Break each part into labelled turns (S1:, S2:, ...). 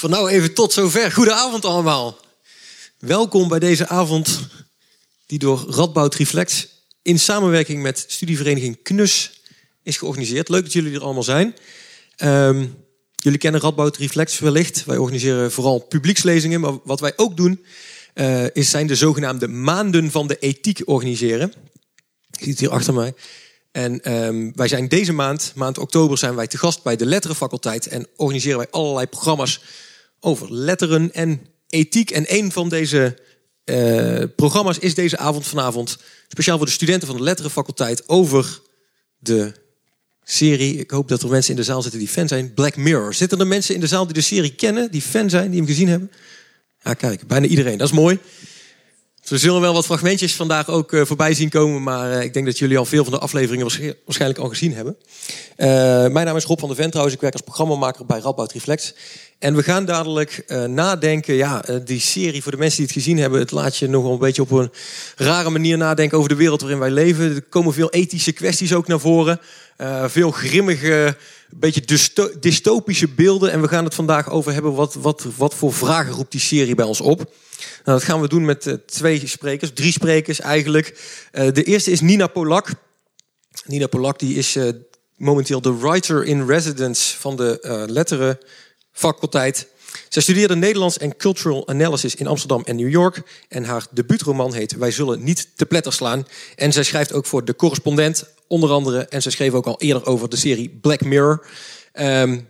S1: voor nou even tot zover. Goedenavond allemaal. Welkom bij deze avond die door Radboud Reflex in samenwerking met studievereniging KNUS is georganiseerd. Leuk dat jullie er allemaal zijn. Ehm, jullie kennen Radboud Reflex wellicht. Wij organiseren vooral publiekslezingen, maar wat wij ook doen uh, is zijn de zogenaamde maanden van de ethiek organiseren. Je ziet het hier achter mij. En um, wij zijn deze maand, maand oktober, zijn wij te gast bij de letterenfaculteit en organiseren wij allerlei programma's over letteren en ethiek. En een van deze uh, programma's is deze avond vanavond speciaal voor de studenten van de letterenfaculteit over de serie. Ik hoop dat er mensen in de zaal zitten die fan zijn. Black Mirror. Zitten er mensen in de zaal die de serie kennen, die fan zijn, die hem gezien hebben? Ja, kijk, bijna iedereen. Dat is mooi. We zullen wel wat fragmentjes vandaag ook uh, voorbij zien komen, maar uh, ik denk dat jullie al veel van de afleveringen waarschijnlijk al gezien hebben. Uh, mijn naam is Rob van der Vent ik werk als programmamaker bij Radboud Reflex. En we gaan dadelijk nadenken, ja, die serie voor de mensen die het gezien hebben, het laat je nog wel een beetje op een rare manier nadenken over de wereld waarin wij leven. Er komen veel ethische kwesties ook naar voren, veel grimmige, beetje dystopische beelden. En we gaan het vandaag over hebben, wat, wat, wat voor vragen roept die serie bij ons op. Nou, dat gaan we doen met uh, twee sprekers, drie sprekers eigenlijk. Uh, de eerste is Nina Polak. Nina Polak die is uh, momenteel de writer in residence van de letterenfaculteit. Zij studeerde Nederlands en Cultural Analysis in Amsterdam en New York. En haar debuutroman heet Wij zullen niet te pletter slaan. En zij schrijft ook voor De Correspondent, onder andere. En zij schreef ook al eerder over de serie Black Mirror. Um,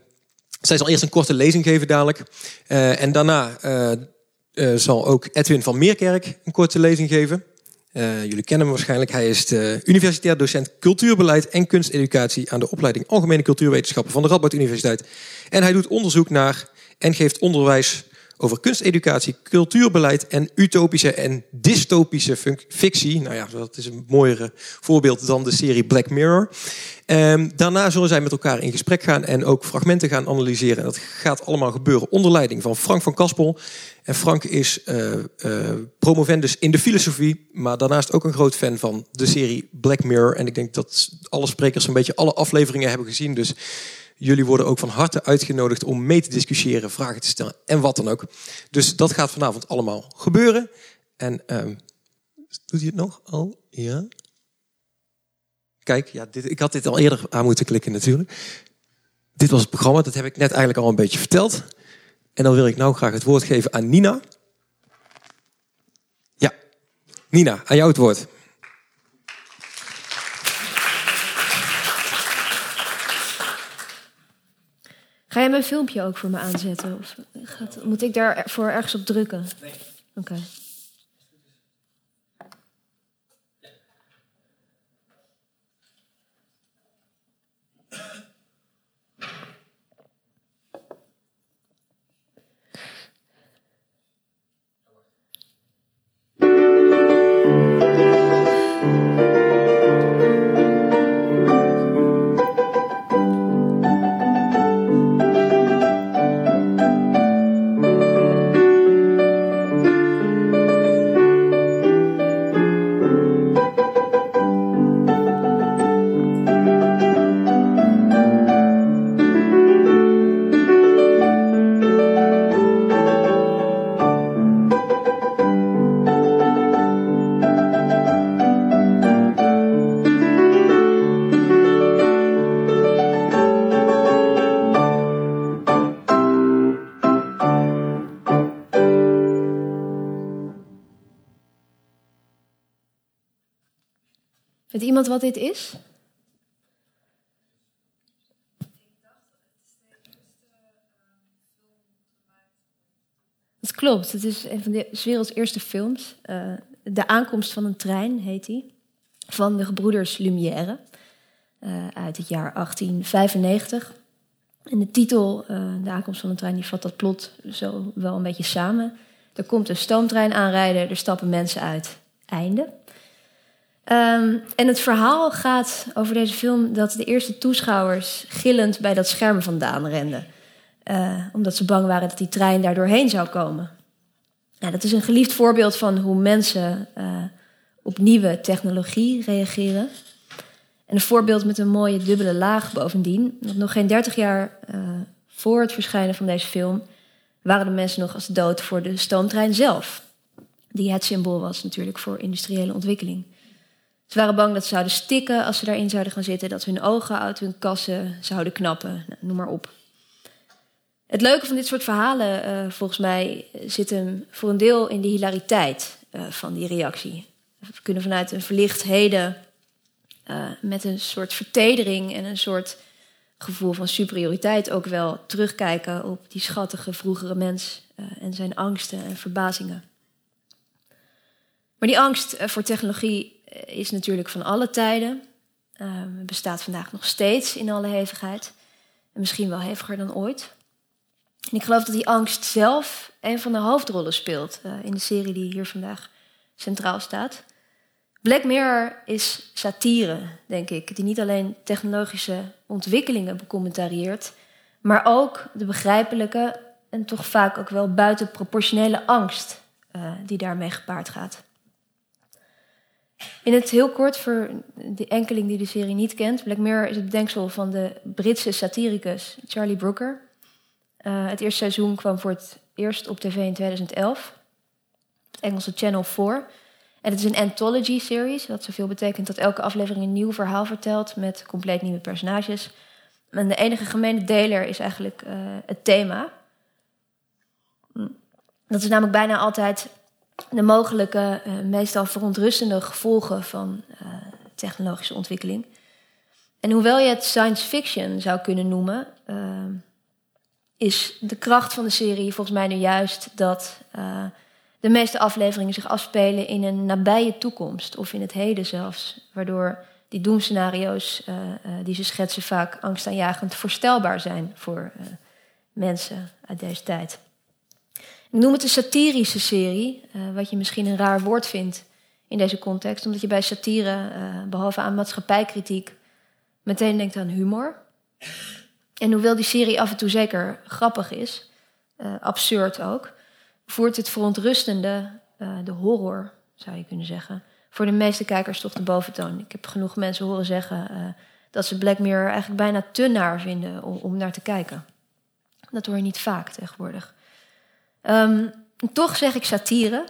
S1: zij zal eerst een korte lezing geven dadelijk. Uh, en daarna uh, uh, zal ook Edwin van Meerkerk een korte lezing geven. Jullie kennen hem waarschijnlijk. Hij is de universitair docent cultuurbeleid en kunsteducatie aan de opleiding Algemene Cultuurwetenschappen van de Radboud Universiteit. En hij doet onderzoek naar en geeft onderwijs over kunsteducatie, cultuurbeleid en utopische en dystopische fictie. Nou ja, dat is een mooiere voorbeeld dan de serie Black Mirror. Um, daarna zullen zij met elkaar in gesprek gaan en ook fragmenten gaan analyseren. En dat gaat allemaal gebeuren onder leiding van Frank van Kaspel. En Frank is uh, promovendus in de filosofie, maar daarnaast ook een groot fan van de serie Black Mirror. En ik denk dat alle sprekers een beetje alle afleveringen hebben gezien. Dus jullie worden ook van harte uitgenodigd om mee te discussiëren, vragen te stellen en wat dan ook. Dus dat gaat vanavond allemaal gebeuren. En um, doet hij het nog al? Ja. Kijk, ja, dit, ik had dit al eerder aan moeten klikken natuurlijk. Dit was het programma, dat heb ik net eigenlijk al een beetje verteld. En dan wil ik nou graag het woord geven aan Nina. Ja, Nina, aan jou het woord.
S2: Ga jij mijn filmpje ook voor me aanzetten? Of gaat, moet ik daarvoor ergens op drukken? Nee. Oké. Okay. Iemand wat dit is? Dat klopt, het is een van de werelds eerste films. Uh, de aankomst van een trein heet die. Van de gebroeders Lumière. Uh, uit het jaar 1895. En de titel, uh, De aankomst van een trein, die vat dat plot zo wel een beetje samen. Er komt een stoomtrein aanrijden, er stappen mensen uit. Einde. Um, en het verhaal gaat over deze film dat de eerste toeschouwers gillend bij dat scherm vandaan renden. Uh, omdat ze bang waren dat die trein daar doorheen zou komen. Dat is een geliefd voorbeeld van hoe mensen uh, op nieuwe technologie reageren. En een voorbeeld met een mooie dubbele laag bovendien. Nog geen dertig jaar uh, Voor het verschijnen van deze film waren de mensen nog als dood voor de stoomtrein zelf. Die het symbool was natuurlijk voor industriële ontwikkeling. Ze waren bang dat ze zouden stikken als ze daarin zouden gaan zitten, dat hun ogen uit hun kassen zouden knappen, nou, noem maar op. Het leuke van dit soort verhalen, uh, volgens mij, zit hem voor een deel in de hilariteit uh, van die reactie. We kunnen vanuit een verlicht heden uh, met een soort vertedering en een soort gevoel van superioriteit ook wel terugkijken op die schattige vroegere mens en zijn angsten en verbazingen. Maar die angst voor technologie is natuurlijk van alle tijden. Uh, bestaat vandaag nog steeds in alle hevigheid. En misschien wel heviger dan ooit. En ik geloof dat die angst zelf een van de hoofdrollen speelt uh, in de serie die hier vandaag centraal staat. Black Mirror is satire, denk ik, die niet alleen technologische ontwikkelingen becommentarieert, maar ook de begrijpelijke en toch vaak ook wel buitenproportionele angst die daarmee gepaard gaat. In het heel kort, voor de enkeling die de serie niet kent, Black Mirror is het bedenksel van de Britse satiricus Charlie Brooker. Uh, het eerste seizoen kwam voor het eerst op tv in 2011. Het Engelse Channel 4. En het is een anthology-series, wat zoveel betekent dat elke aflevering een nieuw verhaal vertelt met compleet nieuwe personages. En de enige gemene deler is eigenlijk uh, het thema. Hm. Dat is namelijk bijna altijd de mogelijke, uh, meestal verontrustende gevolgen van uh, technologische ontwikkeling. En hoewel je het science fiction zou kunnen noemen, uh, is de kracht van de serie volgens mij nu juist dat de meeste afleveringen zich afspelen in een nabije toekomst of in het heden zelfs, waardoor die doemscenario's die ze schetsen vaak angstaanjagend voorstelbaar zijn voor mensen uit deze tijd. Ik noem het een satirische serie, uh, wat je misschien een raar woord vindt in deze context, omdat je bij satire, uh, behalve aan maatschappijkritiek, meteen denkt aan humor. En hoewel die serie af en toe zeker grappig is, uh, absurd ook, voert het verontrustende, de horror zou je kunnen zeggen, voor de meeste kijkers toch de boventoon. Ik heb genoeg mensen horen zeggen dat ze Black Mirror eigenlijk bijna te naar vinden om, om naar te kijken. Dat hoor je niet vaak tegenwoordig. Um, toch zeg ik satire,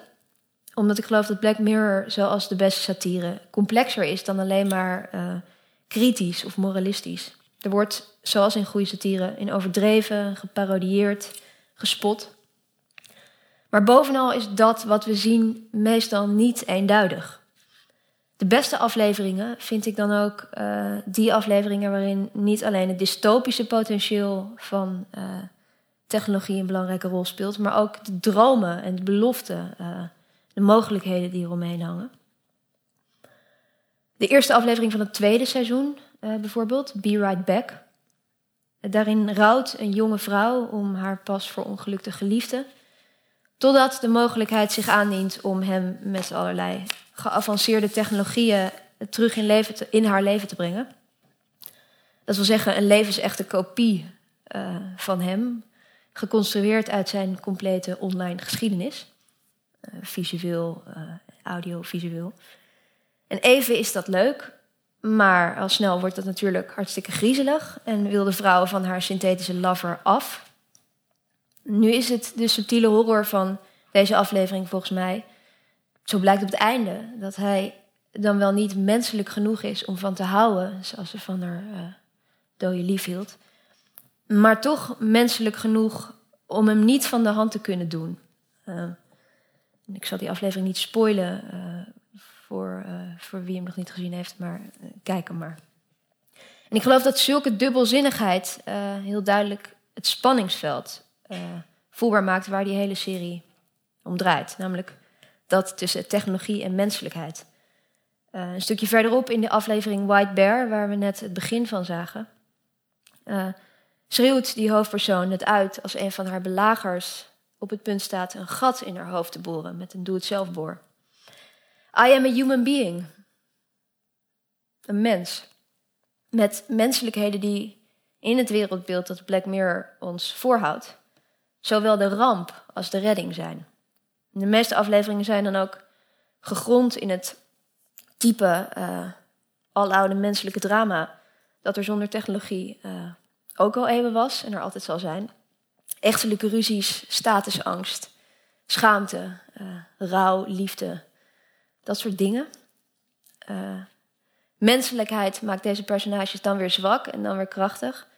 S2: omdat ik geloof dat Black Mirror, zoals de beste satire, complexer is dan alleen maar uh, kritisch of moralistisch. Er wordt, zoals in goede satire, in overdreven, geparodieerd, gespot. Maar bovenal is dat wat we zien meestal niet eenduidig. De beste afleveringen vind ik dan ook uh, die afleveringen waarin niet alleen het dystopische potentieel van uh, technologie een belangrijke rol speelt, maar ook de dromen en de beloften, uh, de mogelijkheden die eromheen hangen. De eerste aflevering van het tweede seizoen, uh, bijvoorbeeld, Be Right Back. Daarin rouwt een jonge vrouw om haar pas voor ongelukte geliefde, totdat de mogelijkheid zich aandient om hem met allerlei geavanceerde technologieën terug in, leven in haar leven te brengen. Dat wil zeggen, een levensechte kopie uh, van hem, geconstrueerd uit zijn complete online geschiedenis. Uh, visueel, uh, audiovisueel. En even is dat leuk, maar al snel wordt dat natuurlijk hartstikke griezelig en wil de vrouw van haar synthetische lover af. Nu is het de subtiele horror van deze aflevering volgens mij. Zo blijkt op het einde dat hij dan wel niet menselijk genoeg is om van te houden, zoals ze van haar uh, dode lief hield maar toch menselijk genoeg om hem niet van de hand te kunnen doen. Uh, ik zal die aflevering niet spoilen uh, voor, uh, voor wie hem nog niet gezien heeft, maar kijk hem maar. En ik geloof dat zulke dubbelzinnigheid heel duidelijk het spanningsveld voelbaar maakt waar die hele serie om draait. Namelijk dat tussen technologie en menselijkheid. een stukje verderop in de aflevering White Bear, waar we net het begin van zagen schreeuwt die hoofdpersoon het uit als een van haar belagers op het punt staat een gat in haar hoofd te boren met een doe-het-zelf boor. I am a human being. Een mens. Met menselijkheden die in het wereldbeeld dat Black Mirror ons voorhoudt, zowel de ramp als de redding zijn. De meeste afleveringen zijn dan ook gegrond in het type uh, aloude menselijke drama dat er zonder technologie uh, ook al eeuwen was en er altijd zal zijn. Echtelijke ruzies, statusangst, schaamte, uh, rouw, liefde, dat soort dingen. Uh, menselijkheid maakt deze personages dan weer zwak en dan weer krachtig.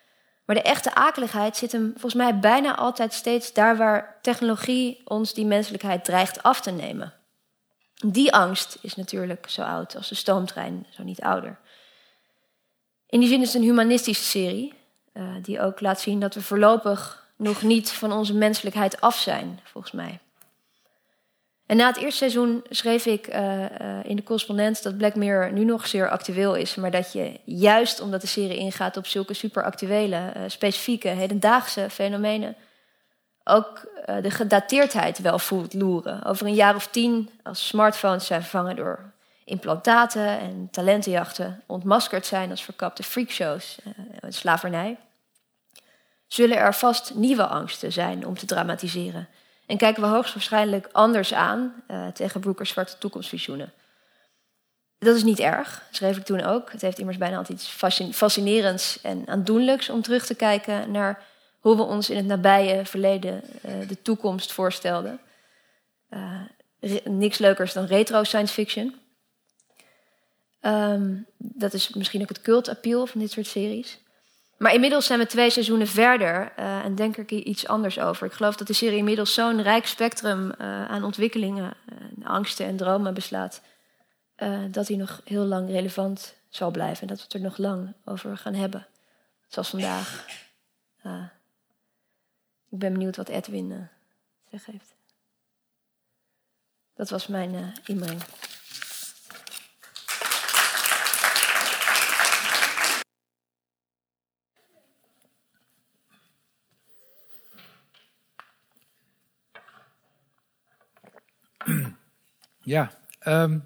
S2: Maar de echte akeligheid zit hem volgens mij bijna altijd steeds daar waar technologie ons die menselijkheid dreigt af te nemen. Die angst is natuurlijk zo oud als de stoomtrein, zo niet ouder. In die zin is het een humanistische serie, uh, die ook laat zien dat we voorlopig nog niet van onze menselijkheid af zijn, volgens mij. En na het eerste seizoen schreef ik uh, uh, in de correspondent dat Black Mirror nu nog zeer actueel is. Maar dat je juist omdat de serie ingaat op zulke superactuele, specifieke, hedendaagse fenomenen. ook de gedateerdheid wel voelt loeren. Over een jaar of tien, als smartphones zijn vervangen door implantaten en talentenjachten, ontmaskerd zijn als verkapte freakshows en slavernij. Zullen er vast nieuwe angsten zijn om te dramatiseren. En kijken we hoogstwaarschijnlijk anders aan uh, tegen Broekers zwarte toekomstvisioenen. Dat is niet erg, schreef ik toen ook. Het heeft immers bijna altijd iets fascinerends en aandoenlijks om terug te kijken naar hoe we ons in het nabije verleden uh, de toekomst voorstelden. Niks leukers dan retro science fiction. Um, dat is misschien ook het cult appeal van dit soort series. Maar inmiddels zijn we twee seizoenen verder uh, en denk ik hier iets anders over. Ik geloof dat de serie inmiddels zo'n rijk spectrum uh, aan ontwikkelingen, uh, angsten en dromen beslaat, dat hij nog heel lang relevant zal blijven en dat we het er nog lang over gaan hebben. Zoals vandaag. ik ben benieuwd wat Edwin zeg heeft. Dat was mijn inbreng.
S3: Ja, um,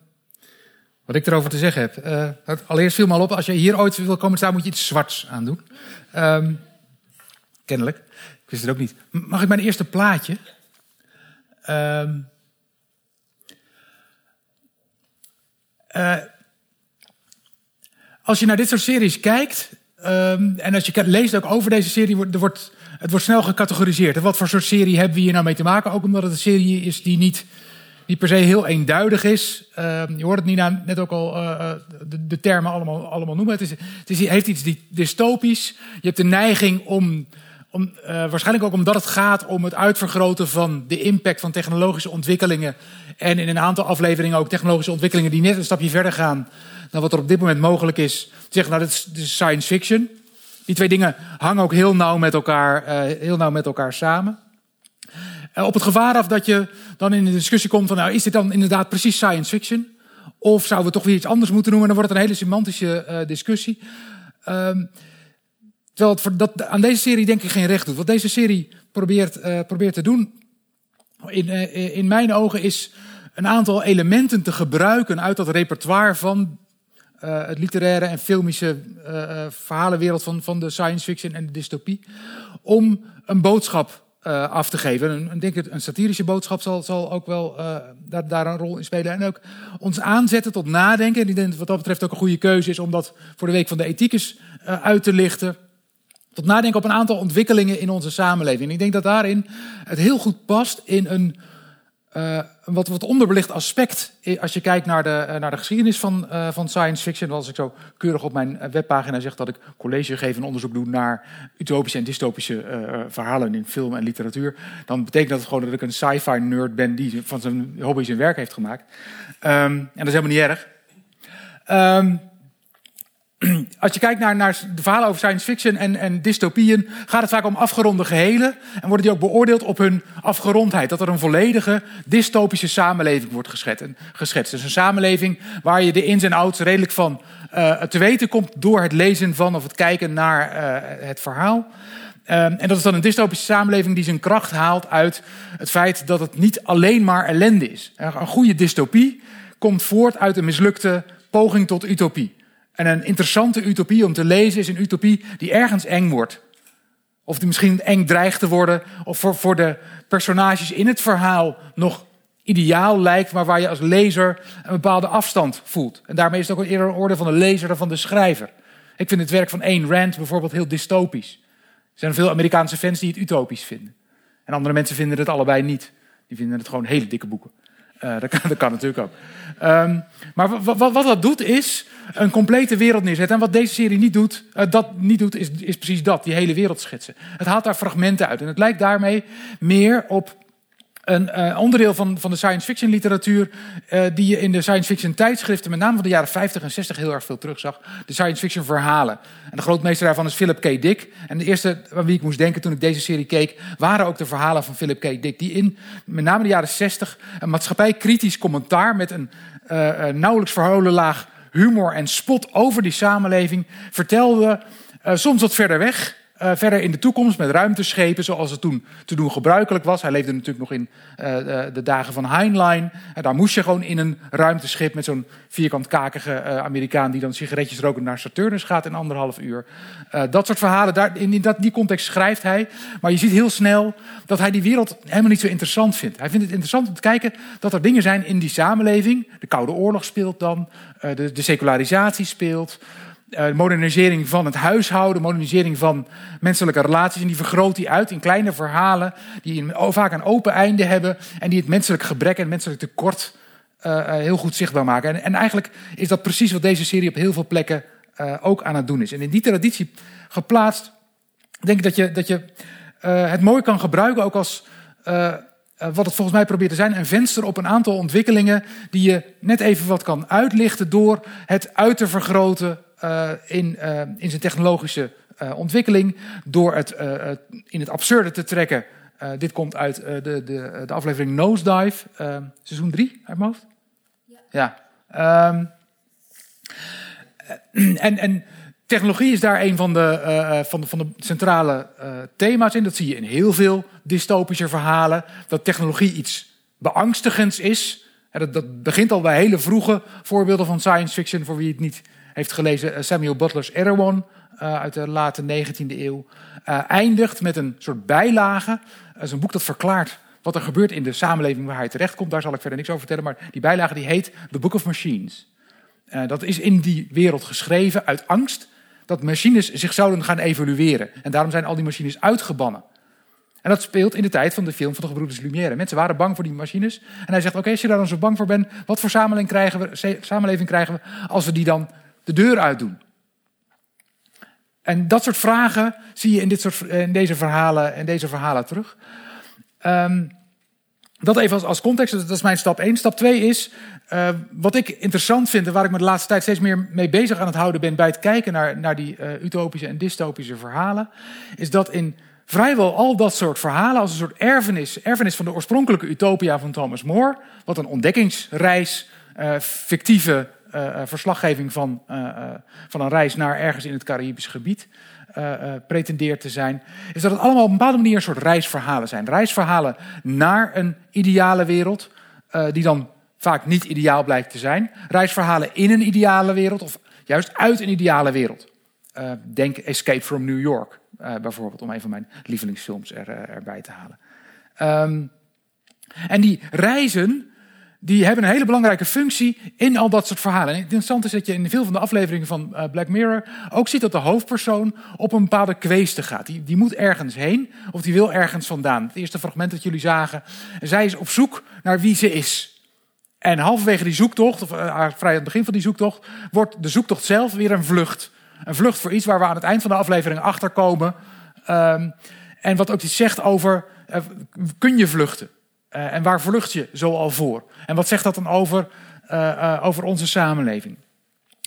S3: wat ik erover te zeggen heb. Uh, allereerst viel me op, als je hier ooit wil komen staan, moet je iets zwarts aan doen. Um, kennelijk. Ik wist het ook niet. Mag ik mijn eerste plaatje? Um, uh, als je naar dit soort series kijkt, en als je leest ook over deze serie, er wordt, het wordt snel gecategoriseerd. Wat voor soort serie hebben we hier nou mee te maken? Ook omdat het een serie is die niet niet per se heel eenduidig is. Uh, je hoort het Nina net ook al uh, de, de, termen allemaal, allemaal noemen. Het, is, het is, heeft iets dystopisch. Je hebt de neiging om, om uh, waarschijnlijk ook omdat het gaat om het uitvergroten van de impact van technologische ontwikkelingen. En in een aantal afleveringen ook technologische ontwikkelingen die net een stapje verder gaan dan wat er op dit moment mogelijk is. Zeggen, nou, dat is science fiction. Die twee dingen hangen ook heel nauw met elkaar, heel nauw met elkaar samen. Eh, op het gevaar af dat je dan in de discussie komt van, nou, is dit dan inderdaad precies science fiction? Of zouden we toch weer iets anders moeten noemen? Dan wordt het een hele semantische uh, discussie. Um, terwijl het dat, aan deze serie denk ik geen recht doet. Wat deze serie probeert, uh, probeert te doen, in, in mijn ogen, is een aantal elementen te gebruiken uit dat repertoire van het literaire en filmische verhalenwereld van, van de science fiction en de dystopie. Om een boodschap uh, af te geven. Ik denk dat een satirische boodschap zal, zal ook wel uh, daar, daar, een rol in spelen. En ook ons aanzetten tot nadenken. En ik denk dat wat dat betreft ook een goede keuze is om dat voor de Week van de Ethiekes uh, uit te lichten. Tot nadenken op een aantal ontwikkelingen in onze samenleving. Ik denk dat daarin het heel goed past in een uh, wat, wat onderbelicht aspect, als je kijkt naar de, eh, naar de geschiedenis van, uh, van science fiction. Als ik zo keurig op mijn webpagina zeg dat ik college geef en onderzoek doe naar utopische en dystopische verhalen in film en literatuur. Dan betekent dat gewoon dat ik een sci-fi nerd ben die van zijn hobby zijn werk heeft gemaakt. Um, en dat is helemaal niet erg. Um, als je kijkt naar, naar, de verhalen over science fiction en, en, dystopieën, gaat het vaak om afgeronde gehelen. En worden die ook beoordeeld op hun afgerondheid. Dat er een volledige dystopische samenleving wordt geschetst. Dus een samenleving waar je de ins en outs redelijk van uh, te weten komt door het lezen van of het kijken naar uh, het verhaal. Um, en dat is dan een dystopische samenleving die zijn kracht haalt uit het feit dat het niet alleen maar ellende is. Een goede dystopie komt voort uit een mislukte poging tot utopie. En een interessante utopie om te lezen is een utopie die ergens eng wordt. Of die misschien eng dreigt te worden. Of voor, voor de personages in het verhaal nog ideaal lijkt. Maar waar je als lezer een bepaalde afstand voelt. En daarmee is het ook eerder een orde van de lezer dan van de schrijver. Ik vind het werk van Ayn Rand bijvoorbeeld heel dystopisch. Er zijn veel Amerikaanse fans die het utopisch vinden. En andere mensen vinden het allebei niet. Die vinden het gewoon hele dikke boeken. Uh, dat, kan, natuurlijk ook. Um, maar wat, dat doet is een complete wereld neerzetten. En wat deze serie niet doet, uh, dat niet doet is, is precies dat, die hele wereld schetsen. Het haalt daar fragmenten uit. En het lijkt daarmee meer op een uh, onderdeel van, van de science fiction literatuur uh, die je in de science fiction tijdschriften, met name van de jaren 50 en 60, heel erg veel terugzag. De science fiction verhalen. En de grootmeester daarvan is Philip K. Dick. En de eerste aan wie ik moest denken toen ik deze serie keek, waren ook de verhalen van Philip K. Dick. Die in met name de jaren 60 een maatschappijkritisch commentaar met een uh, nauwelijks verholen laag humor en spot over die samenleving vertelde. soms wat verder weg, uh, verder in de toekomst met ruimteschepen, zoals het toen te doen gebruikelijk was. Hij leefde natuurlijk nog in uh, de, de, dagen van Heinlein. En daar moest je gewoon in een ruimteschip met zo'n vierkant kakige uh, Amerikaan die dan sigaretjes roken naar Saturnus gaat in anderhalf uur. dat soort verhalen, daar, in, in dat, die context schrijft hij. Maar je ziet heel snel dat hij die wereld helemaal niet zo interessant vindt. Hij vindt het interessant om te kijken dat er dingen zijn in die samenleving. De Koude Oorlog speelt dan, de secularisatie speelt. Uh, modernisering van het huishouden, modernisering van menselijke relaties. En die vergroot hij uit in kleine verhalen die vaak een open einde hebben. En die het menselijk gebrek en het menselijk tekort uh, heel goed zichtbaar maken. En, en, eigenlijk is dat precies wat deze serie op heel veel plekken ook aan het doen is. En in die traditie geplaatst, denk ik dat je, dat je het mooi kan gebruiken ook als wat het volgens mij probeert te zijn, een venster op een aantal ontwikkelingen die je net even wat kan uitlichten door het uit te vergroten uh, in, uh, in zijn technologische uh, ontwikkeling. Door het in het absurde te trekken. dit komt uit de, de, de aflevering Nosedive, seizoen 3 uit mijn hoofd. Ja. ja. Um, en, en technologie is daar een van de, van de, van de centrale thema's in. Dat zie je in heel veel dystopische verhalen. Dat technologie iets beangstigends is. Dat, dat begint al bij hele vroege voorbeelden van science fiction, voor wie het niet heeft gelezen eh, Samuel Butler's Erewhon uh, uit de late 19e eeuw. Uh, eindigt met een soort bijlage. Dat is een boek dat verklaart wat er gebeurt in de samenleving waar hij terechtkomt. Daar zal ik verder niks over vertellen. Maar die bijlage die heet The Book of Machines. Dat is in die wereld geschreven uit angst dat machines zich zouden gaan evolueren. En daarom zijn al die machines uitgebannen. En dat speelt in de tijd van de film van de gebroeders Lumière. Mensen waren bang voor die machines. En hij zegt, oké, als je daar dan zo bang voor bent... wat voor samenleving krijgen, we, samenleving krijgen we als we die dan de deur uitdoen? En dat soort vragen zie je in, dit soort, in deze, verhalen, in deze verhalen terug. Um, dat even als, als, context, dat is mijn stap 1. Stap 2 is, uh, wat ik interessant vind en waar ik me de laatste tijd steeds meer mee bezig aan het houden ben bij het kijken naar, naar die uh, utopische en dystopische verhalen, is dat in vrijwel al dat soort verhalen, als een soort erfenis, erfenis van de oorspronkelijke utopia van Thomas More, wat een ontdekkingsreis, uh, fictieve verslaggeving van, uh, van een reis naar ergens in het Caribisch gebied pretendeert te zijn, is dat het allemaal op een bepaalde manier een soort reisverhalen zijn. Reisverhalen naar een ideale wereld, die dan vaak niet ideaal blijkt te zijn. Reisverhalen in een ideale wereld, of juist uit een ideale wereld. denk Escape from New York, bijvoorbeeld, om een van mijn lievelingsfilms er, erbij te halen. Um, en die reizen die hebben een hele belangrijke functie in al dat soort verhalen. En het interessante is dat je in veel van de afleveringen van uh, Black Mirror ook ziet dat de hoofdpersoon op een bepaalde kweeste gaat. Die, die moet ergens heen of die wil ergens vandaan. Het eerste fragment dat jullie zagen, zij is op zoek naar wie ze is. En halverwege die zoektocht, of uh, vrij aan het begin van die zoektocht, wordt de zoektocht zelf weer een vlucht. Een vlucht voor iets waar we aan het eind van de aflevering achter komen. Um, en wat ook iets zegt over, uh, kun je vluchten? Uh, en waar vlucht je zo al voor? En wat zegt dat dan over, uh, uh, over onze samenleving?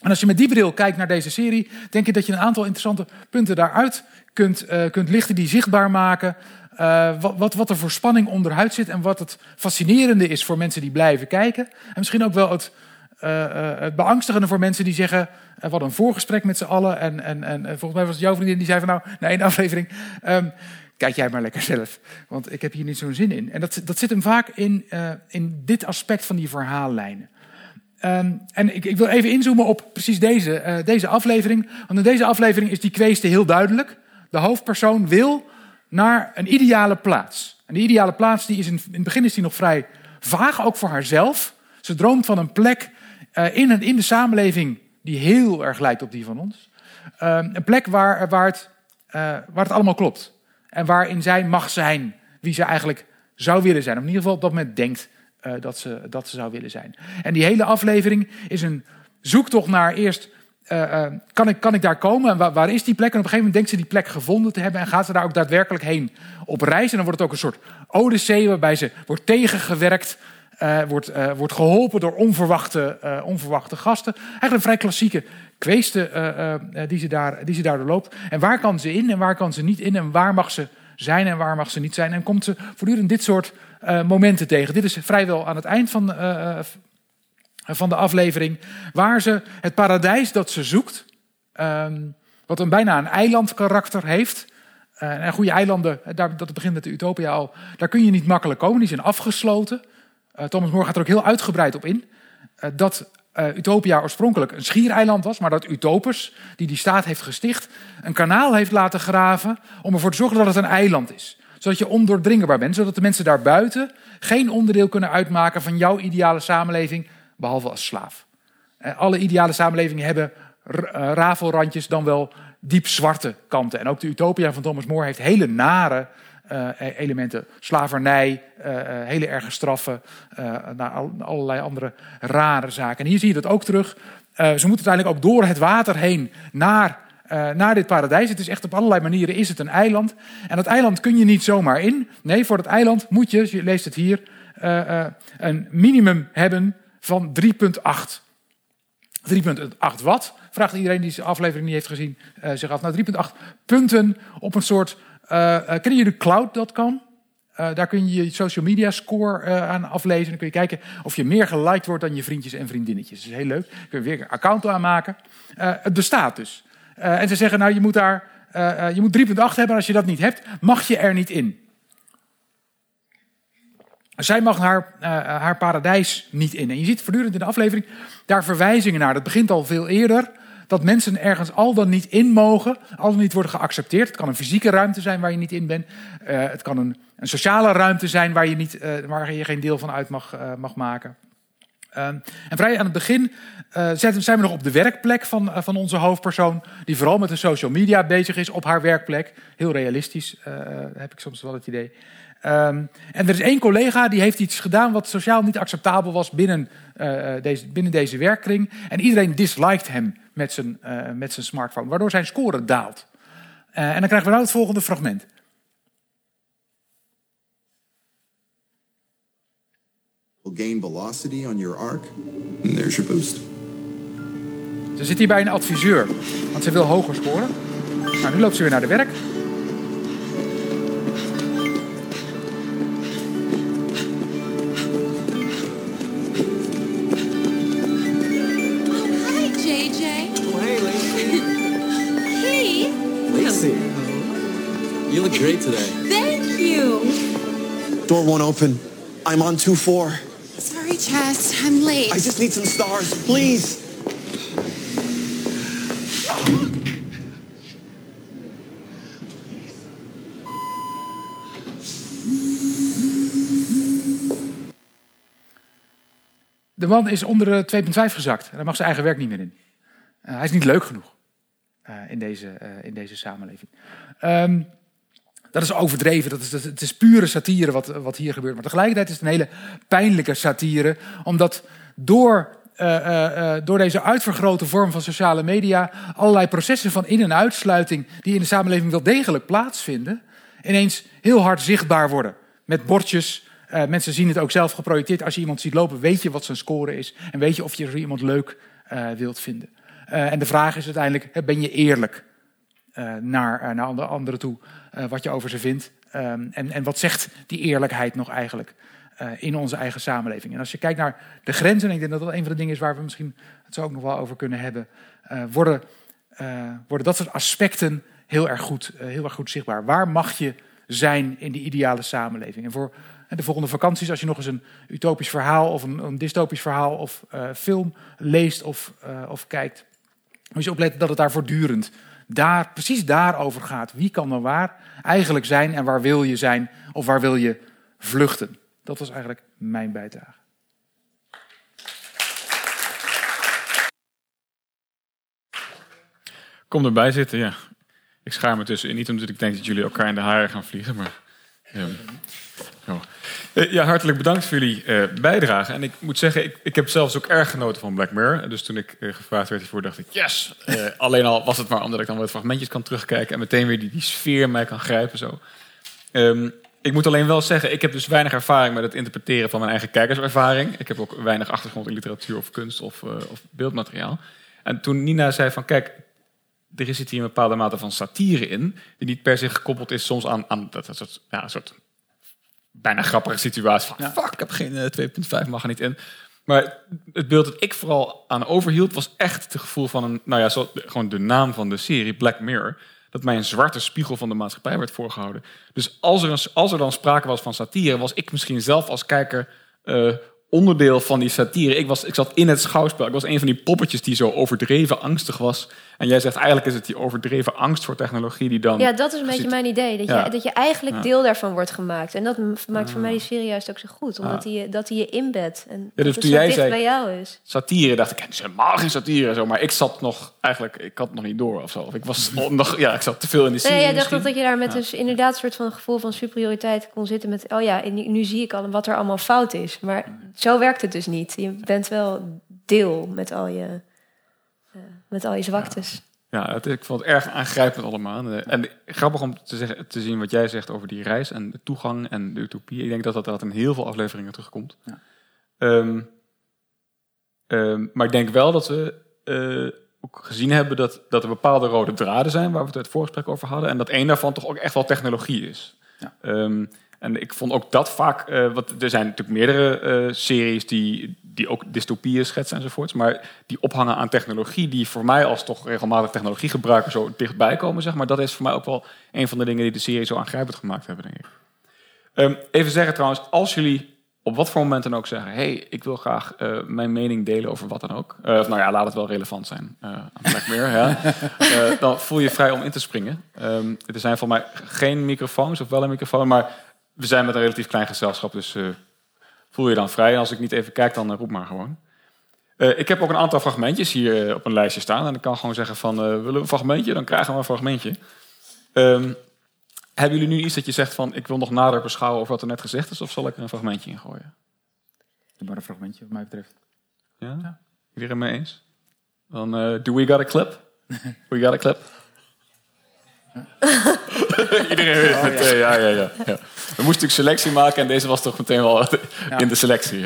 S3: En als je met die bril kijkt naar deze serie, denk ik dat je een aantal interessante punten daaruit kunt, kunt lichten die zichtbaar maken. Wat, wat, wat, er voor spanning onderhuid zit en wat het fascinerende is voor mensen die blijven kijken. En misschien ook wel het, het beangstigende voor mensen die zeggen: hadden een voorgesprek met z'n allen. En, en, en volgens mij was het jouw vriendin die zei van nou, na één aflevering. Um, kijk jij maar lekker zelf, want ik heb hier niet zo'n zin in. En dat, dat zit hem vaak in, uh, in dit aspect van die verhaallijnen. Um, en ik, ik, wil even inzoomen op precies deze, uh, deze aflevering. Want in deze aflevering is die kweeste heel duidelijk. De hoofdpersoon wil naar een ideale plaats. En die ideale plaats die is in, in het begin is die nog vrij vaag, ook voor haarzelf. Ze droomt van een plek uh, in, een, in de samenleving die heel erg lijkt op die van ons. Um, een plek waar, waar het eh, waar het allemaal klopt. En waarin zij mag zijn wie ze eigenlijk zou willen zijn. Of in ieder geval op dat moment denkt uh, dat, ze, dat ze zou willen zijn. En die hele aflevering is een zoektocht naar eerst. Uh, kan, ik, kan ik daar komen? En waar, waar, is die plek? En op een gegeven moment denkt ze die plek gevonden te hebben. En gaat ze daar ook daadwerkelijk heen op reis. En dan wordt het ook een soort odyssee waarbij ze wordt tegengewerkt. Uh, wordt, uh, wordt geholpen door onverwachte, uh, onverwachte gasten. Eigenlijk een vrij klassieke kweeste die, ze daar, die ze daar doorloopt. En waar kan ze in en waar kan ze niet in? En waar mag ze zijn en waar mag ze niet zijn? En komt ze voortdurend dit soort momenten tegen. Dit is vrijwel aan het eind van, van de aflevering. Waar ze het paradijs dat ze zoekt, ehm, wat een bijna een eilandkarakter heeft. en goede eilanden, daar, dat begint met de Utopia al, daar kun je niet makkelijk komen. Die zijn afgesloten. Uh, Thomas More gaat er ook heel uitgebreid op in. Uh, dat uh, Utopia oorspronkelijk een schiereiland was, maar dat Utopus, die die staat heeft gesticht, een kanaal heeft laten graven om ervoor te zorgen dat het een eiland is. Zodat je ondoordringbaar bent, zodat de mensen daarbuiten geen onderdeel kunnen uitmaken van jouw ideale samenleving, behalve als slaaf. alle ideale samenlevingen hebben rafelrandjes, dan wel diep zwarte kanten. En ook de Utopia van Thomas More heeft hele nare elementen. Slavernij, uh, hele erge straffen, naar allerlei andere rare zaken. En hier zie je dat ook terug. ze moeten uiteindelijk ook door het water heen naar, naar dit paradijs. Het is echt op allerlei manieren is het een eiland. En dat eiland kun je niet zomaar in. Nee, voor dat eiland moet je, je leest het hier, een minimum hebben van 3,8. 3,8 watt, vraagt iedereen die de aflevering niet heeft gezien zich af. Nou, 3,8 punten op een soort kennen jullie cloud.com? Uh, daar kun je je social media score aan aflezen. Dan kun je kijken of je meer geliked wordt dan je vriendjes en vriendinnetjes. Dat is heel leuk. Dan kun je weer een account aanmaken. Uh, het bestaat dus. en ze zeggen, nou, je moet daar je moet 3.8 hebben. Als je dat niet hebt, mag je er niet in. Zij mag haar, haar paradijs niet in. En je ziet voortdurend in de aflevering daar verwijzingen naar. Dat begint al veel eerder dat mensen ergens al dan niet in mogen, al dan niet worden geaccepteerd. Het kan een fysieke ruimte zijn waar je niet in bent. Uh, het kan een, een, sociale ruimte zijn waar je, niet, uh, waar je geen deel van uit mag, uh, mag maken. en vrij aan het begin zijn we nog op de werkplek van, van onze hoofdpersoon, die vooral met de social media bezig is op haar werkplek. Heel realistisch, heb ik soms wel het idee. Um, en er is één collega die heeft iets gedaan wat sociaal niet acceptabel was binnen, deze, binnen deze werkkring. En iedereen disliked hem met zijn, uh, met zijn smartphone, waardoor zijn score daalt. Uh, en dan krijgen we nou het volgende fragment.
S4: Gain velocity on your arc. And there's your boost.
S3: Ze zit hier bij een adviseur, want ze wil hoger scoren. Nou, nu loopt ze weer naar de werk.
S4: Door won't open. I'm on 2-4.
S5: Sorry, Chess. I'm late.
S4: I just need some stars, please.
S3: De man is onder de 2,5 gezakt. Daar mag zijn eigen werk niet meer in. Uh, hij is niet leuk genoeg uh, in, deze, uh, in deze samenleving. Um, dat is overdreven, dat is, het is pure satire wat, wat hier gebeurt. Maar tegelijkertijd is het een hele pijnlijke satire, omdat door, uh, uh, door deze uitvergrote vorm van sociale media allerlei processen van in- en uitsluiting die in de samenleving wel degelijk plaatsvinden, ineens heel hard zichtbaar worden. Met bordjes, mensen zien het ook zelf geprojecteerd. Als je iemand ziet lopen, weet je wat zijn score is en weet je of je iemand leuk wilt vinden. en de vraag is uiteindelijk, ben je eerlijk? Uh, naar, uh, naar anderen toe, uh, wat je over ze vindt. Um, en, en wat zegt die eerlijkheid nog eigenlijk in onze eigen samenleving? En als je kijkt naar de grenzen, en ik denk dat dat een van de dingen is waar we misschien het zo ook nog wel over kunnen hebben, worden, worden dat soort aspecten heel erg goed, heel erg goed zichtbaar. Waar mag je zijn in die ideale samenleving? En voor de volgende vakanties, als je nog eens een utopisch verhaal of een, een dystopisch verhaal of film leest of, of kijkt, moet je opletten dat het daar voortdurend daar, precies daarover gaat. Wie kan er waar eigenlijk zijn en waar wil je zijn of waar wil je vluchten? Dat was eigenlijk mijn bijdrage.
S6: Kom erbij zitten, ja.
S7: ik schaar me tussenin. Niet omdat ik denk dat jullie elkaar in de haren gaan vliegen, maar... zo. Eh, ja, hartelijk bedankt voor jullie eh, bijdrage. En ik moet zeggen, ik, ik heb zelfs ook erg genoten van Black Mirror. Dus toen ik eh, gevraagd werd hiervoor, dacht ik, yes! Alleen al was het maar omdat ik dan wat fragmentjes kan terugkijken... en meteen weer die, die sfeer mij kan grijpen. Zo. Ehm, ik moet alleen wel zeggen, ik heb dus weinig ervaring met het interpreteren van mijn eigen kijkerservaring. Ik heb ook weinig achtergrond in literatuur of kunst of, of beeldmateriaal. En toen Nina zei van, kijk, er zit hier een bepaalde mate van satire in... die niet per se gekoppeld is soms aan, aan dat, dat soort, ja, een soort bijna grappige situatie van... fuck, ik heb geen eh, 2.5, mag er niet in. Maar het beeld dat ik vooral aan overhield... was echt het gevoel van een, nou ja, zo, gewoon de naam van de serie, Black Mirror... dat mij een zwarte spiegel van de maatschappij werd voorgehouden. Dus als er, een, als er dan sprake was van satire... was ik misschien zelf als kijker... eh, onderdeel van die satire. Ik, was, ik zat in het schouwspel. Ik was een van die poppetjes die zo overdreven angstig was. En jij zegt eigenlijk is het die overdreven angst voor technologie die dan...
S2: Ja, dat is een beetje mijn idee. Dat,
S7: Ja.
S2: je, dat je eigenlijk
S7: Ja.
S2: deel daarvan wordt gemaakt. En dat maakt voor mij die serie juist ook zo goed. Omdat hij je, dat hij je inbedt. En
S7: dus
S2: dat
S7: toen
S2: zo
S7: jij
S2: dicht
S7: zei-
S2: bij jou is.
S7: satire dacht ik, het is helemaal geen satire. Zo. Maar ik zat nog, eigenlijk, ik had het nog niet door of zo. Of ik, was nog, ja, ik zat te veel in die serie
S2: Nee, jij dacht dat je daar met dus inderdaad een soort van gevoel van superioriteit kon zitten met... oh ja, nu, nu zie ik al wat er allemaal fout is. Maar zo werkt het dus niet. Je bent wel deel met al je, eh, met al je zwaktes.
S7: Ja, het, ik vond het erg aangrijpend allemaal. En, eh, En grappig om te, zeggen, te zien wat jij zegt over die reis en de toegang en de utopie. Ik denk dat dat, dat in heel veel afleveringen terugkomt. Ehm, ehm, maar ik denk wel dat we eh, ook gezien hebben dat, dat er bepaalde rode draden zijn, waar we het voorgesprek over hadden. En dat één daarvan toch ook echt wel technologie is. Ehm, en ik vond ook dat vaak, eh, wat, er zijn natuurlijk meerdere eh, series die, die ook dystopieën schetsen enzovoorts, maar die ophangen aan technologie, die voor mij als toch regelmatig technologiegebruiker zo dichtbij komen, zeg maar, dat is voor mij ook wel een van de dingen die de serie zo aangrijpend gemaakt hebben, denk ik. Ehm, even zeggen trouwens, als jullie op wat voor moment dan ook zeggen, hey, ik wil graag eh, mijn mening delen over wat dan ook, Eh, of nou ja, laat het wel relevant zijn eh aan Mirror, ja. Dan voel je vrij om in te springen. Ehm, er zijn voor mij geen microfoons, of wel een microfoon, maar we zijn met een relatief klein gezelschap, dus voel je dan vrij. En als ik niet even kijk, dan eh, roep maar gewoon. Eh, ik heb ook een aantal fragmentjes hier eh, op een lijstje staan. En ik kan gewoon zeggen van, willen we een fragmentje? Dan krijgen we een fragmentje. Ehm, hebben jullie nu iets dat je zegt van, ik wil nog nader beschouwen over wat er net gezegd is? Of zal ik er een fragmentje in gooien?
S3: Doe maar een fragmentje, wat mij betreft.
S7: Ja? Iedereen mee eens? Dan, do we got a clip? We got a clip? Iedereen weet het. ja, ja, ja, ja. We moesten natuurlijk selectie maken en deze was toch meteen wel in de selectie.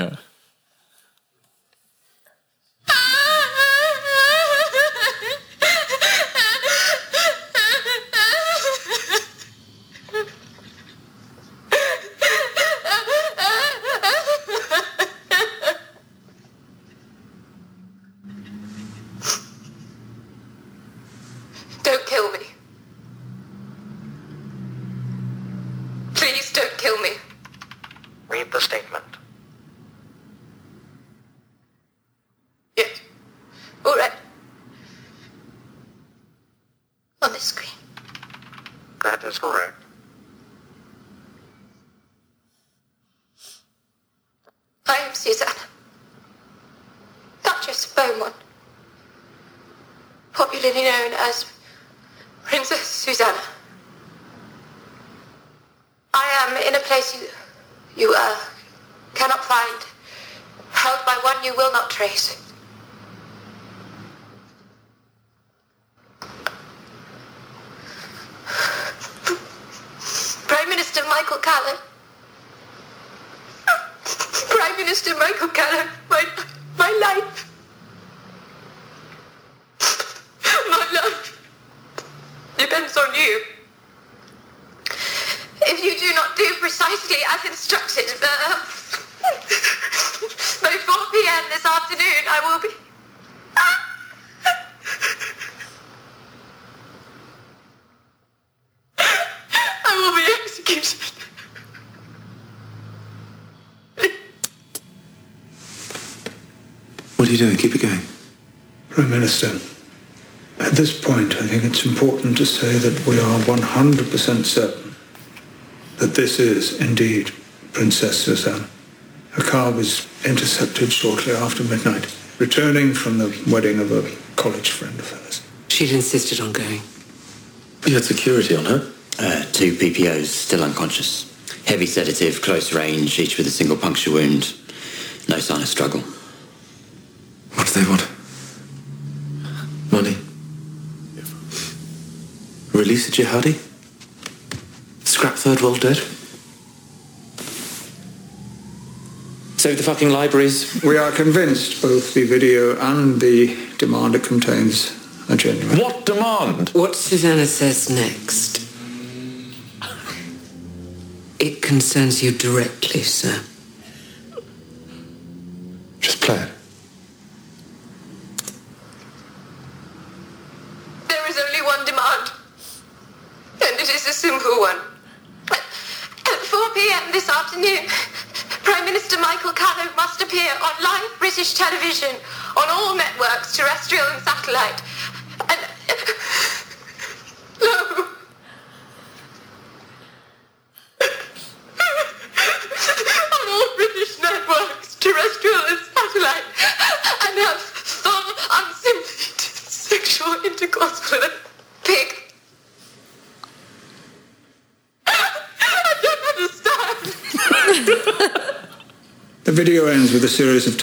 S8: Say that we are 100% certain that this is indeed Princess Susanna. Her car was intercepted shortly after midnight, returning from the wedding of a college friend of hers.
S9: She'd insisted on going. You had security on her?
S10: Uh, two PPOs, still unconscious. Heavy sedative, close range, each with a single puncture wound. No sign of struggle.
S9: What do they want? Money? Release a jihadi? Scrap third world dead? Save the fucking libraries?
S8: We are convinced both the video and the demand it contains are genuine.
S9: What demand?
S11: What Susanna says next. It concerns you directly, sir.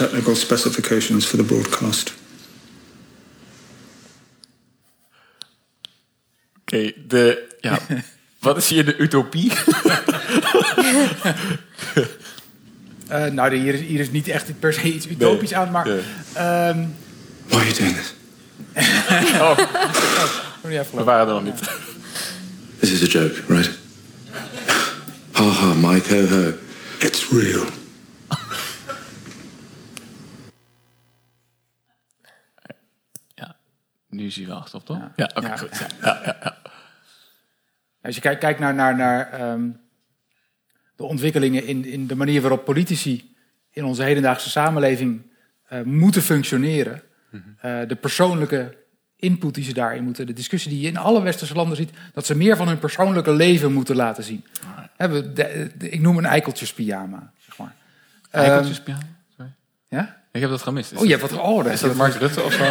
S8: Technical specifications for the broadcast.
S7: Oké, de... Ja, wat is hier de utopie?
S3: Eh, nou, hier is, hier is niet echt per se iets utopisch aan, maar...
S7: nee.
S3: ehm,
S9: Why are you doing this?
S7: Oh,
S3: oh, ja,
S7: we waren er nog niet.
S9: This is a joke, right? Ha ha, Mike, ho ho.
S8: It's real.
S7: Nu is hij wel achter, toch? Ja, oké,
S3: Ja.
S7: goed. Ja, ja, ja, ja.
S3: Als je kijkt, kijkt naar, naar, naar ehm, de ontwikkelingen in, in de manier waarop politici in onze hedendaagse samenleving eh, moeten functioneren, eh, de persoonlijke input die ze daarin moeten, de discussie die je in alle westerse landen ziet, dat ze meer van hun persoonlijke leven moeten laten zien. We- ik noem een eikeltjespyjama, zeg maar.
S7: Eikeltjespyjama? Sorry.
S3: Ehm, Ja?
S7: Ik heb dat gemist. Is
S3: Oh, je hebt wat gehoord.
S7: Is dat Mark Rutte of zo?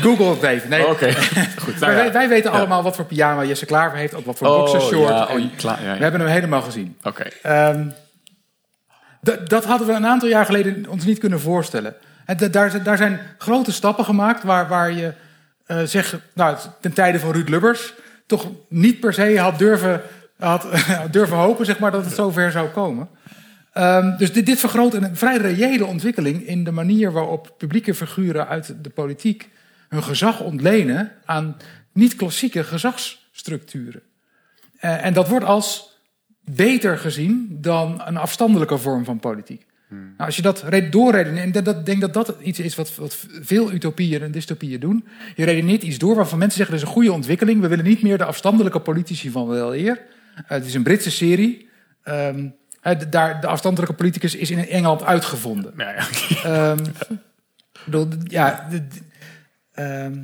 S3: Google het even. Nee.
S7: Oh, Oké, goed. Nou ja.
S3: wij, wij weten
S7: Ja.
S3: allemaal wat voor pyjama Jesse Klaver heeft, ook wat voor
S7: Oh,
S3: boxershort.
S7: ja, oh.
S3: We hebben hem helemaal gezien.
S7: Oké.
S3: Ehm, dat hadden we een aantal jaar geleden ons niet kunnen voorstellen. En daar, daar zijn grote stappen gemaakt waar, waar je eh zegt, nou, ten tijde van Ruud Lubbers, toch niet per se had durven, had, durven hopen zeg maar, dat het zover zou komen. Ehm, dus dit, dit vergroot een vrij reële ontwikkeling in de manier waarop publieke figuren uit de politiek hun gezag ontlenen aan niet-klassieke gezagsstructuren. Eh, en dat wordt als beter gezien dan een afstandelijke vorm van politiek. Nou, als je dat re- doorredeneert, en ik denk dat dat iets is wat, wat veel utopieën en dystopieën doen. Je redeneert iets door waarvan mensen zeggen: dat is een goede ontwikkeling. We willen niet meer de afstandelijke politici van wel eer. Eh, het is een Britse serie. Ehm, de- daar, de afstandelijke politicus is in Engeland uitgevonden.
S7: Ja, ja.
S3: Ehm, bedoel, ja, ehm,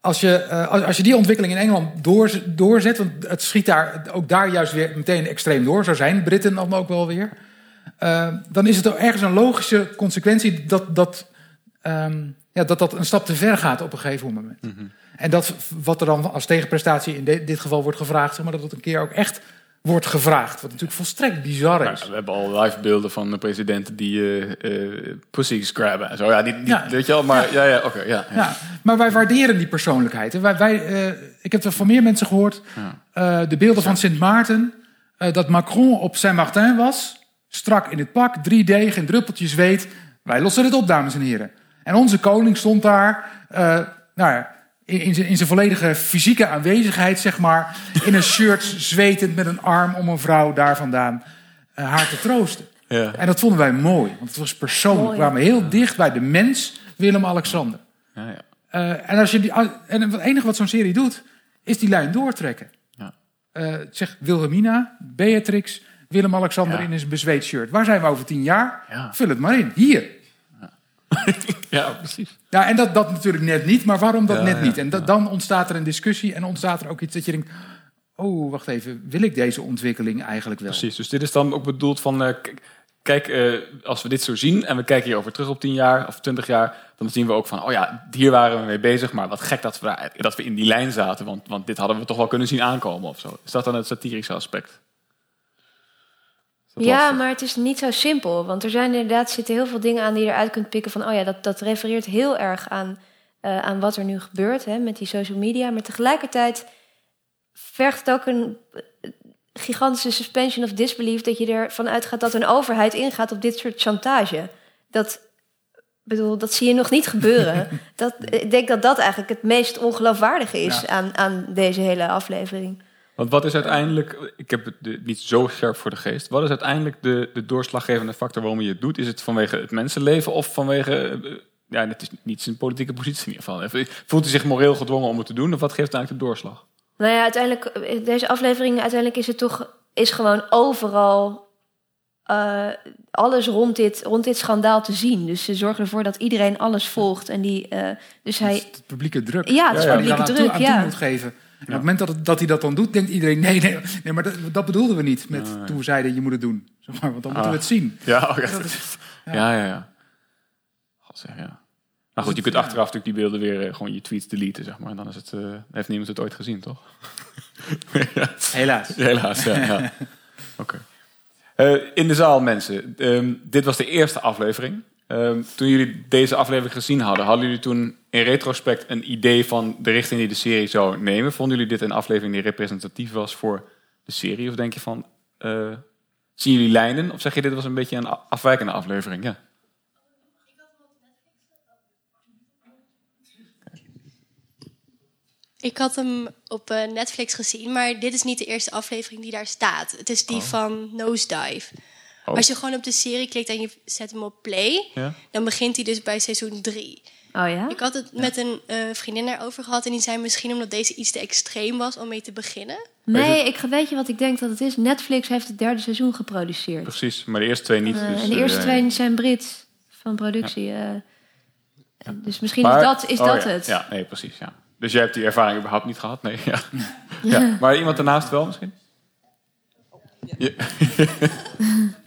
S3: als, je, eh, als, als je die ontwikkeling in Engeland door, doorzet, want het schiet daar ook daar juist weer meteen extreem door, zo zijn Britten dan ook wel weer, eh, dan is het ook ergens een logische consequentie dat dat, ehm, ja, dat dat een stap te ver gaat op een gegeven moment. En dat wat er dan als tegenprestatie in de- dit geval wordt gevraagd, zeg maar, dat het een keer ook echt wordt gevraagd. Wat natuurlijk volstrekt bizar is.
S7: We hebben al live beelden van de presidenten die eh eh, pussies grabben en zo. Ja, niet
S3: Ja.
S7: weet je wel, maar ja, ja, oké, ja, ja.
S3: Ja, maar wij waarderen die persoonlijkheid. En Wij, wij, eh, ik heb er van meer mensen gehoord. eh, de beelden van Sint Maarten. dat Macron op Saint-Martin was. Strak in het pak, 3D, geen druppeltjes weet. Wij lossen het op, dames en heren. En onze koning stond daar. eh, nou ja, in, zijn, in zijn volledige fysieke aanwezigheid, zeg maar. In een shirt, zwetend met een arm om een vrouw daar vandaan eh, haar te troosten.
S7: Ja.
S3: En dat vonden wij mooi, want het was persoonlijk.
S2: Mooi.
S3: We kwamen heel dicht bij de mens, Willem-Alexander.
S7: Ja, ja.
S3: Eh, en, als je die, en het enige wat zo'n serie doet, is die lijn doortrekken.
S7: Ja.
S3: Eh, zeg Wilhelmina, Beatrix, Willem-Alexander
S7: Ja.
S3: in een bezweet shirt. Waar zijn we over tien jaar?
S7: Ja.
S3: Vul het maar in. Hier.
S7: ja, precies.
S3: Ja, en dat, dat natuurlijk net niet, maar waarom dat
S7: Ja,
S3: net
S7: ja,
S3: niet? En da- dan ontstaat er een discussie en ontstaat er ook iets dat je denkt... oh, wacht even, wil ik deze ontwikkeling eigenlijk wel?
S7: Precies, dus dit is dan ook bedoeld van... eh, kijk, eh, als we dit zo zien en we kijken hierover terug op 10 jaar of 20 jaar, dan zien we ook van, oh ja, hier waren we mee bezig, maar wat gek dat we, daar, dat we in die lijn zaten, want, want dit hadden we toch wel kunnen zien aankomen of zo. Is dat dan het satirische aspect?
S2: Ja,
S7: lastig?
S2: maar het is niet zo simpel. Want er zijn inderdaad zitten heel veel dingen aan die je eruit kunt pikken van... oh ja, dat, dat refereert heel erg aan, eh, aan wat er nu gebeurt hè, met die social media. Maar tegelijkertijd vergt het ook een eh, gigantische suspension of disbelief... dat je ervan uitgaat dat een overheid ingaat op dit soort chantage. Dat, bedoel, dat zie je nog niet gebeuren. dat, ik denk dat dat eigenlijk het meest ongeloofwaardige is
S7: Ja.
S2: aan, aan deze hele aflevering.
S7: Want wat is uiteindelijk, ik heb het niet zo scherp voor de geest, wat is uiteindelijk de, de doorslaggevende factor waarom je het doet? Is het vanwege het mensenleven of vanwege, eh, ja, het is niet zijn politieke positie in ieder geval. Voelt hij zich moreel gedwongen om het te doen of wat geeft uiteindelijk de doorslag?
S2: Nou ja, uiteindelijk, eh, deze aflevering, uiteindelijk is het toch is gewoon overal eh, alles rond dit, rond dit schandaal te zien. Dus ze zorgen ervoor dat iedereen alles volgt. En die, eh, dus hij.
S3: Het publieke druk.
S2: Ja, het is
S3: waar hij
S2: publieke
S3: dan aan toe-
S2: druk,
S3: aan toe
S2: ja.
S3: moet geven. En op het moment dat, het- dat hij dat dan doet, denkt iedereen... nee, nee, nee maar dat, dat bedoelden we niet met, toen we zeiden je moet het doen. Zeg maar, want dan moeten
S7: Ah.
S3: we het zien.
S7: Ja, oh ja.
S3: Is-
S7: ja, ja, ja. Zeg, ja. Maar goed, je kunt achteraf natuurlijk die beelden weer eh, gewoon je tweets deleten, zeg maar. En dan is het, eh, heeft niemand het ooit gezien, toch? ja.
S3: Helaas.
S7: Helaas, ja. ja. Oké. Eh, in de zaal, mensen. Ehm, dit was de eerste aflevering. Ehm, toen jullie deze aflevering gezien hadden, hadden jullie toen in retrospect een idee van de richting die de serie zou nemen? Vonden jullie dit een aflevering die representatief was voor de serie? Of denk je van, eh, zien jullie lijnen? Of zeg je dit was een beetje een afwijkende aflevering? Ja.
S12: Ik had hem op eh, Netflix gezien, maar dit is niet de eerste aflevering die daar staat. Het is die van Nosedive.
S7: Oh.
S12: Als je gewoon op de serie klikt en je zet hem op play,
S7: Ja?
S12: dan begint hij dus bij seizoen 3.
S2: Oh ja?
S12: Ik had het met een eh, vriendin erover gehad en die zei misschien omdat deze iets te extreem was om mee te beginnen.
S2: Nee, ik weet je wat ik denk dat het is. Netflix heeft het derde seizoen geproduceerd.
S7: Precies, maar de eerste twee niet.
S2: Eh,
S7: dus,
S2: en de eerste
S7: eh,
S2: twee zijn Brits van productie. eh. Dus misschien
S7: Maar-
S2: is dat, is
S7: oh
S2: dat
S7: ja,
S2: het.
S7: Ja, nee, precies. Ja. Dus jij hebt die ervaring überhaupt niet gehad? Nee, ja. ja. Maar iemand daarnaast wel misschien? Ja.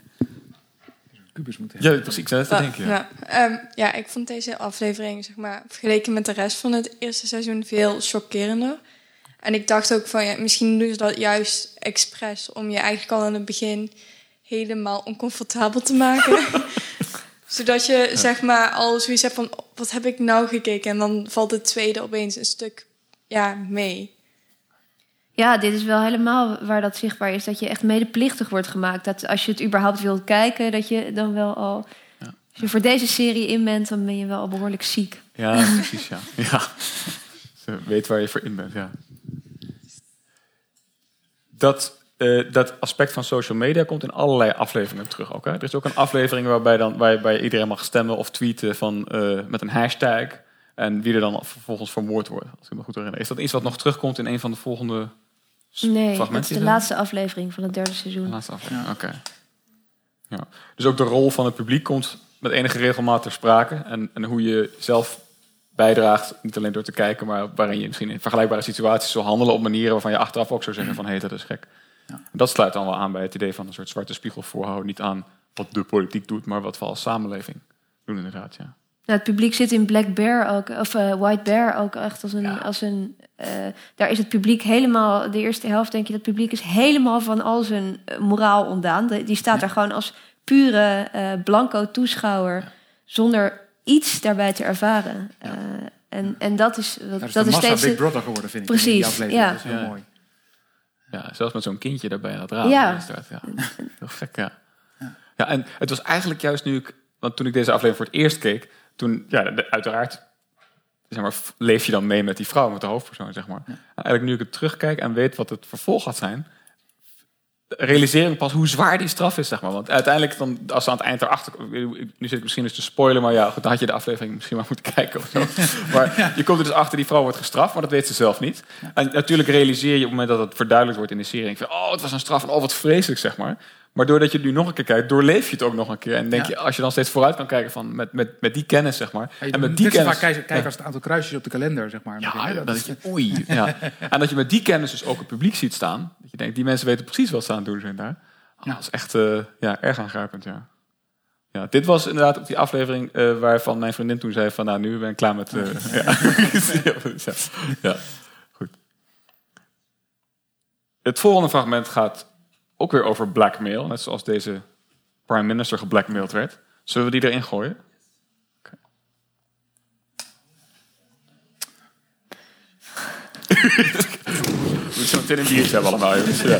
S7: Ja, precies. Ik zou
S13: Ja,
S7: denken. Ja.
S13: ja. Ehm, ja, ik vond deze aflevering, zeg maar, vergeleken met de rest van het eerste seizoen veel chockerender. En ik dacht ook van, ja, misschien doen ze dat juist expres om je eigenlijk al in het begin helemaal oncomfortabel te maken. Zodat je, zeg maar, al zoiets hebt van, wat heb ik nou gekeken? En dan valt het tweede opeens een stuk, ja, mee.
S2: Ja, dit is wel helemaal waar dat zichtbaar is. Dat je echt medeplichtig wordt gemaakt. Dat als je het überhaupt wilt kijken, dat je dan wel al... Als je voor deze serie in bent, dan ben je wel al behoorlijk ziek.
S7: Ja, precies. Ja. ja. Weet waar je voor in bent. Ja. Dat, eh, dat aspect van social media komt in allerlei afleveringen terug. Ook, hè? Er is ook een aflevering waarbij, dan, waarbij iedereen mag stemmen of tweeten van, eh, met een hashtag. En wie er dan vervolgens vermoord wordt. Als ik me goed herinner. Is dat iets wat nog terugkomt in een van de volgende
S2: Nee, dat is de laatste aflevering van het derde seizoen.
S7: De laatste aflevering, oké. Ja. Dus ook de rol van het publiek komt met enige regelmaat ter sprake. En, en hoe je zelf bijdraagt, niet alleen door te kijken, maar waarin je misschien in vergelijkbare situaties zal handelen op manieren waarvan je achteraf ook zou zeggen van hé, hey, dat is gek. En dat sluit dan wel aan bij het idee van een soort zwarte spiegel voorhouden. Niet aan wat de politiek doet, maar wat we als samenleving doen inderdaad, ja.
S2: Nou, het publiek zit in Black Bear ook, of eh, White Bear ook echt als een. Als een eh, daar is het publiek helemaal, de eerste helft denk je, dat publiek is helemaal van al zijn eh, moraal ontdaan. De- die staat daar gewoon als pure eh, blanco toeschouwer, zonder iets daarbij te ervaren. Eh, en, en dat is, dat,
S3: Dat is
S2: dat
S3: de
S2: is
S3: massa
S2: steeds.
S3: Big Brother geworden, vind ik. in die
S2: Precies,
S3: aflevering.
S2: ja.
S3: Dat is heel
S7: Ja.
S3: mooi.
S7: Ja, zelfs met zo'n kindje daarbij aan het raam.
S2: Ja.
S7: inderdaad, Ja. Heel gek, ja. ja. en het was eigenlijk juist nu ik... Want toen ik deze aflevering voor het eerst keek... Toen, ja, de- uiteraard... Zeg maar, leef je dan mee met die vrouw, met de hoofdpersoon, zeg maar. En eigenlijk nu ik het terugkijk en weet wat het vervolg gaat zijn... realiseer ik pas hoe zwaar die straf is, zeg maar. Want uiteindelijk, dan, als ze aan het eind erachter... Nu zit ik misschien eens te spoilen, maar ja, goed, dan had je de aflevering misschien maar moeten kijken of zo. Maar je komt er dus achter, die vrouw wordt gestraft, maar dat weet ze zelf niet. En natuurlijk realiseer je op het moment dat het verduidelijkt wordt in de serie... denk je oh, het was een straf en oh, wat vreselijk, zeg maar. Maar doordat je het nu nog een keer kijkt, doorleef je het ook nog een keer. En denk
S3: Ja.
S7: je, als je dan steeds vooruit kan kijken van, met, met, met die kennis, zeg maar.
S3: Ja,
S7: en met die
S3: vaak
S7: kennis...
S3: kijken,
S7: Ja.
S3: als het aantal kruisjes op de kalender, zeg maar.
S7: Ja,
S3: denk
S7: dat
S3: is-
S7: je, oei. Ja. En dat je met die kennis dus ook het publiek ziet staan. Dat je denkt, die mensen weten precies wat ze aan het doen zijn daar. Ah, Dat is echt eh, ja, erg aangrijpend, ja. Ja, dit was inderdaad ook die aflevering eh, waarvan mijn vriendin toen zei van nou, nu ben ik klaar met... eh, ja, ja, goed. Het volgende fragment gaat ook weer over blackmail, net zoals deze prime minister geblackmailed werd. Zullen we die erin gooien? We moeten zo meteen een biertje hebben allemaal, jongens. Ja.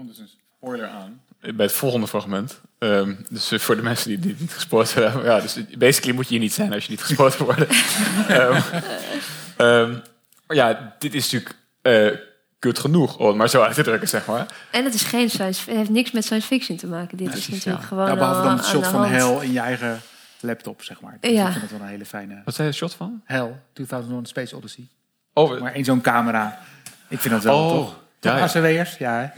S14: Komt dus een spoiler aan. Bij het volgende fragment. Ehm, dus eh, voor de mensen die, die niet gespoord hebben. Ja, dus basically moet je hier niet zijn als je niet gespoord worden. Ehm, ehm, maar ja, dit is natuurlijk eh, kut genoeg, om het maar zo uit te drukken, zeg maar.
S2: En het is geen science, het heeft niks met science fiction te maken. Dit is natuurlijk gewoon
S3: Ja, behalve dan het shot van hel in je eigen laptop, zeg maar.
S2: Ja.
S3: Dus ik vind het wel een hele fijne...
S7: Wat zei je shot van?
S3: Hell, 2001 Space Odyssey.
S7: Oh,
S3: maar één zo'n camera. Ik vind dat wel,
S7: Oh,
S3: toch?
S7: Ja, ja.
S3: ACW'ers? Ja?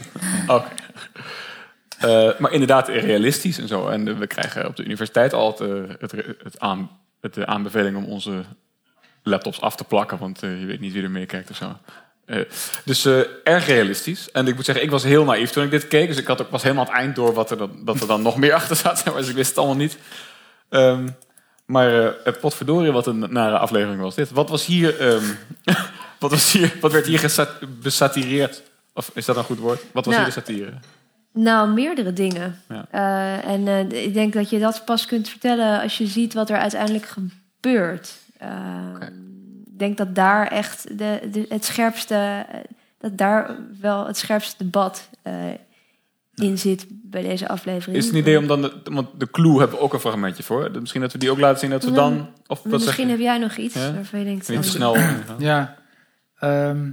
S7: Oké. Eh, maar inderdaad realistisch en zo. En eh, we krijgen op de universiteit altijd eh, het, het, aan, het de aanbeveling om onze laptops af te plakken, want eh, je weet niet wie er meekijkt of zo. Eh, dus eh, erg realistisch. En ik moet zeggen, ik was heel naïef toen ik dit keek. Dus ik had ook, was helemaal het eind door wat er dan, dat er dan nog meer achter zat. Maar dus ik wist het allemaal niet. Ehm, maar eh potverdorie, wat een nare aflevering was dit. Wat was hier... ehm, wat, was hier wat werd hier besatireerd? Of is dat een goed woord? Wat was
S2: Nou,
S7: hier de satire?
S2: Nou, meerdere dingen.
S7: Ja.
S2: Eh, en eh, ik denk dat je dat pas kunt vertellen als je ziet wat er uiteindelijk gebeurt. Eh, Ik denk dat daar echt de, de, het scherpste, eh, dat daar wel het scherpste debat eh, in zit bij deze aflevering.
S7: Is het een idee om dan... De, want de clue hebben we ook een fragmentje voor. Misschien dat we die ook laten zien dat we dan... Of wat
S2: Misschien heb jij nog iets
S7: Ja?
S2: waarvan je denkt...
S7: Niet
S2: oh,
S7: snel.
S3: Ja. Ehm,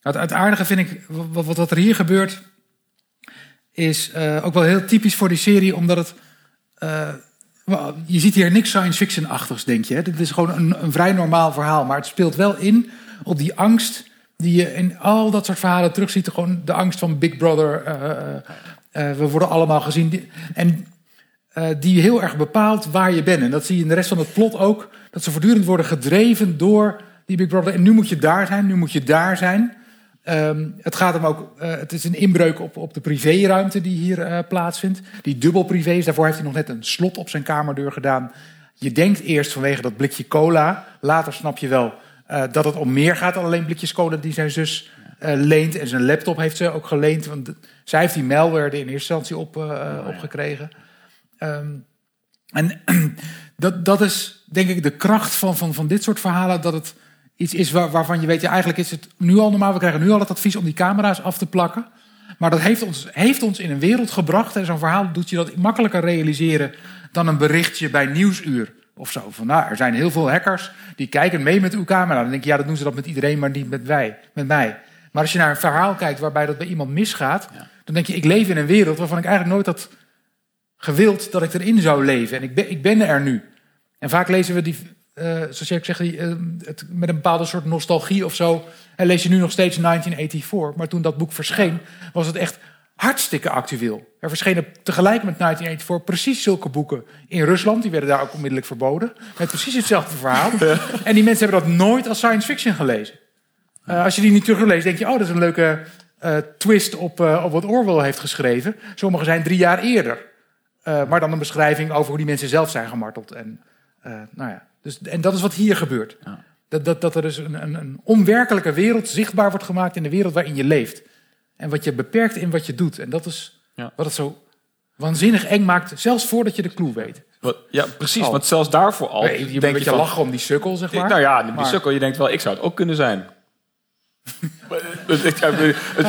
S3: het, het aardige vind ik, wat, wat, er hier gebeurt, is eh, ook wel heel typisch voor die serie, omdat het. eh, je ziet hier niks science fiction-achtigs, denk je. Hè? Dit is gewoon een, een vrij normaal verhaal, maar het speelt wel in op die angst die je in al dat soort verhalen terugziet. Gewoon de angst van Big Brother. eh, we worden allemaal gezien. En die heel erg bepaalt waar je bent. En dat zie je in de rest van het plot ook. Dat ze voortdurend worden gedreven door die Big Brother. En nu moet je daar zijn, nu moet je daar zijn. Ehm, het gaat hem ook. eh, het is een inbreuk op, op de privéruimte die hier eh, plaatsvindt. Die dubbel privé is. Daarvoor heeft hij nog net een slot op zijn kamerdeur gedaan. Je denkt eerst vanwege dat blikje cola. Later snap je wel eh, dat het om meer gaat dan alleen blikjes cola die zijn zus leent. En zijn laptop heeft ze ook geleend. Want de- zij heeft die malware er in eerste instantie op, eh, opgekregen. Ehm, en dat, dat is denk ik de kracht van, van, van dit soort verhalen. Dat het iets is waar, waarvan je weet, ja, eigenlijk is het nu al normaal. We krijgen nu al het advies om die camera's af te plakken. Maar dat heeft ons, heeft ons in een wereld gebracht. En zo'n verhaal doet je dat makkelijker realiseren dan een berichtje bij Nieuwsuur. Of zo. Van, nou, er zijn heel veel hackers die kijken mee met uw camera. Dan denk je, ja, dat doen ze dat met iedereen, maar niet met, wij, met mij. Maar als je naar een verhaal kijkt waarbij dat bij iemand misgaat, dan denk je, ik leef in een wereld waarvan ik eigenlijk nooit had gewild dat ik erin zou leven. En ik ben, ik ben er nu. En vaak lezen we die, zoals jij ook zegt, die, eh, het, met een bepaalde soort nostalgie of zo. En lees je nu nog steeds 1984. Maar toen dat boek verscheen, was het echt hartstikke actueel. Er verschenen tegelijk met 1984 precies zulke boeken in Rusland. Die werden daar ook onmiddellijk verboden. Met precies hetzelfde verhaal. En die mensen hebben dat nooit als science fiction gelezen. Eh, als je die niet terugleest, denk je, oh, dat is een leuke eh, twist op, eh, op wat Orwell heeft geschreven. Sommige zijn drie jaar eerder. Eh, maar dan een beschrijving over hoe die mensen zelf zijn gemarteld. En, eh, nou ja. Dus, en dat is wat hier gebeurt. Dat, dat, dat er dus een, een, een onwerkelijke wereld zichtbaar wordt gemaakt in de wereld waarin je leeft. En wat je beperkt in wat je doet. En dat is wat het zo waanzinnig eng maakt, zelfs voordat je de clue weet.
S7: Ja, precies.
S3: Oh.
S7: Want zelfs daarvoor al.
S3: Nee, je
S7: denk
S3: een beetje
S7: van-
S3: lachen om die sukkel, zeg maar.
S7: Nou ja, die
S3: Maar-
S7: sukkel, je denkt wel, ik zou het ook kunnen zijn. Het-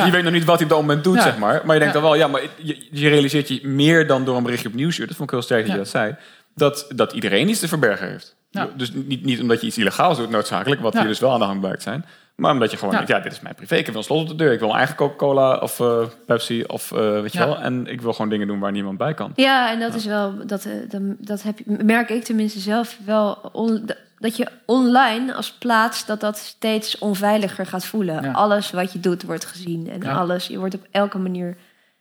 S7: Je weet nog niet wat hij op dat moment doet,
S3: Ja.
S7: zeg maar. Maar je denkt
S3: Ja.
S7: dan wel, ja, maar je, je realiseert je meer dan door een berichtje op Nieuwsuur. Dat vond ik heel sterk dat je dat zei. Dat, dat iedereen iets te verbergen heeft.
S3: Ja.
S7: Dus niet, niet omdat je iets illegaals doet noodzakelijk, wat
S3: Ja.
S7: hier dus wel aan de hand blijkt zijn. Maar omdat je gewoon
S3: Ja.
S7: denkt, ja, dit is mijn privé. Ik wil een slot op de deur. Ik wil eigen Coca-Cola of eh, Pepsi of eh, weet je
S2: Ja.
S7: wel. En ik wil gewoon dingen doen waar niemand bij kan.
S2: Ja, en dat is wel, dat, eh, dat, dat heb, merk ik tenminste zelf wel, on- dat je online als plaats, dat dat steeds onveiliger gaat voelen.
S3: Ja.
S2: Alles wat je doet wordt gezien en
S3: Ja.
S2: alles, je wordt op elke manier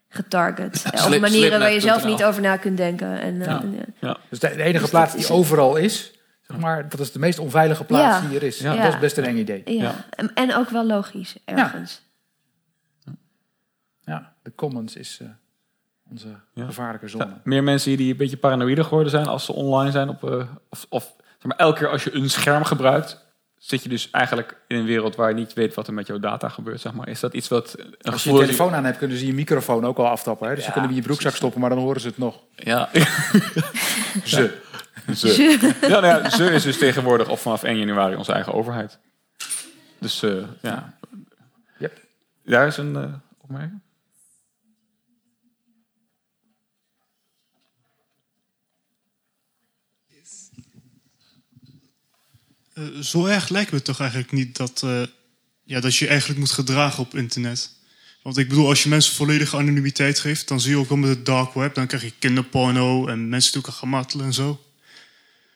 S2: getarget.
S3: Slip-
S2: op manieren waar je zelf niet over na kunt denken. En, eh,
S3: Ja.
S2: en, ja.
S3: Dus de, de enige
S2: Dus
S3: plaats die
S2: is-
S3: overal is, zeg maar, dat is de meest onveilige plaats
S2: Ja.
S3: die er is.
S2: Ja.
S3: Dat is best een eng idee.
S2: Ja. En, en ook wel logisch, ergens.
S3: Ja, de commons is eh, onze gevaarlijke zone.
S7: Ja, meer mensen die een beetje paranoïde geworden zijn als ze online zijn. Op, eh, of, of zeg maar, elke keer als je een scherm gebruikt, zit je dus eigenlijk in een wereld waar je niet weet wat er met jouw data gebeurt. Zeg maar. Is dat iets wat. Een
S3: Als je je telefoon aan hebt, kunnen ze je microfoon ook al aftappen. Hè? Dus ze kunnen in je broekzak stoppen, maar dan horen ze het nog.
S7: Ja.
S3: Ze.
S7: Ze. Ja, nou ja, ze is dus tegenwoordig of vanaf 1 januari onze eigen overheid. Dus eh, ja.
S3: Yep.
S7: Daar is een eh, opmerking.
S15: Eh, zo erg lijkt me het toch eigenlijk niet dat, eh, ja, dat je je eigenlijk moet gedragen op internet. Want ik bedoel, als je mensen volledige anonimiteit geeft, dan zie je ook wel met het dark web, dan krijg je kinderporno en mensen die elkaar gaan martelen en zo.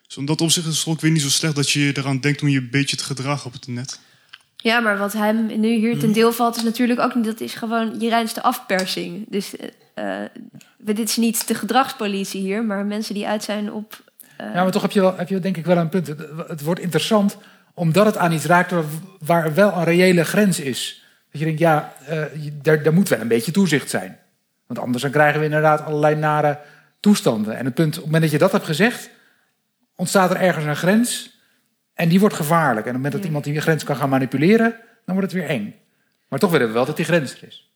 S15: Dus in dat opzicht is het ook weer niet zo slecht dat je eraan denkt om je een beetje te gedragen op het net.
S2: Ja, maar wat hem nu hier ten deel valt, is natuurlijk ook niet. Dat is gewoon je reinste afpersing. Dus eh, eh, dit is niet de gedragspolitie hier, maar mensen die uit zijn op. eh,
S3: Ja, maar toch heb je, wel, heb je denk ik wel een punt. Het, wordt interessant omdat het aan iets raakt waar, wel een reële grens is. Dat je denkt, ja, eh, je- daar, daar moet wel een beetje toezicht zijn. Want anders dan krijgen we inderdaad allerlei nare toestanden. En het punt, op het moment dat je dat hebt gezegd, ontstaat er ergens een grens. En die wordt gevaarlijk. En op het moment dat iemand die grens kan gaan manipuleren, dan wordt het weer eng. Maar toch willen we wel dat die grens er is.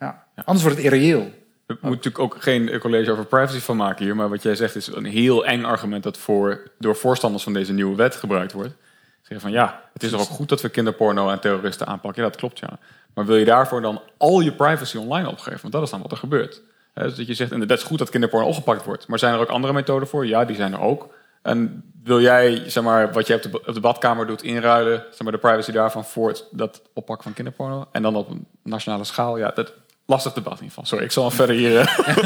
S3: Ja. Anders wordt het irreëel.
S7: We moeten natuurlijk ook geen eh, college over privacy van maken hier. Maar wat jij zegt is een heel eng argument dat voor, door voorstanders van deze nieuwe wet gebruikt wordt. Zeggen van ja, het is toch ook goed dat we kinderporno en terroristen aanpakken. Ja, dat klopt ja. Maar wil je daarvoor dan al je privacy online opgeven? Want dat is dan wat er gebeurt. Hè, Dus dat je zegt, inderdaad, het is goed dat kinderporno opgepakt wordt. Maar zijn er ook andere methoden voor? Ja, die zijn er ook. En wil jij, zeg maar, wat je op de, op de badkamer doet, inruilen, zeg maar, de privacy daarvan voor het, dat oppakken van kinderporno? En dan op een nationale schaal? Ja, dat lastig debat in ieder geval. Sorry, ik zal verder hier. eh,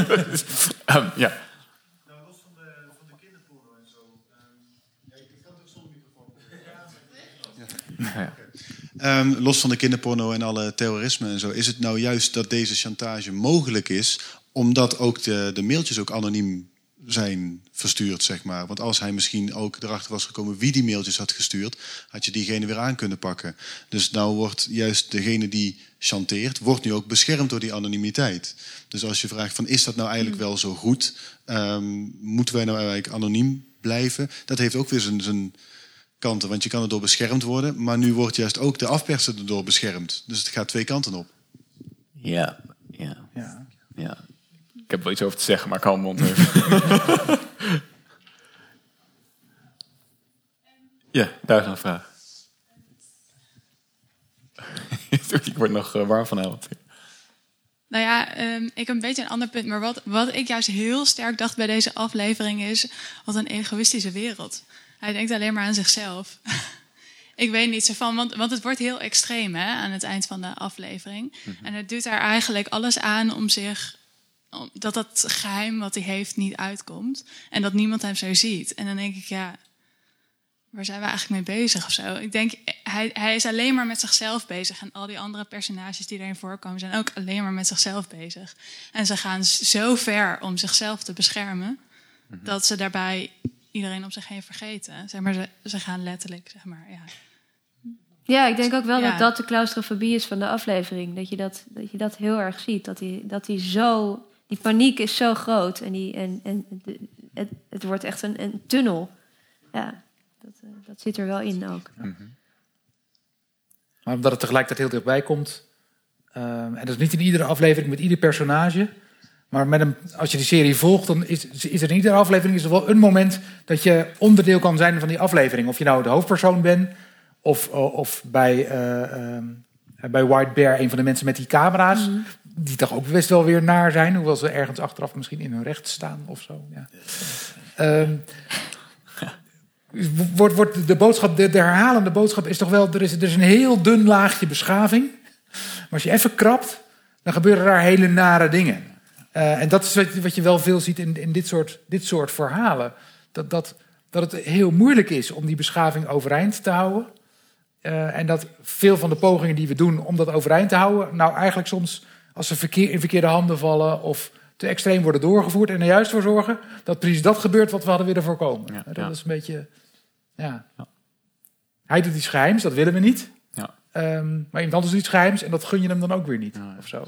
S7: ehm, ja.
S16: Ehm, los van de kinderporno en alle terrorisme en zo, is het nou juist dat deze chantage mogelijk is, omdat ook de, de mailtjes ook anoniem zijn verstuurd, zeg maar. Want als hij misschien ook erachter was gekomen wie die mailtjes had gestuurd, had je diegene weer aan kunnen pakken. Dus nou wordt juist degene die chanteert, wordt nu ook beschermd door die anonimiteit. Dus als je vraagt van is dat nou eigenlijk wel zo goed? Ehm, moeten wij nou eigenlijk anoniem blijven? Dat heeft ook weer zijn, zijn kanten, want je kan erdoor beschermd worden, maar nu wordt juist ook de afperser erdoor beschermd. Dus het gaat twee kanten op.
S10: Ja, ja.
S3: ja.
S7: ja. Ik heb wel iets over te zeggen, maar ik hou mijn mond even. ja, daar is een vraag. ik word nog eh, warm van helft.
S17: Nou ja, ehm, ik heb een beetje een ander punt. Maar wat, wat ik juist heel sterk dacht bij deze aflevering is... wat een egoïstische wereld. Hij denkt alleen maar aan zichzelf. ik weet niet zo van, want, want het wordt heel extreem hè, aan het eind van de aflevering. En het doet daar eigenlijk alles aan om zich... dat dat geheim wat hij heeft niet uitkomt. En dat niemand hem zo ziet. En dan denk ik, ja... Waar zijn we eigenlijk mee bezig of zo? Ik denk, hij, hij is alleen maar met zichzelf bezig. En al die andere personages die erin voorkomen, zijn ook alleen maar met zichzelf bezig. En ze gaan zo ver om zichzelf te beschermen, dat ze daarbij iedereen om zich heen vergeten. Zeg maar, ze, ze gaan letterlijk, zeg maar, ja.
S2: Ja, ik denk ook wel
S17: Ja.
S2: dat dat de claustrofobie is van de aflevering. Dat je dat, dat, je dat heel erg ziet. Dat die, dat die zo... Die paniek is zo groot. En, die, en, en de- het, het wordt echt een, een tunnel. Ja, dat, eh, dat zit er wel in ook.
S3: Maar omdat het tegelijkertijd heel dichtbij komt. ehm, en dat is niet in iedere aflevering met ieder personage. Maar met een, als je die serie volgt, dan is, is er in iedere aflevering is er wel een moment dat je onderdeel kan zijn van die aflevering. Of je nou de hoofdpersoon bent, of, of bij, eh, ehm, bij White Bear een van de mensen met die camera's. Die toch ook best wel weer naar zijn, hoewel ze ergens achteraf misschien in hun recht staan of zo. Ja. Ehm, wordt, wordt de boodschap, de, de herhalende boodschap is toch wel, er is, er is een heel dun laagje beschaving. Maar als je even krabt, dan gebeuren daar hele nare dingen. Eh, en dat is wat, wat je wel veel ziet in, in dit, soort, dit soort verhalen. Dat, dat, dat het heel moeilijk is om die beschaving overeind te houden. Eh, en dat veel van de pogingen die we doen om dat overeind te houden, nou eigenlijk soms als ze verkeer, in verkeerde handen vallen of te extreem worden doorgevoerd en er juist voor zorgen dat precies dat gebeurt wat we hadden willen voorkomen. dat
S7: ja.
S3: is een beetje. Ja. Hij doet iets geheims, dat willen we niet.
S7: Ja.
S3: Ehm, maar iemand anders doet iets geheims en dat gun je hem dan ook weer niet. of zo.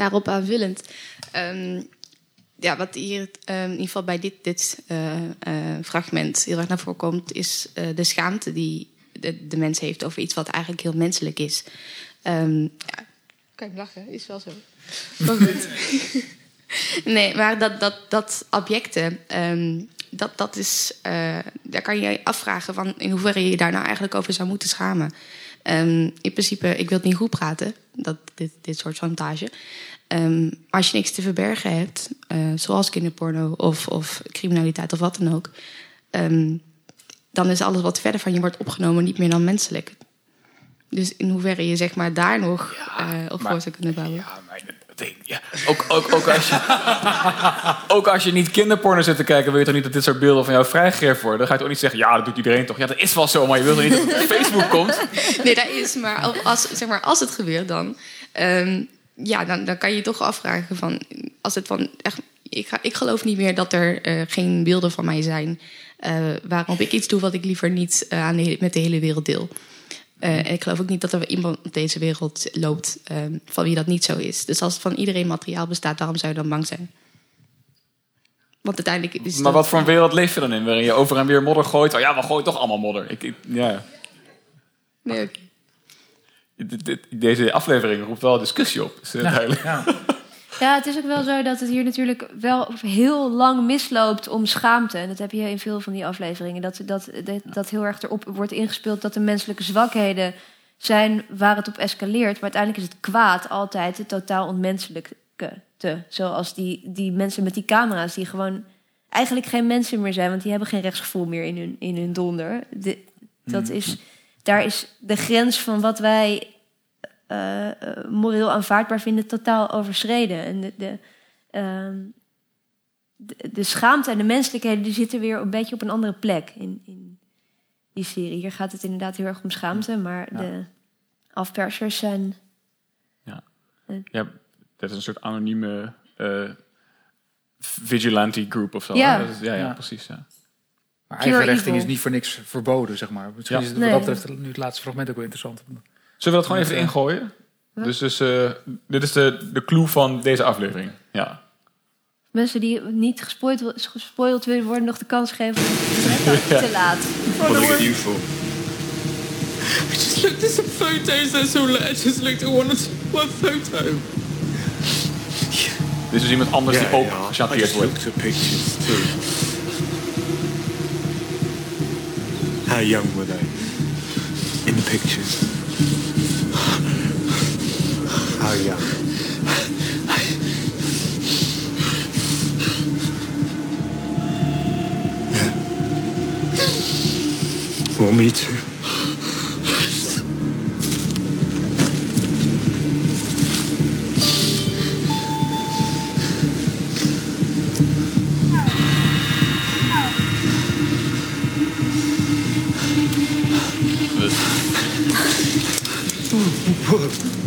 S18: daarop aanvullend. Ehm, ja, wat hier ehm, in ieder geval bij dit, dit eh, eh, fragment heel erg naar voren komt, is eh, de schaamte die de, de mens heeft over iets wat eigenlijk heel menselijk is. Ehm, ja, kan je lachen, is wel zo. Maar goed. nee, maar dat, dat, dat objecten, ehm, dat, dat is, eh, daar kan je je afvragen van in hoeverre je je daar nou eigenlijk over zou moeten schamen. Ehm, in principe, ik wil het niet goed praten, dat, dit, dit soort chantage. Ehm, als je niks te verbergen hebt, eh, zoals kinderporno of, of criminaliteit of wat dan ook, ehm, dan is alles wat verder van je wordt opgenomen niet meer dan menselijk. Dus in hoeverre je zeg maar daar nog eh, op voor zou kunnen bouwen.
S7: Ook, ook, ook, als je, ook als je niet kinderporno zit te kijken, wil je toch niet dat dit soort beelden van jou vrijgegeven worden? Dan ga je toch niet zeggen, ja, dat doet iedereen toch? Ja, dat is wel zo, maar je wilt toch niet dat het op Facebook komt?
S18: Nee, dat is. Maar als, zeg maar als het gebeurt dan... ehm, ja, dan, dan kan je je toch afvragen van... Als het van echt, ik, ga, ik geloof niet meer dat er eh, geen beelden van mij zijn... eh, waarop ik iets doe wat ik liever niet eh, aan de, met de hele wereld deel. Eh, en ik geloof ook niet dat er iemand op deze wereld loopt ehm, van wie dat niet zo is. Dus als van iedereen materiaal bestaat, waarom zou je dan bang zijn? Want uiteindelijk is
S7: Maar
S18: dat-
S7: wat voor een wereld leef je dan in? Waarin je over en weer modder gooit? Oh ja, we gooien toch allemaal modder. Ik, ik- ja.
S18: Nee,
S7: Deze aflevering roept wel discussie op. Is, duidelijk.
S2: Ja, het is ook wel zo dat het hier natuurlijk wel heel lang misloopt om schaamte. En dat heb je in veel van die afleveringen. Dat, dat, dat, dat heel erg erop wordt ingespeeld dat de menselijke zwakheden zijn waar het op escaleert. Maar uiteindelijk is het kwaad altijd het totaal onmenselijke. Te. Zoals die, die mensen met die camera's die gewoon eigenlijk geen mensen meer zijn. Want die hebben geen rechtsgevoel meer in hun, in hun donder. De, dat
S3: Hmm.
S2: is, daar is de grens van wat wij eh, eh, moreel aanvaardbaar vinden totaal overschreden. En de, de, ehm, de, de schaamte en de menselijkheden die zitten weer een beetje op een andere plek in, in die serie. Hier gaat het inderdaad heel erg om schaamte, maar de afpersers zijn.
S7: Ja, dat is een soort anonieme eh, vigilante group of zo.
S2: Ja.
S7: hè? Dat is- ja, ja,
S3: Ja.
S7: precies. Ja.
S3: Maar
S2: Pure evil.
S3: is niet voor niks verboden, zeg maar. Misschien
S7: Ja.
S3: is het wat
S2: Nee.
S3: dat betreft nu het laatste fragment ook wel interessant.
S7: Zullen we dat gewoon even
S3: Ja.
S7: ingooien?
S2: Ja.
S7: Dus, dus eh, dit is de, de clue van deze aflevering. Ja.
S2: Mensen die niet gespoild, wil- gespoild willen worden, nog de kans geven. Te laat.
S19: What look at you for?
S20: I just looked at some photos, that's all. I just looked at one, one photo.
S7: Dit is iemand anders
S8: Yeah,
S7: die ook
S8: yeah,
S7: gechanteerd wordt.
S8: pictures too. How young were they? In the pictures. How young? Yeah. Want me to?
S21: you.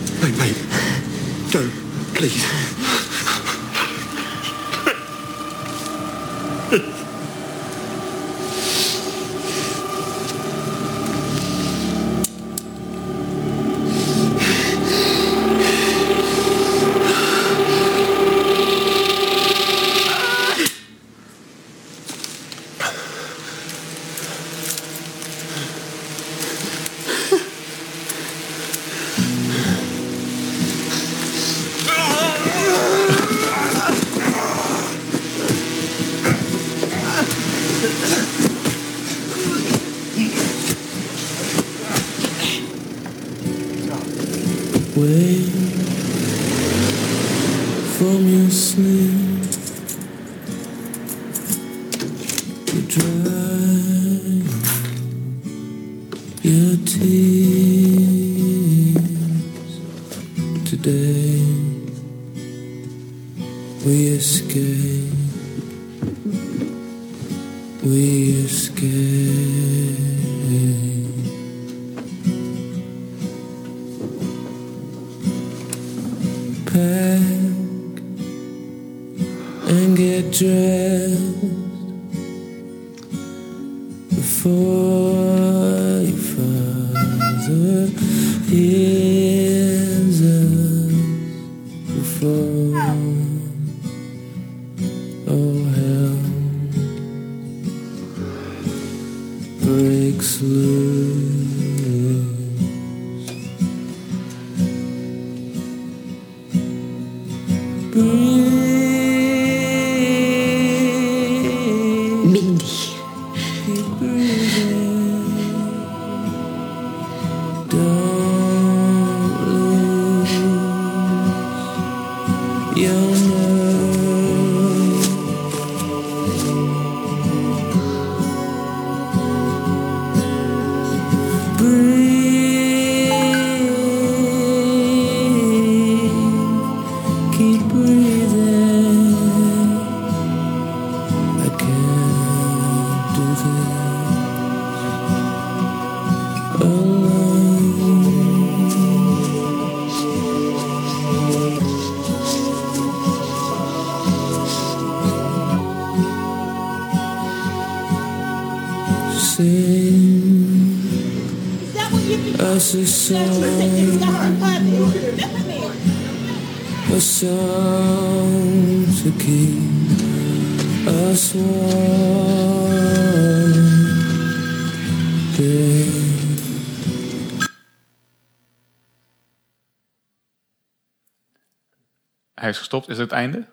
S7: Is gestopt. Is het het einde?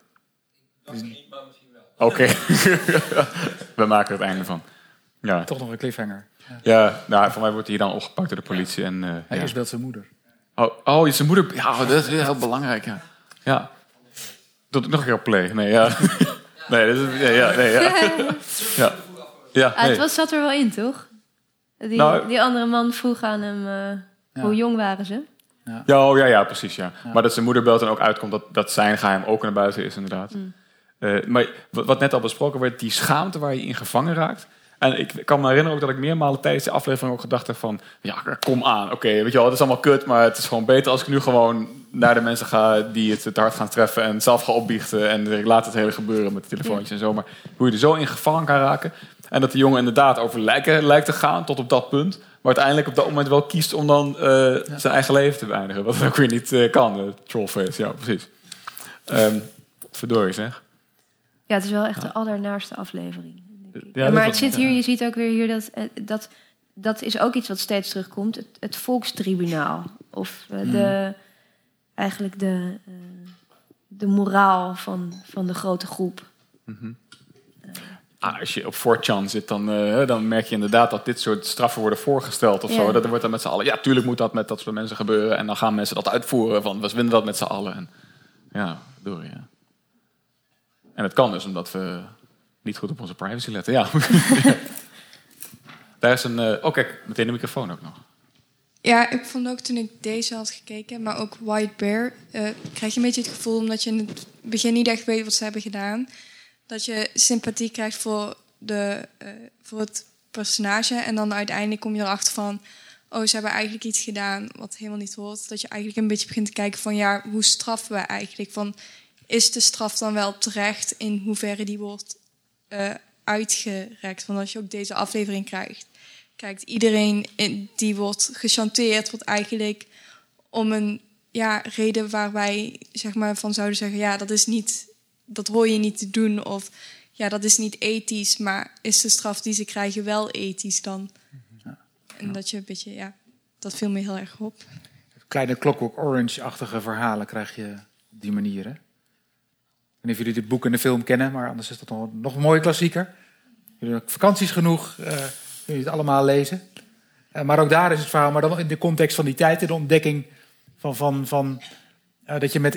S7: Oké. We maken het einde van. Ja.
S3: Toch nog een cliffhanger.
S7: Ja, nou, voor mij wordt hij dan opgepakt door de politie. En, eh,
S3: Hij
S7: ja.
S3: is wel zijn moeder.
S7: Oh, oh, zijn moeder. Ja, dat is heel belangrijk. Ja. ja. Doe het nog een keer op play. Nee, ja. Nee, dat is, ja, ja, nee, ja. Ja. Ja,
S2: Ah, het
S7: nee.
S2: was, zat er wel in, toch? Die,
S7: Nou-
S2: die andere man vroeg aan hem, eh, hoe jong waren ze?
S7: Ja, oh, ja, ja, precies. Ja. Maar dat zijn moeder belt en ook uitkomt dat, dat zijn geheim ook naar buiten is, inderdaad.
S2: Mm.
S7: Eh, maar wat, wat net al besproken werd, die schaamte waar je in gevangen raakt. En ik kan me herinneren ook dat ik meermalen tijdens de aflevering ook gedacht heb van... Ja, kom aan. Oké, weet je wel, het is allemaal kut, maar het is gewoon beter als ik nu gewoon naar de mensen ga die het te hard gaan treffen en zelf ga opbiechten. En ik laat het hele gebeuren met de telefoontjes en zo. Maar hoe je er zo in gevangen kan raken. En dat de jongen inderdaad over lijken lijkt te gaan tot op dat punt. Maar uiteindelijk op dat moment wel kiest om dan eh, zijn eigen leven te beëindigen. Wat ook weer niet eh, kan. eh, trollface, ja, precies. Ehm verdorie zeg.
S2: Ja, het is wel echt de allernaarste aflevering.
S7: Ja,
S2: maar het zit hier, je ziet ook weer hier dat, dat, dat is ook iets wat steeds terugkomt. Het, het volkstribunaal. Of
S7: Hmm.
S2: de, eigenlijk de, eh, de moraal van, van de grote groep.
S7: Mhm. Ah, als je op 4chan zit, dan, eh, dan merk je inderdaad dat dit soort straffen worden voorgesteld of
S2: Ja.
S7: zo. Dat er wordt dan met z'n allen, ja, tuurlijk moet dat met dat soort mensen gebeuren. En dan gaan mensen dat uitvoeren, van we vinden dat met z'n allen. En, ja, door ja. En het kan dus omdat we niet goed op onze privacy letten. Ja. Daar is een, eh oh kijk, meteen de microfoon ook nog.
S13: Ja, ik vond ook toen ik deze had gekeken, maar ook White Bear, eh, krijg je een beetje het gevoel, omdat je in het begin niet echt weet wat ze hebben gedaan, dat je sympathie krijgt voor, de, eh, voor het personage. En dan uiteindelijk kom je erachter van, oh, ze hebben eigenlijk iets gedaan wat helemaal niet hoort. Dat je eigenlijk een beetje begint te kijken van, ja, hoe straffen we eigenlijk? Van, is de straf dan wel terecht in hoeverre die wordt eh, uitgerekt? Want als je ook deze aflevering krijgt, kijkt iedereen die wordt gechanteerd, wordt eigenlijk om een ja, reden waar wij zeg maar, van zouden zeggen: ja, dat is niet, dat hoor je niet te doen. Of ja, dat is niet ethisch, maar is de straf die ze krijgen wel ethisch dan? En dat je een beetje, ja, dat viel me heel erg op.
S3: Kleine Clockwork Orange-achtige verhalen krijg je op die manier. Hè? Ik weet niet of jullie dit boek en de film kennen, maar anders is dat nog, nog een mooie klassieker. Jullie hebben vakanties genoeg, eh kunnen jullie het allemaal lezen. Eh, maar ook daar is het verhaal, maar dan in de context van die tijd, in de ontdekking van, van, van eh, dat je met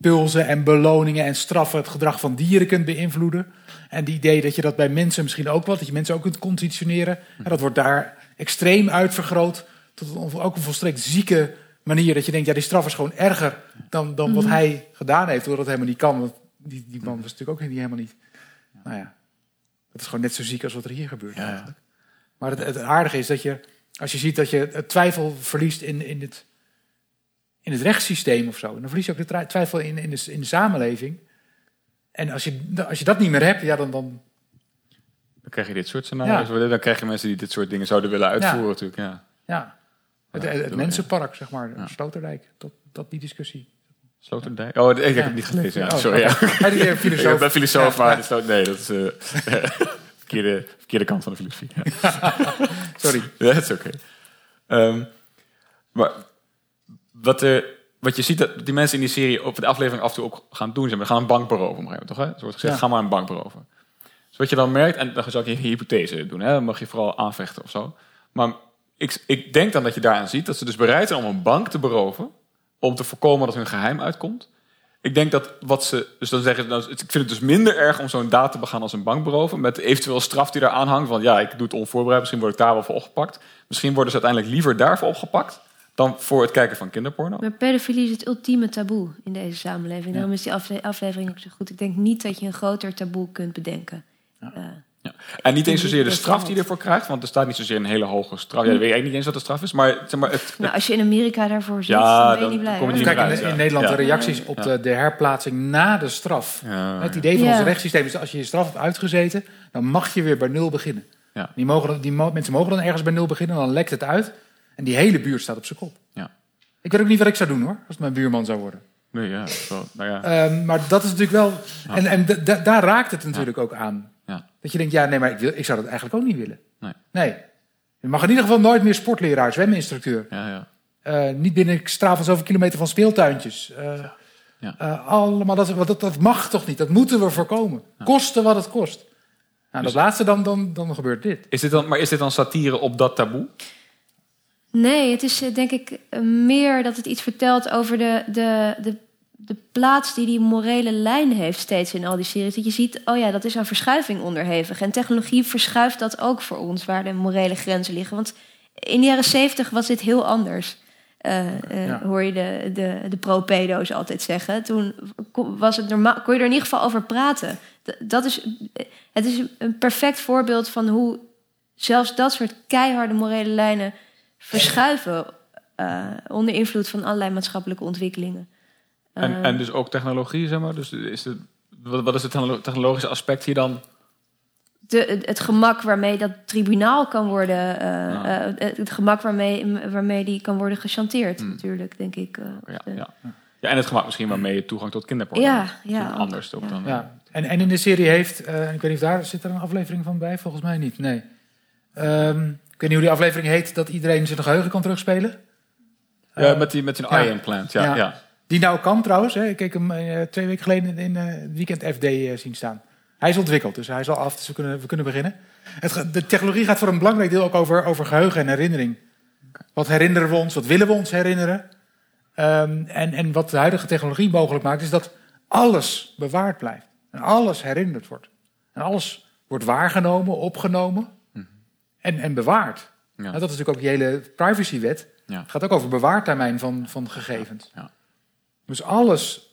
S3: impulsen en beloningen en straffen het gedrag van dieren kunt beïnvloeden. En die idee dat je dat bij mensen misschien ook wat, dat je mensen ook kunt conditioneren. En dat wordt daar extreem uitvergroot tot een, ook een volstrekt zieke manier. Dat je denkt, ja, die straf is gewoon erger dan, dan wat
S2: Mhm.
S3: hij gedaan heeft. Terwijl dat helemaal niet kan, want die, die man was natuurlijk ook niet, helemaal niet. Nou ja, dat is gewoon net zo ziek als wat er hier gebeurt eigenlijk. Maar het, het aardige is dat je, als je ziet dat je het twijfel verliest in, in, het, in het rechtssysteem of zo. En dan verlies je ook de twijfel in, in, de, in de samenleving. En als je, als je dat niet meer hebt, ja, dan, dan
S7: Dan krijg je dit soort scenario's. Dan krijg je mensen die dit soort dingen zouden willen uitvoeren
S3: Ja.
S7: natuurlijk. Ja.
S3: ja. Het,
S7: Ja,
S3: het, het
S7: door,
S3: Mensenpark, zeg maar, Sloterdijk, dat, dat die discussie.
S7: Sloterdijk? Oh, ik heb
S3: Ja.
S7: het niet gelezen. Ja,
S3: Oh,
S7: sorry. Ja.
S3: filosoof.
S7: Ik ben filosoof,
S3: Ja.
S7: maar nee, dat is eh verkeerde, verkeerde kant van de filosofie. Ja.
S3: Sorry.
S7: Ja, dat is oké. Ehm, maar wat, er, wat je ziet, dat die mensen in die serie op de aflevering af en toe ook gaan doen. Ze gaan een bank beroven, moment, toch? Hè? Zo wordt gezegd,
S3: Ja.
S7: ga maar een bank beroven. Dus wat je dan merkt, en dan zou ik je hypothese doen, hè? dan mag je vooral aanvechten of zo. Maar ik, ik denk dan dat je daaraan ziet dat ze dus bereid zijn om een bank te beroven, om te voorkomen dat hun geheim uitkomt. Ik denk dat wat ze. Dus dan zeggen ze. nou, ik vind het dus minder erg om zo'n daad te begaan als een bank beroven. Met eventueel straf die daar aan hangt. Want ja, ik doe het onvoorbereid. Misschien word ik daar wel voor opgepakt. Misschien worden ze uiteindelijk liever daarvoor opgepakt. Dan voor het kijken van kinderporno.
S2: Maar pedofilie is het ultieme taboe in deze samenleving. Daarom is die afle- aflevering ook zo goed. Ik denk niet dat je een groter taboe kunt bedenken. Eh,
S7: En niet eens zozeer de straf die je ervoor krijgt, want er staat niet zozeer een hele hoge straf. Ja, ik weet eigenlijk niet eens wat de straf is, maar, zeg maar het,
S2: nou, als je in Amerika daarvoor zit,
S7: Ja,
S2: dan ben je niet blij.
S7: je niet
S3: Kijk, in,
S7: ja.
S3: Nederland
S7: Ja.
S3: de reacties op
S2: Ja.
S3: de, de herplaatsing na de straf.
S7: Ja.
S3: Het idee van
S2: Ja.
S3: ons rechtssysteem is dat als je je straf hebt uitgezeten, dan mag je weer bij nul beginnen.
S7: Ja.
S3: Die mogen, die mensen mogen dan ergens bij nul beginnen, dan lekt het uit. En die hele buurt staat op zijn kop.
S7: Ja.
S3: Ik weet ook niet wat ik zou doen hoor, als het mijn buurman zou worden.
S7: Nee, ja, zo, nou ja.
S3: Ehm, maar dat is natuurlijk wel. En, en daar raakt het natuurlijk ook aan.
S7: Ja.
S3: Dat je denkt, ja, nee, maar ik, wil, ik zou dat eigenlijk ook niet willen.
S7: Nee.
S3: Nee. Je mag in ieder geval nooit meer sportleraar, zweminstructeur.
S7: Ja, ja.
S3: Eh, niet binnen straal van zoveel kilometer van speeltuintjes. Eh,
S7: Ja.
S3: eh, allemaal dat, dat, dat mag toch niet? Dat moeten we voorkomen. Kosten wat het kost. Nou,
S7: Dus-
S3: dat laatste, dan, dan, dan gebeurt dit.
S7: Is dit dan, maar is dit dan satire op dat taboe?
S2: Nee, het is eh, denk ik eh, meer dat het iets vertelt over de, de, de, de plaats die die morele lijn heeft steeds in al die series. Dat je ziet, oh ja, dat is aan verschuiving onderhevig. En technologie verschuift dat ook voor ons, waar de morele grenzen liggen. Want in de jaren zeventig was dit heel anders. Eh,
S3: Ja.
S2: Hoor je de, de, de pro-pedo's altijd zeggen. Toen was het normaal, kon je er in ieder geval over praten. D- Dat is, het is een perfect voorbeeld van hoe zelfs dat soort keiharde morele lijnen verschuiven eh, onder invloed van allerlei maatschappelijke ontwikkelingen.
S7: En,
S2: Eh,
S7: en dus ook technologie, zeg maar? Dus is het, wat, wat is het technolo- technologische aspect hier dan?
S2: de, het, gemak waarmee dat tribunaal kan worden, eh, eh, het, het gemak waarmee, waarmee die kan worden gechanteerd, natuurlijk, denk ik. eh,
S7: Ja,
S2: de-
S7: ja. ja, en het gemak misschien waarmee je toegang tot kinderporno
S2: Ja,
S7: hebt.
S2: ja,
S7: Misschien Anders ook dan.
S3: Ja. En, en in de serie heeft, eh, ik weet niet of daar zit er een aflevering van bij, volgens mij niet. Nee. Ehm, ik weet niet hoe die aflevering heet, dat iedereen zijn geheugen kan terugspelen.
S7: Ja,
S3: Eh,
S7: met, die, met die
S3: ja.
S7: implant. Ja, ja.
S3: Die nou kan trouwens. Hè. Ik keek hem eh, twee weken geleden in eh, het weekend FD zien staan. Hij is ontwikkeld, dus hij is al af, dus we kunnen, we kunnen beginnen. Het, de technologie gaat voor een belangrijk deel ook over, over geheugen en herinnering. Wat herinneren we ons, wat willen we ons herinneren? Ehm, en, en wat de huidige technologie mogelijk maakt, is dat alles bewaard blijft. En alles herinnerd wordt. En alles wordt waargenomen, opgenomen en, en bewaard.
S7: Ja.
S3: Nou, dat is natuurlijk ook die hele privacywet.
S7: Ja.
S3: Het gaat ook over bewaartermijn van, van gegevens. Dus alles,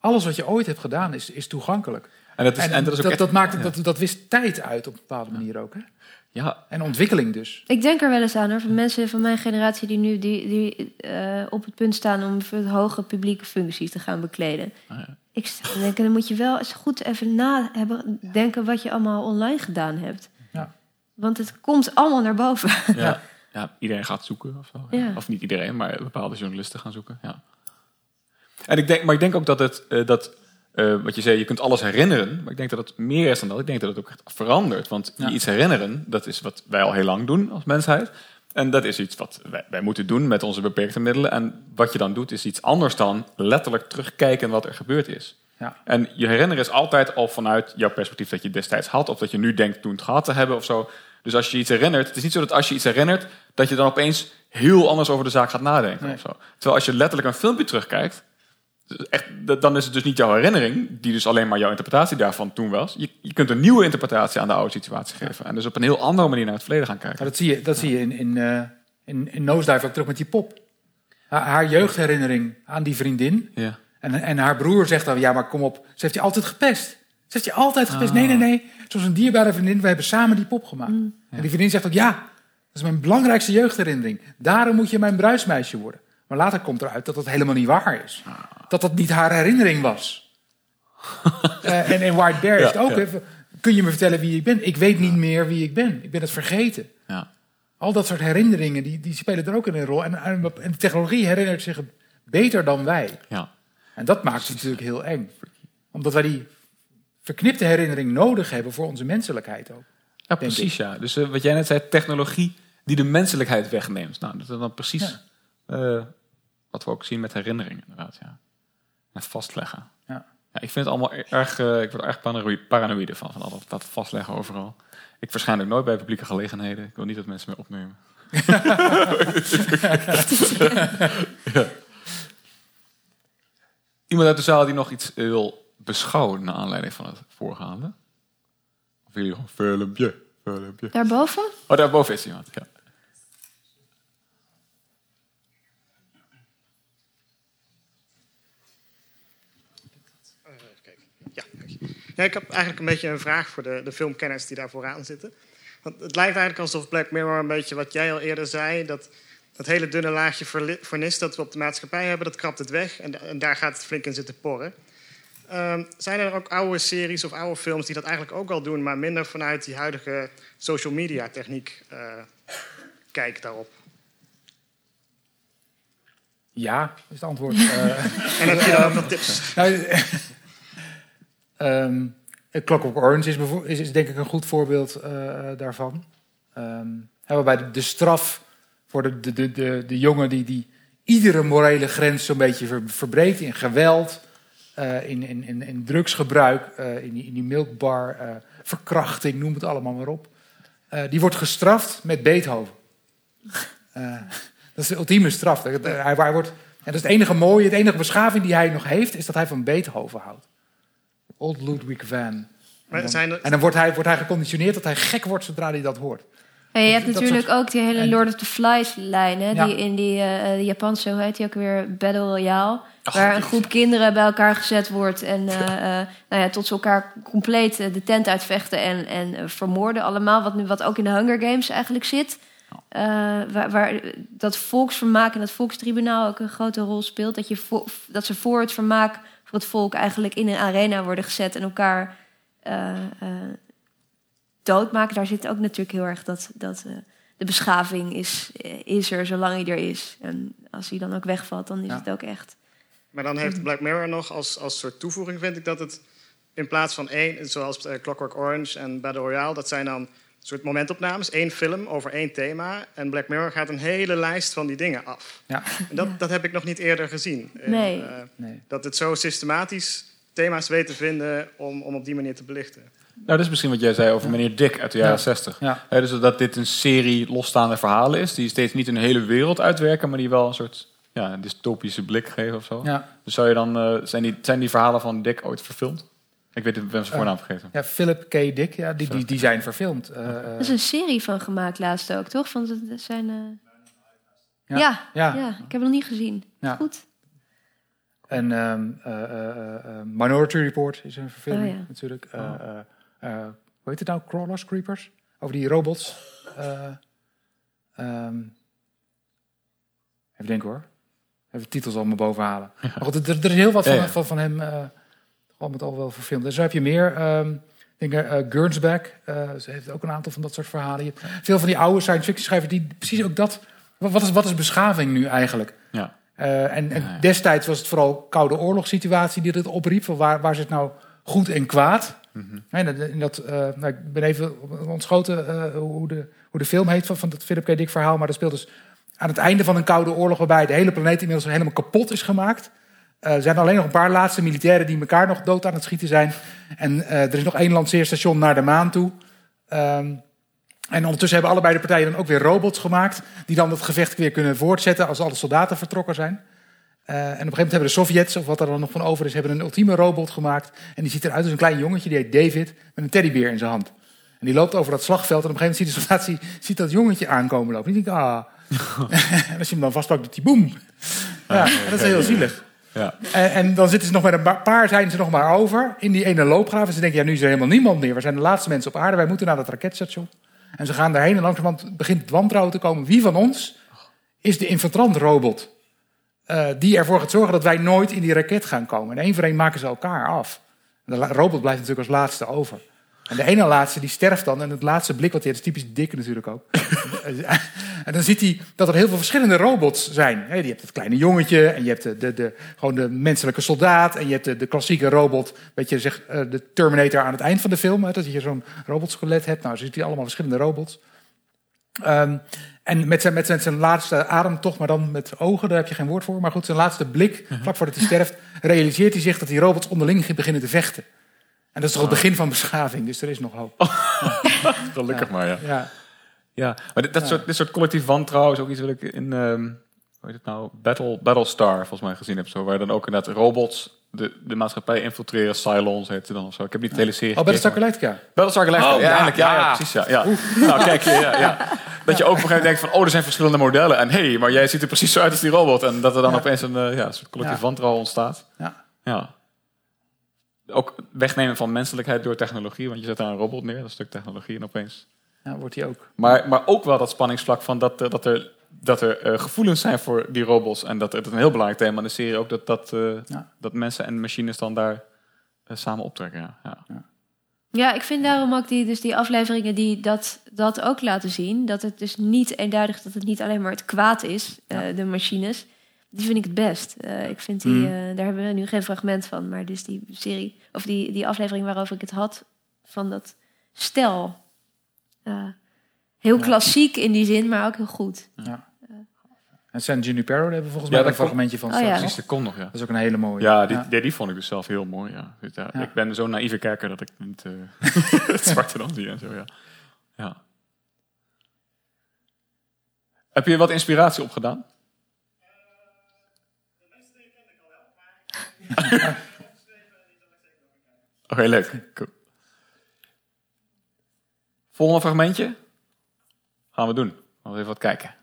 S3: alles wat je ooit hebt gedaan is, is toegankelijk.
S7: En dat is- en dat is ook echt-
S3: dat, maakt,
S7: ja.
S3: dat, dat wist tijd uit op een bepaalde manier ook. Hè?
S7: Ja.
S3: En ontwikkeling dus.
S2: Ik denk er wel eens aan hoor, van mensen van mijn generatie die nu die, die, eh, op het punt staan om hoge publieke functies te gaan bekleden.
S7: Ah,
S2: Ik zit te denken, dan moet je wel eens goed even na hebben, denken wat je allemaal online gedaan hebt. Want het komt allemaal naar boven.
S7: Ja. ja, iedereen gaat zoeken of zo.
S2: Ja.
S7: Of niet iedereen, maar bepaalde journalisten gaan zoeken. Ja. En ik denk, maar ik denk ook dat het, eh, dat, eh, wat je zei, je kunt alles herinneren. Maar ik denk dat het meer is dan dat. Ik denk dat het ook echt verandert. Want je iets herinneren, dat is wat wij al heel lang doen als mensheid. En dat is iets wat wij, wij moeten doen met onze beperkte middelen. En wat je dan doet, is iets anders dan letterlijk terugkijken wat er gebeurd is.
S3: Ja.
S7: En je herinneren is altijd al vanuit jouw perspectief dat je destijds had, of dat je nu denkt toen het gehad te hebben of zo. Dus als je iets herinnert, het is niet zo dat als je iets herinnert, dat je dan opeens heel anders over de zaak gaat nadenken
S3: Nee.
S7: of zo. Terwijl als je letterlijk een filmpje terugkijkt, echt, dan is het dus niet jouw herinnering, die dus alleen maar jouw interpretatie daarvan toen was. Je, je kunt een nieuwe interpretatie aan de oude situatie geven. En dus op een heel andere manier naar het verleden gaan kijken.
S3: Maar dat zie je, dat zie je in, in, eh, in, in Nosedive ook terug met die pop. Haar, haar jeugdherinnering aan die vriendin.
S7: Ja.
S3: En, en haar broer zegt dan, ja maar kom op, ze heeft je altijd gepest. Ze heeft je altijd gepest.
S7: Ah.
S3: Nee, nee, nee. Zoals een dierbare vriendin, we hebben samen die pop gemaakt. En die vriendin zegt ook, ja, dat is mijn belangrijkste jeugdherinnering. Daarom moet je mijn bruismeisje worden. Maar later komt eruit dat dat helemaal niet waar is. Dat dat niet haar herinnering was. Eh, en White Bear is het
S7: Ja,
S3: ook.
S7: ja.
S3: hè, Kun je me vertellen wie ik ben? Ik weet niet meer wie ik ben. Ik ben het vergeten.
S7: Ja.
S3: Al dat soort herinneringen, die, die spelen er ook in een rol. En, en, en de technologie herinnert zich beter dan wij.
S7: Ja.
S3: En dat maakt het natuurlijk heel eng. Omdat wij die verknipte herinnering nodig hebben voor onze menselijkheid ook.
S7: Ja, precies. Ja. Dus eh, wat jij net zei, technologie die de menselijkheid wegneemt. Nou, dat is dan precies eh, wat we ook zien met herinneringen, inderdaad. Ja. En vastleggen.
S3: Ja.
S7: Ja, ik vind het allemaal erg, eh, ik word er erg paranoïde, paranoïde van, van al dat, dat vastleggen overal. Ik verschijn ook nooit bij publieke gelegenheden. Ik wil niet dat mensen me opnemen. ja. Iemand uit de zaal die nog iets eh, wil beschouwen naar aanleiding van het voorgaande? Of jullie gewoon filmpje, filmpje.
S2: Daarboven?
S7: Oh, daarboven is iemand, ja.
S22: Eh, ja, ik heb eigenlijk een beetje een vraag voor de, de filmkenners die daar vooraan zitten. Want het lijkt eigenlijk alsof Black Mirror een beetje wat jij al eerder zei, dat dat hele dunne laagje vernis dat we op de maatschappij hebben... dat krapt het weg en, en daar gaat het flink in zitten porren. Ehm, zijn er ook oude series of oude films die dat eigenlijk ook al doen... maar minder vanuit die huidige social media techniek eh kijk daarop?
S3: Ja, is het antwoord. Eh,
S22: En heb je dan ook nog tips?
S3: Nou, ehm, Clockwork Orange is, is, is denk ik een goed voorbeeld eh, daarvan. Ehm, waarbij de, de straf voor de, de, de, de, de jongen die, die iedere morele grens zo'n beetje ver, verbreekt in geweld, eh, in, in, in, in drugsgebruik, eh, in, die, in die milkbar, eh, verkrachting, noem het allemaal maar op. Die wordt gestraft met Beethoven. Dat is de ultieme straf. Hij, hij wordt, en dat is het enige mooie, de enige beschaving die hij nog heeft, is dat hij van Beethoven houdt. Old Ludwig van. En dan,
S22: er-
S3: en dan wordt, hij, wordt hij geconditioneerd dat hij gek wordt zodra hij dat hoort.
S2: Ja, je hebt
S3: Dat- dat
S2: natuurlijk
S3: soort-
S2: ook die hele Lord of the Flies lijn, hè,
S3: Ja.
S2: die in die eh, Japanse, hoe heet die ook weer, Battle Royale.
S3: Ach,
S2: waar een groep kinderen bij elkaar gezet wordt en eh, eh, nou ja, tot ze elkaar compleet de tent uitvechten en, en vermoorden allemaal. Wat, nu, wat ook in de Hunger Games eigenlijk zit. Waar, waar dat volksvermaak en dat volkstribunaal ook een grote rol speelt. Dat, je vo- dat ze voor het vermaak voor het volk eigenlijk in een arena worden gezet en elkaar doodmaken. Daar zit ook natuurlijk heel erg dat, dat eh, de beschaving is, eh, is er zolang hij er is. En als hij dan ook wegvalt, dan is
S22: Ja.
S2: het ook echt.
S22: Maar dan heeft Black Mirror nog als, als soort toevoeging, vind ik, dat het in plaats van één, zoals eh, Clockwork Orange en Battle Royale, dat zijn dan soort momentopnames, één film over één thema. En Black Mirror gaat een hele lijst van die dingen af.
S3: Ja.
S22: En dat, dat heb ik nog niet eerder gezien. En,
S2: Nee.
S22: Dat het zo systematisch thema's weet te vinden om, om op die manier te belichten.
S7: Nou, dat is misschien wat jij zei over meneer Dick uit de jaren
S22: Ja.
S7: 60.
S3: Ja.
S7: Hè, dus dat dit een serie losstaande verhalen is, die steeds niet een hele wereld uitwerken, maar die wel een soort ja, dystopische blik geven of zo.
S3: Ja.
S7: Dus zou je dan, eh, zijn, die, zijn die verhalen van Dick ooit verfilmd? Ik weet het, ik ben zijn voornaam vergeten.
S3: Ja, Philip K. Dick, ja, die, die, die zijn verfilmd. Eh, eh,
S2: Er is een serie van gemaakt laatst ook, toch? Van het- zijn, eh,
S3: Ja.
S2: ja. Ja,
S3: Ja.
S2: ik heb het nog niet gezien.
S3: Ja.
S2: Goed.
S3: En ehm, eh, eh, eh, Minority Report is een verfilming
S2: Oh, ja.
S3: natuurlijk. Eh, eh, eh, hoe heet het nou? Crawlers, Creepers? Over die robots. Eh, ehm, even denken hoor. Even titels allemaal boven halen. Maar goed, er, er is heel wat van,
S7: Ja, ja.
S3: van, van hem eh al met al wel verfilmd. Dus zo heb je meer. ik denk uh, Gernsback. eh, ze heeft ook een aantal van dat soort verhalen. Je hebt veel van die oude science fiction schrijvers die precies ook dat... Wat is, wat is beschaving nu eigenlijk?
S7: Ja.
S3: Eh, en, en destijds was het vooral koude oorlogssituatie die dit opriep. Van waar, waar zit nou goed en kwaad? En dat, eh, nou, ik ben even ontschoten eh, hoe, de, hoe de film heet van, van dat Philip K. Dick verhaal. Maar dat speelt dus aan het einde van een koude oorlog... waarbij de hele planeet inmiddels helemaal kapot is gemaakt. Eh, er zijn alleen nog een paar laatste militairen die elkaar nog dood aan het schieten zijn. En er is nog één lanceerstation naar de maan toe. Ehm, en ondertussen hebben allebei de partijen dan ook weer robots gemaakt... die dan dat gevecht weer kunnen voortzetten als alle soldaten vertrokken zijn. Eh, en op een gegeven moment hebben de Sovjets, of wat er dan nog van over is... hebben een ultieme robot gemaakt. En die ziet eruit als een klein jongetje, die heet David... met een teddybeer in zijn hand. En die loopt over dat slagveld... en op een gegeven moment ziet de soldaat ziet, ziet dat jongetje aankomen lopen. En die denkt, ah... en als je hem dan vastpakt, doet hij boem. Ja, en dat is heel zielig.
S7: Ja.
S3: En, en dan zitten ze nog met een paar, zijn ze nog maar over in die ene loopgraaf. En ze denken, ja, nu is er helemaal niemand meer. We zijn de laatste mensen op aarde. Wij moeten naar dat raketstation. En ze gaan daarheen en langzamerhand begint het wantrouwen te komen. Wie van ons is de infiltrantrobot eh die ervoor gaat zorgen dat wij nooit in die raket gaan komen? En één voor één maken ze elkaar af. En de robot blijft natuurlijk als laatste over. En de ene laatste die sterft dan. En het laatste blik wat hij heeft, is typisch dikke natuurlijk ook. en dan ziet hij dat er heel veel verschillende robots zijn. Je hebt het kleine jongetje en je hebt de, de, de, gewoon de menselijke soldaat. En je hebt de, de klassieke robot, weet je, zeg, eh, de Terminator aan het eind van de film. Dat je zo'n robotskelet hebt. Nou, zo ziet hij allemaal verschillende robots. Ehm, en met zijn, met, zijn, zijn laatste ademtocht, maar dan met ogen, daar heb je geen woord voor. Maar goed, zijn laatste blik, vlak voordat hij sterft, realiseert hij zich dat die robots onderling beginnen te vechten. En dat is toch het begin van beschaving, dus er is nog hoop.
S7: Gelukkig maar, ja.
S3: Ja.
S7: Ja, maar dit, dat soort, dit soort collectief wantrouwen is ook iets wat ik in ehm hoe heet het nou? Battle, Battlestar volgens mij gezien heb. Zo, waar dan ook inderdaad robots de, de maatschappij infiltreren. Cylons heet ze dan of zo. Ik heb niet de hele serie
S3: Oh, Galactica.
S7: Battlestar Galactica,
S3: Oh,
S7: ja,
S3: ja,
S7: eindelijk. Ja, ja,
S3: ja.
S7: precies. Ja, ja. Nou, kijk, ja, ja. Dat je ook op een gegeven moment denkt van... oh, er zijn verschillende modellen. En hé, hey, maar jij ziet er precies zo uit als die robot. En dat er dan
S3: Ja.
S7: opeens een eh, ja, soort collectief
S3: Ja.
S7: wantrouwen ontstaat.
S3: Ja.
S7: Ja. ook wegnemen van menselijkheid door technologie. Want je zet daar een robot neer, dat is een stuk technologie en opeens...
S3: Ja, wordt hij ook.
S7: Maar, maar ook wel dat spanningsvlak van dat, er- dat er, dat er eh, gevoelens zijn voor die robots. En dat, dat is een heel belangrijk thema in de serie ook. Dat, dat, eh, dat mensen en machines dan daar eh, samen optrekken. Ja. Ja.
S2: Ja, ik vind daarom ook die, dus die afleveringen die dat, dat ook laten zien. Dat het dus niet eenduidig, dat het niet alleen maar het kwaad is, eh, de machines. Die vind ik het best. Eh, ik vind die,
S3: Mm.
S2: eh, daar hebben we nu geen fragment van. Maar dus die serie, of die, die aflevering waarover ik het had, van dat stel. Eh, heel
S3: Ja.
S2: klassiek in die zin, maar ook heel goed.
S3: Ja. En San Junipero, hebben we volgens
S7: Ja,
S3: mij een fragmentje van.
S2: Oh, ja.
S7: Precies, dat kon nog, ja.
S3: Dat is ook een hele mooie.
S7: Ja, die,
S3: Ja.
S7: Die, die vond ik dus zelf heel mooi. Ja. Dus ja,
S3: Ja.
S7: Ik ben zo'n naïeve kijker dat ik niet eh, het zwarte dan zie en zo. Ja. Ja. Heb je wat inspiratie opgedaan? Oké, leuk. Cool. Volgende fragmentje. Gaan we doen. Gaan we even wat kijken.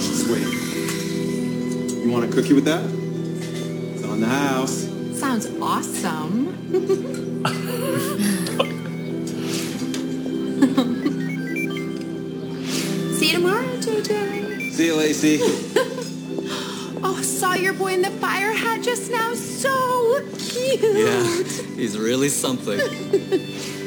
S23: Sweep. You want a cookie with that? It's on the house.
S20: Sounds awesome. See you tomorrow, JJ.
S23: See you, Lacey.
S20: Oh, saw your boy in the fire hat just now. So cute.
S23: yeah, he's really something.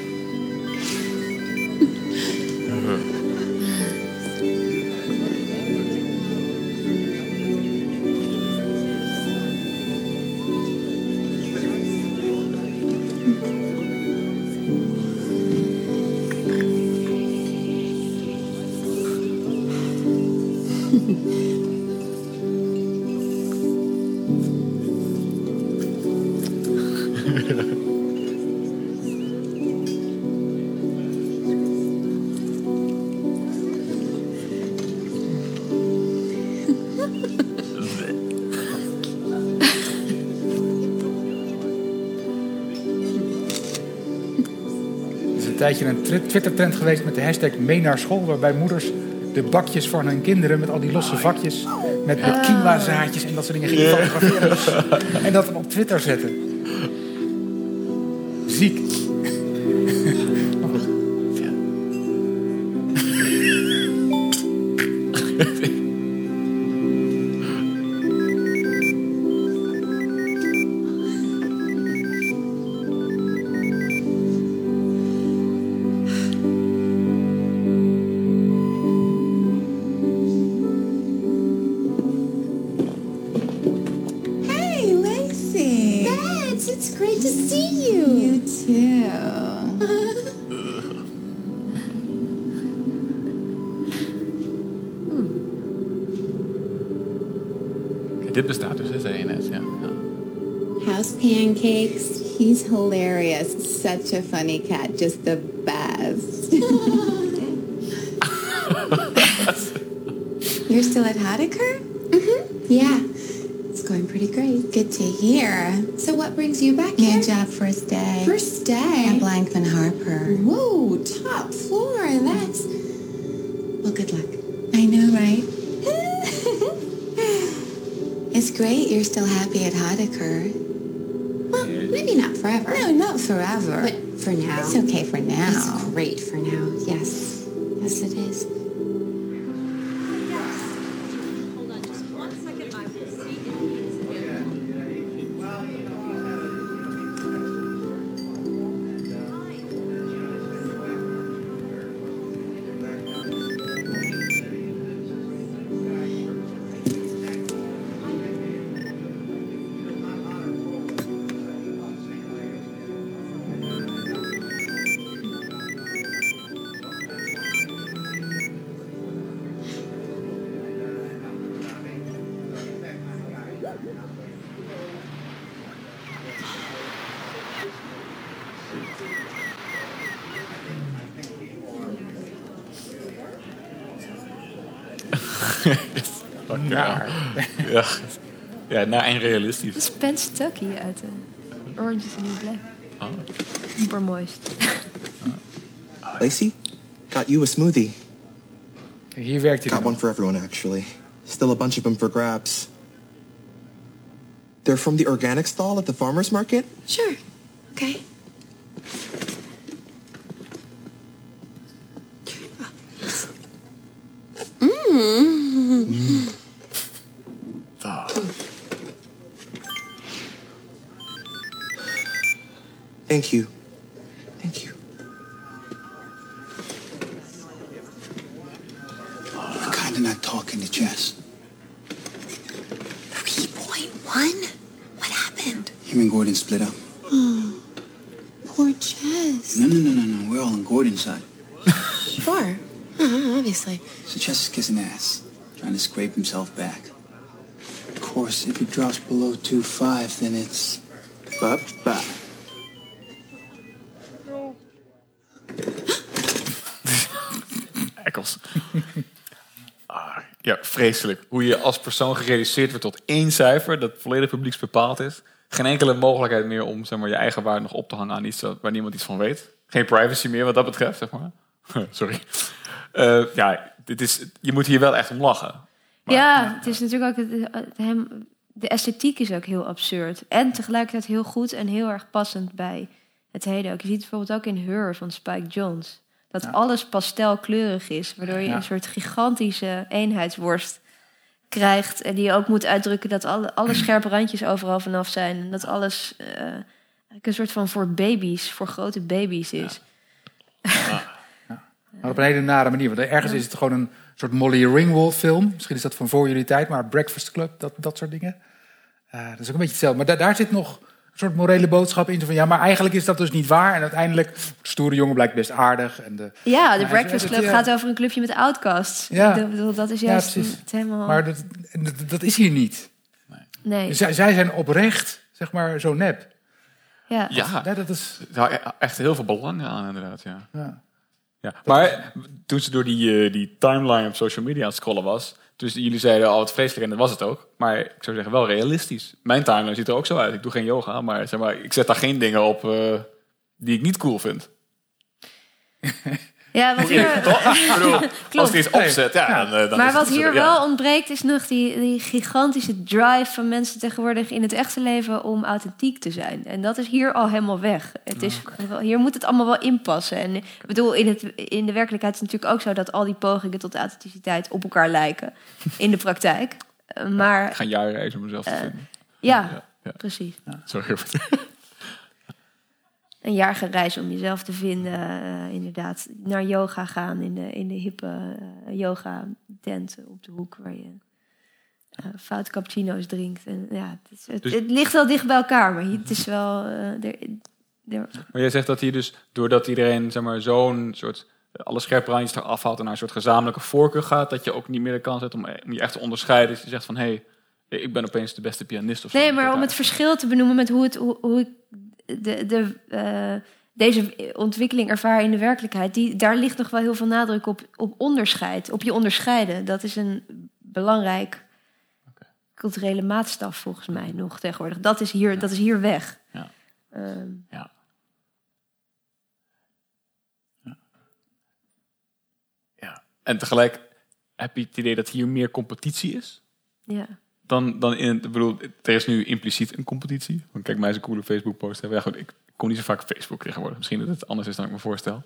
S3: tijdje een Twitter-trend geweest met de hashtag mee naar school, waarbij moeders de bakjes van hun kinderen met al die losse vakjes, met, met quinoa-zaadjes en dat soort dingen gingen fotograferen. En dat op Twitter zetten.
S24: Such a funny cat. Just the best. You're still at Haddocker? Mm-hmm. Yeah. It's going pretty great. Good to hear. So what brings you back
S7: ja. ja. Ja, naar en realistisch.
S2: Dat is Pennsatucky uit de Orange is the New Black.
S7: Oh.
S2: Super moist.
S25: Lacey, ah. got you a smoothie.
S3: Hier werkt hij
S25: Got one for everyone, actually. Still a bunch of them for grabs. They're from the organic stall at the farmer's market?
S24: Sure. Okay.
S25: Thank you. Thank you.
S19: You're kind of not talking to Jess.
S24: 3.1? What happened?
S19: Him and Gordon split up.
S24: Oh, poor Chess.
S19: No, no, no, no, no. We're all on Gordon's side.
S24: Sure. Uh-huh, obviously.
S19: So Chess is kissing ass, trying to scrape himself back. Of course, if he drops below 2.5, then it's bye-bye.
S7: Vreselijk. Hoe je als persoon gereduceerd wordt tot één cijfer... dat volledig publieksbepaald is. Geen enkele mogelijkheid meer om zeg maar, je eigen waarde nog op te hangen... aan iets waar niemand iets van weet. Geen privacy meer wat dat betreft, zeg maar. Sorry. Eh, ja, dit is, je moet hier wel echt om lachen.
S2: ja, het is natuurlijk ook... Hem, de esthetiek is ook heel absurd. En tegelijkertijd heel goed en heel erg passend bij het heden ook. Je ziet het bijvoorbeeld ook in Her van Spike Jones. Dat alles pastelkleurig is. Waardoor je
S3: Ja.
S2: een soort gigantische eenheidsworst krijgt. En die je ook moet uitdrukken dat alle, alle scherpe randjes overal vanaf zijn. En dat alles eigenlijk een soort van voor baby's, voor grote baby's is.
S3: Maar op een hele nare manier. Want ergens is het gewoon een soort Molly Ringwald film. Misschien is dat van voor jullie tijd, maar Breakfast Club, dat, dat soort dingen. Eh, dat is ook een beetje hetzelfde. Maar da- daar zit nog een soort morele boodschap in. Van, ja, maar eigenlijk is dat dus niet waar. En uiteindelijk, de stoere jongen blijkt best aardig. En de,
S2: Ja, de Breakfast
S3: het-
S2: Club
S3: ja.
S2: gaat over een clubje met outcasts.
S3: Ja.
S2: Ik bedoel, dat is
S3: Ja,
S2: juist
S3: precies.
S2: het helemaal...
S3: Maar dat, dat, dat is hier niet.
S2: nee.
S3: Zij, zij zijn oprecht, zeg maar, zo nep.
S2: Ja.
S7: Ja,
S3: dat is...
S7: Ja, echt heel veel belang aan, inderdaad. Ja.
S3: Ja.
S7: Ja. Maar toen ze door die, eh, die timeline op social media aan het scrollen was... Dus jullie zeiden al, het vreselijk en dat was het ook. Maar ik zou zeggen, wel realistisch. Mijn timeline ziet er ook zo uit. Ik doe geen yoga, maar, zeg maar ik zet daar geen dingen op eh, die ik niet cool vind.
S2: Ja, wat hier...
S7: toch? Ik bedoel, als het iets opzet, ja, dan, dan
S2: maar
S7: is
S2: wat
S7: het-
S2: hier
S7: ja.
S2: wel ontbreekt is nog die, die gigantische drive van mensen tegenwoordig in het echte leven om authentiek te zijn. En dat is hier al helemaal weg. Het is, Hier moet het allemaal wel inpassen. En ik bedoel, in, het, in de werkelijkheid is het natuurlijk ook zo dat al die pogingen tot authenticiteit op elkaar lijken in de praktijk. Eh, Maar
S7: Ik ga jaar reizen om mezelf te
S2: Eh,
S7: vinden.
S2: ja, precies.
S7: Sorry.
S2: Een jaar gaan reizen om jezelf te vinden. eh, inderdaad, naar yoga gaan in de, in de hippe eh, yoga tent op de hoek waar je eh fout cappuccino's drinkt. En, ja, het, is- het,
S7: Dus-
S2: het ligt wel dicht bij elkaar, maar het is wel. eh, er, er,
S7: Maar jij zegt dat hier dus, doordat iedereen zeg maar, zo'n soort alle scherpe randjes eraf haalt en naar een soort gezamenlijke voorkeur gaat, dat je ook niet meer de kans hebt om, om je echt te onderscheiden. Dus je zegt van, hé, hey, ik ben opeens de beste pianist of zo.
S2: nee, maar om het verschil te benoemen met hoe, het, hoe, hoe ik de, de, eh, deze ontwikkeling ervaar in de werkelijkheid, die, daar ligt nog wel heel veel nadruk op, op onderscheid, op je onderscheiden. Dat is een belangrijk culturele maatstaf volgens mij nog tegenwoordig. Dat is hier, dat is hier weg.
S7: Ja.
S2: Ehm,
S7: Ja. En tegelijk heb je het idee dat hier meer competitie is
S2: ja.
S7: Dan, dan in het... Ik bedoel, er is nu impliciet een competitie. Want kijk, mij is een coole Facebook-post hebben. Ja, goed, ik kom niet zo vaak Facebook tegenwoordig. Misschien dat het anders is dan ik me voorstel.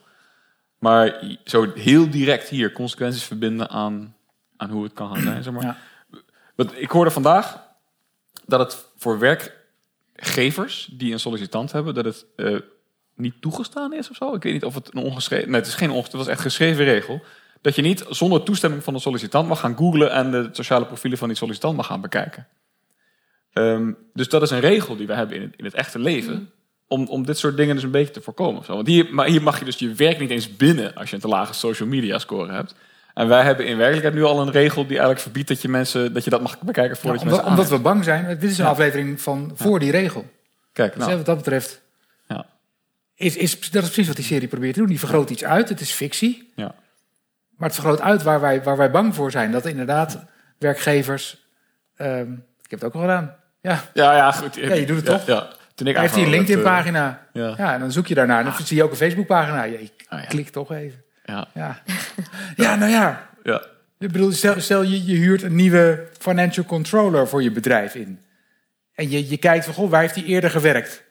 S7: Maar zo heel direct hier consequenties verbinden aan, aan hoe het kan gaan zijn. Zeg maar. Want ik hoorde vandaag dat het voor werkgevers die een sollicitant hebben, dat het eh, niet toegestaan is of zo. Ik weet niet of het een ongeschreven... Nee, het is geen ongeschreven, het was echt geschreven regel. Dat je niet zonder toestemming van de sollicitant mag gaan googlen en de sociale profielen van die sollicitant mag gaan bekijken. Ehm, dus dat is een regel die we hebben in het, in het echte leven. Om, om dit soort dingen dus een beetje te voorkomen. of zo. Want hier, maar hier mag je dus je werk niet eens binnen als je een te lage social media score hebt. En wij hebben in werkelijkheid nu al een regel die eigenlijk verbiedt dat je mensen dat je dat mag bekijken voordat
S3: Ja,
S7: je
S3: omdat,
S7: mensen
S3: omdat we bang zijn. Dit is een
S7: Ja.
S3: aflevering van voor die regel.
S7: Kijk,
S3: Dus
S7: nou.
S3: hè, wat dat betreft
S7: Ja.
S3: is, is dat is precies wat die serie probeert te doen. Die vergroot iets uit. Het is fictie.
S7: Ja.
S3: Maar het vergroot uit waar wij, waar wij bang voor zijn. Dat inderdaad werkgevers... ehm, ik heb het ook al gedaan. Ja,
S7: Ja, ja, goed.
S3: ja je doet het toch?
S7: ja. Toen ik
S3: Hij heeft een LinkedIn-pagina.
S7: eh,
S3: ja.
S7: ja.
S3: en dan zoek je daarnaar. En dan zie je ook een Facebook-pagina. Je klik toch even.
S7: Ja.
S3: Ja. ja, nou ja.
S7: Ja.
S3: Ik bedoel, stel, stel je, je huurt een nieuwe financial controller voor je bedrijf in. En je, je kijkt van, goh, waar heeft hij eerder gewerkt?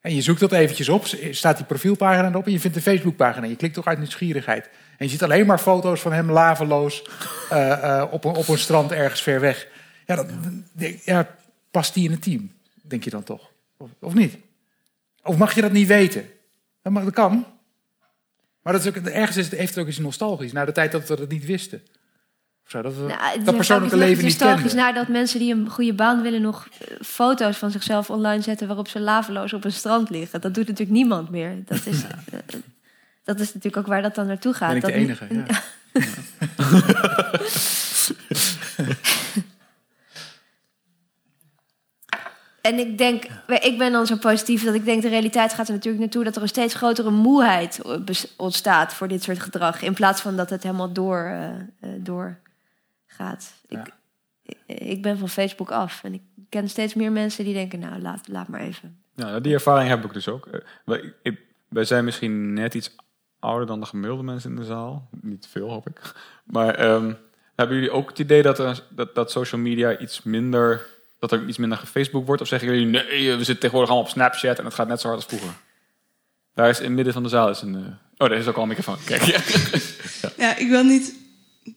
S3: En je zoekt dat eventjes op, staat die profielpagina erop en je vindt een Facebookpagina. Je klikt toch uit nieuwsgierigheid. En je ziet alleen maar foto's van hem laveloos eh, eh, op, een, op een strand ergens ver weg. Ja, dat, ja, past die in het team, denk je dan toch? Of, of niet? Of mag je dat niet weten? Dat, mag, dat kan. Maar dat is ook, ergens is het, heeft het ook iets nostalgisch. Naar de tijd dat we dat niet wisten. Of zo, dat we
S2: Nou,
S3: dat
S2: is
S3: persoonlijke leven niet
S2: nostalgisch
S3: kenden.
S2: naar dat mensen die een goede baan willen nog eh, foto's van zichzelf online zetten waarop ze laveloos op een strand liggen. Dat doet natuurlijk niemand meer. Dat is, eh, dat is natuurlijk ook waar dat dan naartoe gaat.
S3: Ben ik de
S2: Dat-
S3: enige, ja.
S2: En ik denk, ik ben dan zo positief dat ik denk de realiteit gaat er natuurlijk naartoe dat er een steeds grotere moeheid bes- ontstaat voor dit soort gedrag. In plaats van dat het helemaal door, eh, eh, doorgaat. Ik, ik, ik ben van Facebook af en ik ken steeds meer mensen die denken, nou laat, laat maar even.
S7: Nou, die ervaring heb ik dus ook. Eh, wij zijn misschien net iets ouder dan de gemiddelde mensen in de zaal. Niet veel, hoop ik. Maar ehm, hebben jullie ook het idee dat, er, dat, dat social media iets minder... dat er iets minder gefacebook wordt? Of zeggen jullie, nee, eh, we zitten tegenwoordig allemaal op Snapchat... en het gaat net zo hard als vroeger? Daar is in het midden van de zaal is een... eh, oh, daar is ook al een microfoon. Kijk, ja.
S26: Ja, ik wil niet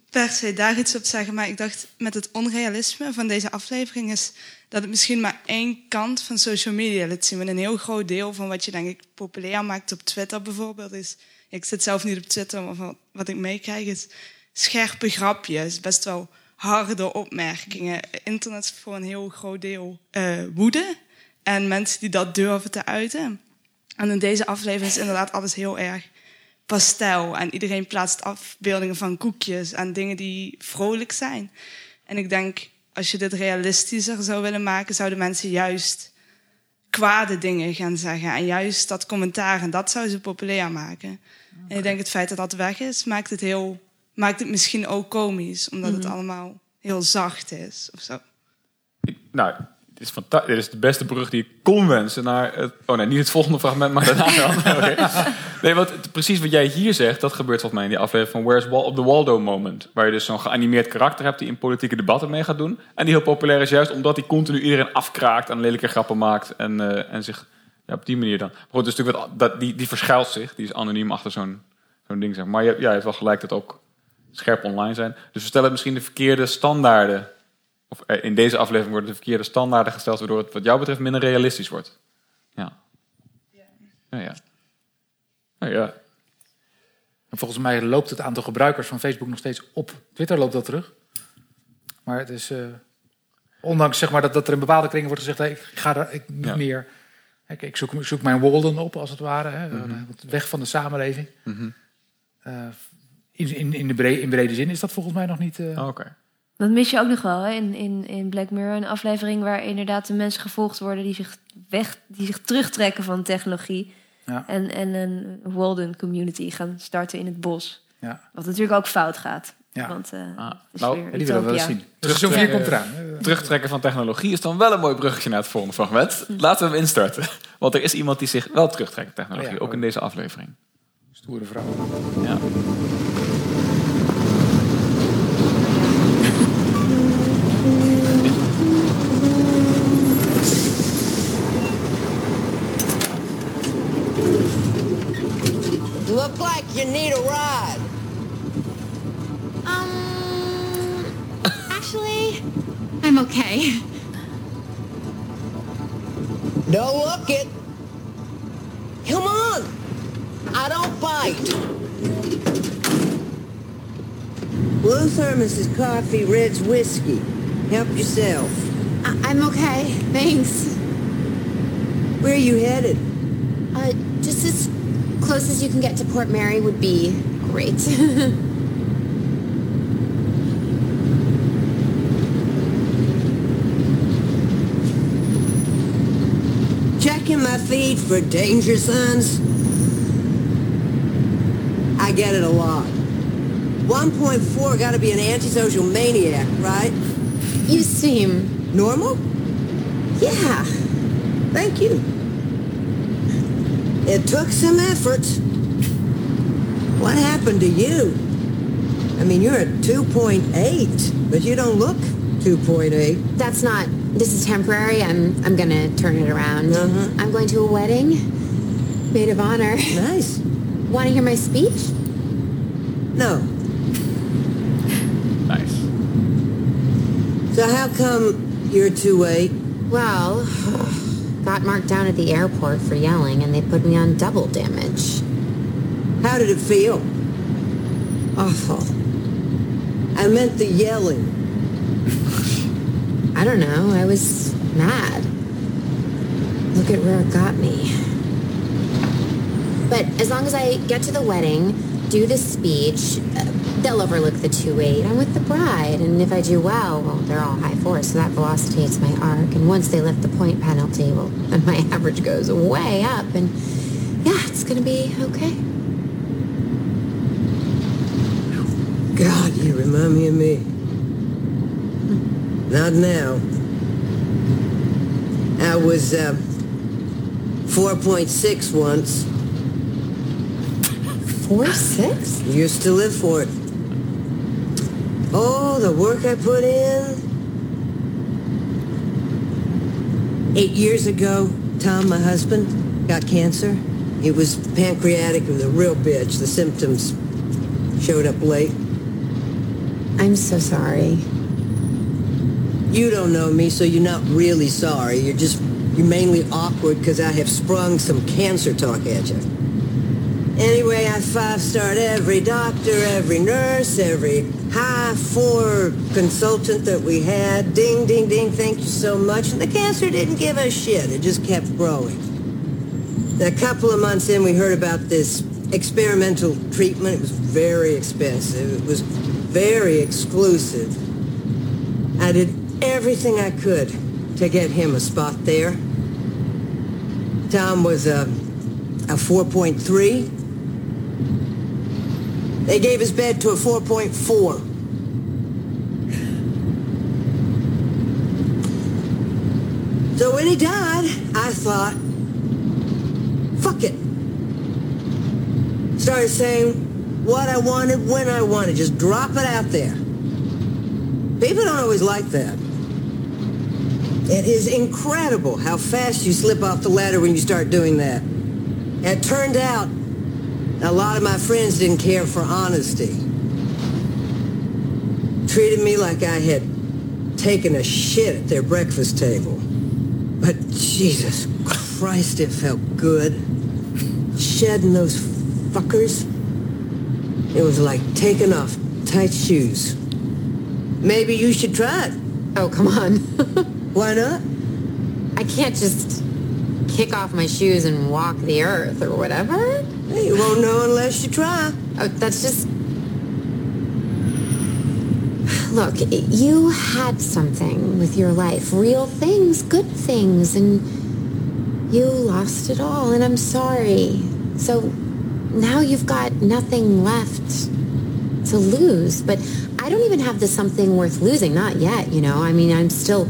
S26: per se daar iets op zeggen, maar ik dacht met het onrealisme van deze aflevering is dat het misschien maar één kant van social media laat zien. Want een heel groot deel van wat je denk ik populair maakt op Twitter bijvoorbeeld is, ik zit zelf niet op Twitter, maar wat ik meekrijg is scherpe grapjes, best wel harde opmerkingen. Internet is voor een heel groot deel eh, woede en mensen die dat durven te uiten. En in deze aflevering is inderdaad alles heel erg pastel. En iedereen plaatst afbeeldingen van koekjes en dingen die vrolijk zijn. En ik denk, als je dit realistischer zou willen maken, zouden mensen juist kwade dingen gaan zeggen. En juist dat commentaar, en dat zou ze populair maken. En ik denk, het feit dat dat weg is, maakt het, heel, maakt het misschien ook komisch. Omdat het
S7: Mhm.
S26: allemaal heel zacht is, of zo.
S7: Nou, dit is, dit is de beste brug die ik kon wensen naar het... Oh nee, niet het volgende fragment, maar daarna. Oké. Nee, want het- precies wat jij hier zegt, dat gebeurt volgens mij in die aflevering van Where's Wal of the Waldo Moment. Waar je dus zo'n geanimeerd karakter hebt die in politieke debatten mee gaat doen. En die heel populair is juist omdat hij continu iedereen afkraakt en lelijke grappen maakt. En, eh, en zich ja, op die manier dan. Maar goed, dus natuurlijk wat, dat, die, die verschuilt zich. Die is anoniem achter zo'n zo'n ding. Zeg. maar. Je, hebt- ja, je hebt wel gelijk dat ook scherp online zijn. Dus we stellen misschien de verkeerde standaarden of eh, in deze aflevering worden de verkeerde standaarden gesteld, waardoor het wat jou betreft minder realistisch wordt. Ja. Ja, ja. Nou ja.
S3: En volgens mij loopt het aantal gebruikers van Facebook nog steeds op. Twitter loopt dat terug. Maar het is... eh, ondanks zeg maar, dat, dat er in bepaalde kringen wordt gezegd... Hey, ik ga daar ik, niet
S7: Ja.
S3: meer... Ik, ik, zoek, zoek mijn Walden op, als het ware. Hè,
S7: Mhm.
S3: Weg van de samenleving.
S7: Mhm.
S3: Eh, in, in, in, de brede, in brede zin is dat volgens mij nog niet... eh,
S7: Oké.
S2: Dat mis je ook nog wel hè? In, in, in Black Mirror, een aflevering waar inderdaad de mensen gevolgd worden die zich, weg, die zich terugtrekken van technologie.
S3: Ja.
S2: En, en een Walden community gaan starten in het bos.
S3: Ja.
S2: Wat natuurlijk ook fout gaat.
S3: Ja.
S2: Want eh, is
S7: Nou,
S2: weer
S3: die willen we wel
S2: utopia.
S3: zien. Dus vier komt eraan.
S7: Terugtrekken van technologie is dan wel een mooi bruggetje naar het volgende fragment. Laten we hem instarten. Want er is iemand die zich wel terugtrekt technologie,
S3: Oh ja,
S7: ook in deze aflevering.
S3: Stoere vrouw.
S7: Ja.
S27: Coffee, red's whiskey. Help yourself.
S24: I- I'm okay, thanks.
S27: Where are you headed?
S24: Uh, just as close as you can get to Port Mary would be great.
S27: Checking my feed for danger signs. I get it a lot. 1.4 gotta be an antisocial maniac, right?
S24: You seem...
S27: Normal?
S24: Yeah.
S27: Thank you. It took some effort. What happened to you? I mean, you're at 2.8, but you don't look 2.8.
S24: That's not... This is temporary. I'm I'm gonna turn it around.
S27: Uh-huh.
S24: I'm going to a wedding. Maid of honor.
S27: Nice.
S24: Want to hear my speech?
S27: No. So how come you're 2.8?
S24: Well, got marked down at the airport for yelling, and they put me on double damage.
S27: How did it feel?
S24: Awful.
S27: I meant the yelling.
S24: I don't know. I was mad. Look at where it got me. But as long as I get to the wedding, do the speech, they'll overlook the 2-8. I'm with the bride, and if I do well, well, they're all high four, so that velocitates my arc. And once they lift the point penalty, well, then my average goes way up, and yeah, it's gonna be okay.
S27: God, you remind me of me. Not now. I was uh, 4.6 once.
S24: 4.6?
S27: Used to live for it. Oh, the work I put in. Eight years ago, Tom, my husband, got cancer. It was pancreatic. It was a real bitch. The symptoms showed up late.
S24: I'm so sorry.
S27: You don't know me, so you're not really sorry. You're just, you're mainly awkward because I have sprung some cancer talk at you. Anyway, I five-starred every doctor, every nurse, every high four consultant that we had. Ding, ding, ding, thank you so much. And the cancer didn't give a shit. It just kept growing. A couple of months in, we heard about this experimental treatment. It was very expensive. It was very exclusive. I did everything I could to get him a spot there. Tom was a, a 4.3. They gave his bed to a 4.4. So when he died, I thought, fuck it. Started saying what I wanted when I wanted. Just drop it out there. People don't always like that. It is incredible how fast you slip off the ladder when you start doing that. It turned out a lot of my friends didn't care for honesty. Treated me like I had taken a shit at their breakfast table. But Jesus Christ, it felt good. Shedding those fuckers. It was like taking off tight shoes. Maybe you should try it.
S24: Oh, come on.
S27: Why not?
S24: I can't just kick off my shoes and walk the earth or whatever.
S27: You won't know unless you try.
S24: Oh, that's just... Look, you had something with your life. Real things, good things, and you lost it all, and I'm sorry. So now you've got nothing left to lose. But I don't even have the something worth losing. Not yet, you know. I mean, I'm still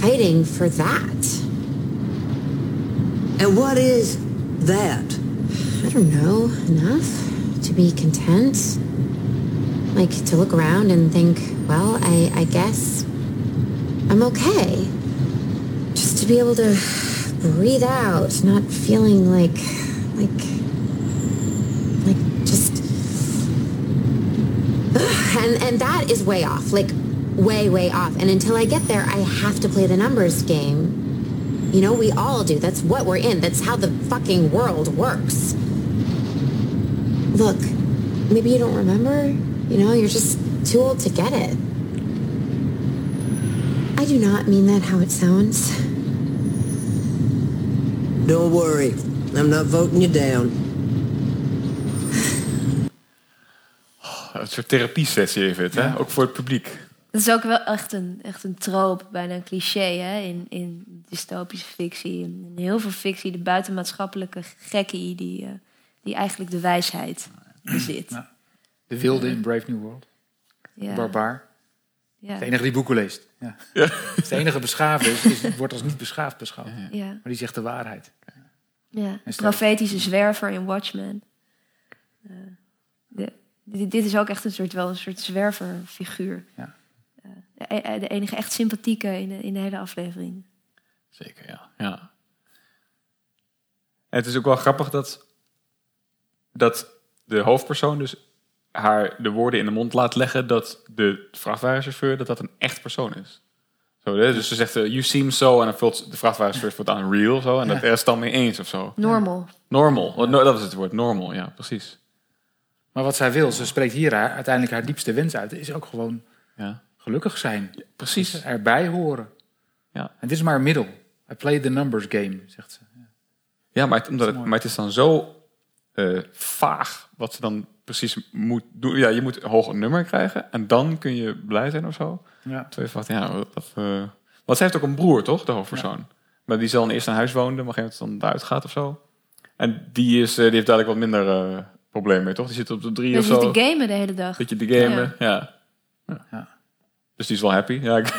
S24: fighting for that.
S27: And what is that?
S24: I don't know. Enough to be content. Like to look around and think, well, I, I guess I'm okay. Just to be able to breathe out, not feeling like, like, like just. And and that is way off. Like way, way off. And until I get there, I have to play the numbers game. You know, we all do. That's what we're in. That's how the fucking world works. Look, maybe you don't remember. You know, you're just too old to get it. I do not mean that how it sounds.
S27: Don't worry. I'm not voting you down.
S7: Een soort therapiesessie even, hè? ook voor het publiek.
S2: Dat is ook wel echt een, echt een troop, bijna een cliché hè? In, in dystopische fictie. In heel veel fictie, de buitenmaatschappelijke gekkie die, eh, die eigenlijk de wijsheid bezit.
S3: De wilde in Brave New World.
S2: Ja.
S3: Barbaar.
S2: Ja.
S3: De enige die boeken leest. Ja.
S7: Ja.
S3: De enige beschaafde is, is, wordt als niet beschaafd beschouwd.
S2: Ja.
S3: Maar die zegt de waarheid.
S2: Ja,
S3: En
S2: de
S3: sterk.
S2: profetische zwerver in Watchmen. Eh, de, dit, dit is ook echt een soort, wel een soort zwerverfiguur.
S3: Ja.
S2: Eh, de, e- de enige echt sympathieke in de, in de hele aflevering.
S7: Zeker, ja. ja. En het is ook wel grappig dat, dat de hoofdpersoon dus haar de woorden in de mond laat leggen dat de vrachtwagenchauffeur dat dat een echt persoon is. Zo, hè? Dus ze zegt, eh, you seem so, en dan vult de vrachtwagenchauffeur vult aan real zo, en dat
S3: Ja.
S7: er is het dan mee eens of zo.
S2: Normal.
S7: Normal, Oh, no- dat is het woord, normal, ja, precies.
S3: Maar wat zij wil, ze spreekt hier haar, uiteindelijk haar diepste wens uit, is ook gewoon
S7: Ja.
S3: gelukkig zijn.
S7: precies.
S3: Dus erbij horen.
S7: Ja.
S3: En dit is maar een middel. I play the numbers game, zegt ze.
S7: Ja, maar het, omdat het, maar het is dan zo eh, vaag wat ze dan precies moet doen. Ja, je moet een hoog nummer krijgen en dan kun je blij zijn of zo.
S3: Ja.
S7: Je verwacht, ja, wat, wat, eh, want zij heeft ook een broer, toch, de hoofdpersoon? Maar die zal eerst naar huis wonen, maar geen dan eruit gaat of zo. En die, is, eh, die heeft eigenlijk wat minder eh problemen mee, toch? Die zit op de drie
S2: Je
S7: of
S2: zit
S7: zo.
S2: te gamen de hele dag.
S7: Beetje te gamen, ja. Ja. Dus die is wel happy. Ja, ik-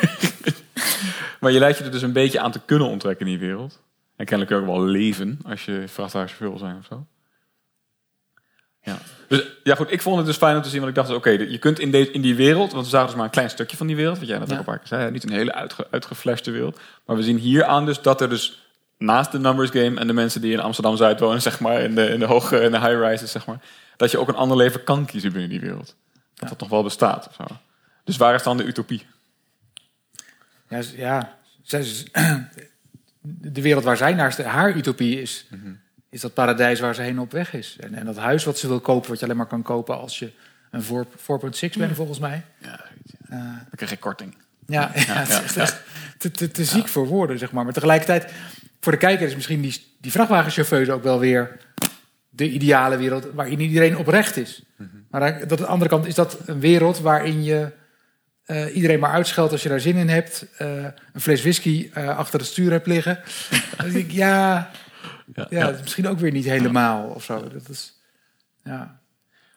S7: maar je lijkt je er dus een beetje aan te kunnen onttrekken in die wereld. En kennelijk je ook wel leven als je vrachtwagenchauffeur wil zijn of zo. Ja. Dus ja, goed, ik vond het dus fijn om te zien, want ik dacht, oké, je kunt in, in die wereld, want we zagen dus maar een klein stukje van die wereld, wat jij net
S3: Ja.
S7: ook paar keer zei, niet een hele uitge, uitgeflashte wereld. Maar we zien hier aan dus dat er dus naast de numbers game en de mensen die in Amsterdam-Zuid wonen, zeg maar, in de, in de hoge, in de high-rises, zeg maar, dat je ook een ander leven kan kiezen binnen die wereld. Dat dat nog wel bestaat of zo. Dus waar is dan de utopie?
S3: Ja, ja de wereld waar zij naar, haar utopie is, is dat paradijs waar ze heen op weg is. En, en dat huis wat ze wil kopen, wat je alleen maar kan kopen als je een 4 4.6 bent, volgens mij.
S7: Ja,
S3: Eh,
S7: Dan krijg je korting.
S3: Ja, ja, het is echt, te, te, te ziek voor woorden, zeg maar. Maar tegelijkertijd, voor de kijker is misschien die, die vrachtwagenchauffeurs ook wel weer de ideale wereld waarin iedereen oprecht is. Maar aan dat, aan de andere kant is dat een wereld waarin je eh, iedereen maar uitscheldt als je daar zin in hebt. eh, een fles whisky achter het stuur hebt liggen. Ja, ja, misschien ook weer niet helemaal of zo. Dat is, ja.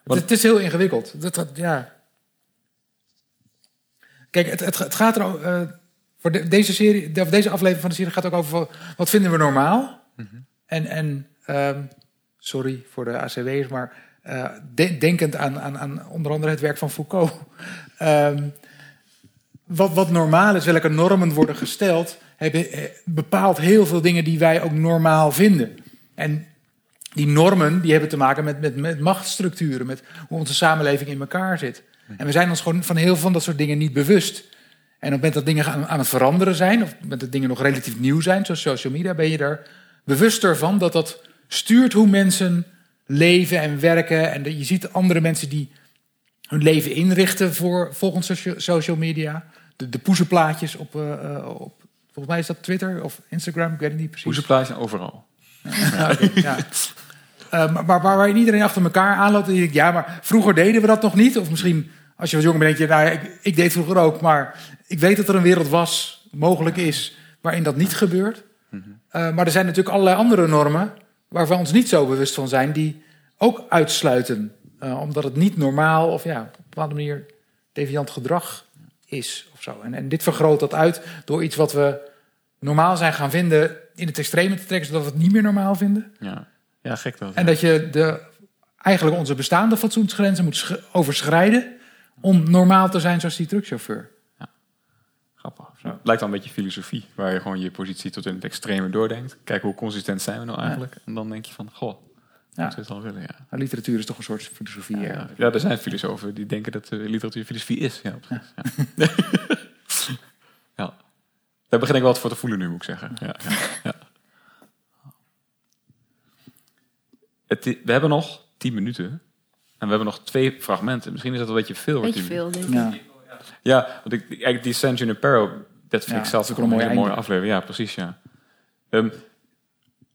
S3: Het, het is heel ingewikkeld. Dat, ja. Kijk, het, het, het gaat er eh, voor de- deze serie, of deze aflevering van de serie gaat ook over wat- vinden we normaal. En, en ehm, sorry voor de ACW'ers, maar eh, de- denkend aan, aan, aan onder andere het werk van Foucault. Ehm, wat, wat normaal is, welke normen worden gesteld, hebben, eh, bepaalt heel veel dingen die wij ook normaal vinden. En die normen die hebben te maken met, met, met machtsstructuren, met hoe onze samenleving in elkaar zit. En we zijn ons gewoon van heel veel van dat soort dingen niet bewust. En op het moment dat dingen aan, aan het veranderen zijn, of moment dat dingen nog relatief nieuw zijn, zoals social media, ben je er bewuster van dat dat stuurt hoe mensen leven en werken. En je ziet andere mensen die hun leven inrichten voor, volgens socia- social media. De, de poezenplaatjes op, eh, eh, op, volgens mij is dat Twitter of Instagram, ik weet het niet precies.
S7: Poezenplaatjes overal.
S3: Ja, oké, ja. Eh, maar, maar waar iedereen achter elkaar aanloopt. En je denkt, ja, maar vroeger deden we dat nog niet. Of misschien als je wat jonger bent, denk je, nou, ik, ik deed vroeger ook. Maar ik weet dat er een wereld was, mogelijk is, waarin dat niet gebeurt. Eh, maar er zijn natuurlijk allerlei andere normen waar we ons niet zo bewust van zijn, die ook uitsluiten. Eh, omdat het niet normaal of ja, op een bepaalde manier deviant gedrag is. Of zo. En, en dit vergroot dat uit door iets wat we normaal zijn gaan vinden in het extreme te trekken, zodat we het niet meer normaal vinden.
S7: Ja, ja gek dat.
S3: En dat je de, eigenlijk onze bestaande fatsoensgrenzen moet sch- overschrijden om normaal te zijn zoals die truckchauffeur.
S7: Grappig. Zo. Het lijkt wel een beetje filosofie, waar je gewoon je positie tot in het extreme doordenkt. Kijk, hoe consistent zijn we nou eigenlijk? En dan denk je van, goh,
S3: Ja.
S7: dat zou het wel willen, ja.
S3: Nou, literatuur is toch een soort filosofie.
S7: Ja,
S3: ja.
S7: ja, er zijn filosofen die denken dat uh, literatuur filosofie is. Ja, precies. Ja. ja. Daar begin ik wel wat voor te voelen nu, moet ik zeggen. Ja, ja, ja. Het, i- we hebben nog tien minuten. En we hebben nog twee fragmenten. Misschien is dat een beetje veel.
S2: Beetje
S7: 10
S2: veel, denk ik.
S7: Ja, want ik, eigenlijk die San Junipero, dat vind
S3: Ja,
S7: ik zelf ook een mooie
S3: einde.
S7: aflevering. Ja, precies, ja. Ehm,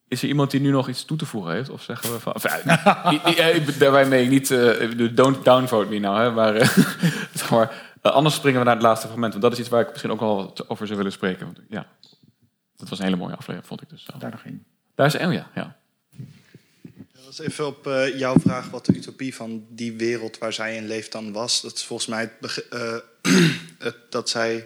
S7: is er iemand die nu nog iets toe te voegen heeft? Of zeggen we van... I- ik- daarbij meen ik niet... eh, don't downvote me nou, hè. Maar, eh, zeg maar eh, anders springen we naar het laatste fragment. Want dat is iets waar ik misschien ook wel wat over zou willen spreken. Want, ja, dat was een hele mooie aflevering, vond ik dus.
S3: Daar nog één.
S7: Daar is... Oh ja, ja.
S28: Dat was even op jouw vraag wat de utopie van die wereld waar zij in leeft dan was. Dat is volgens mij eh, het, dat zij...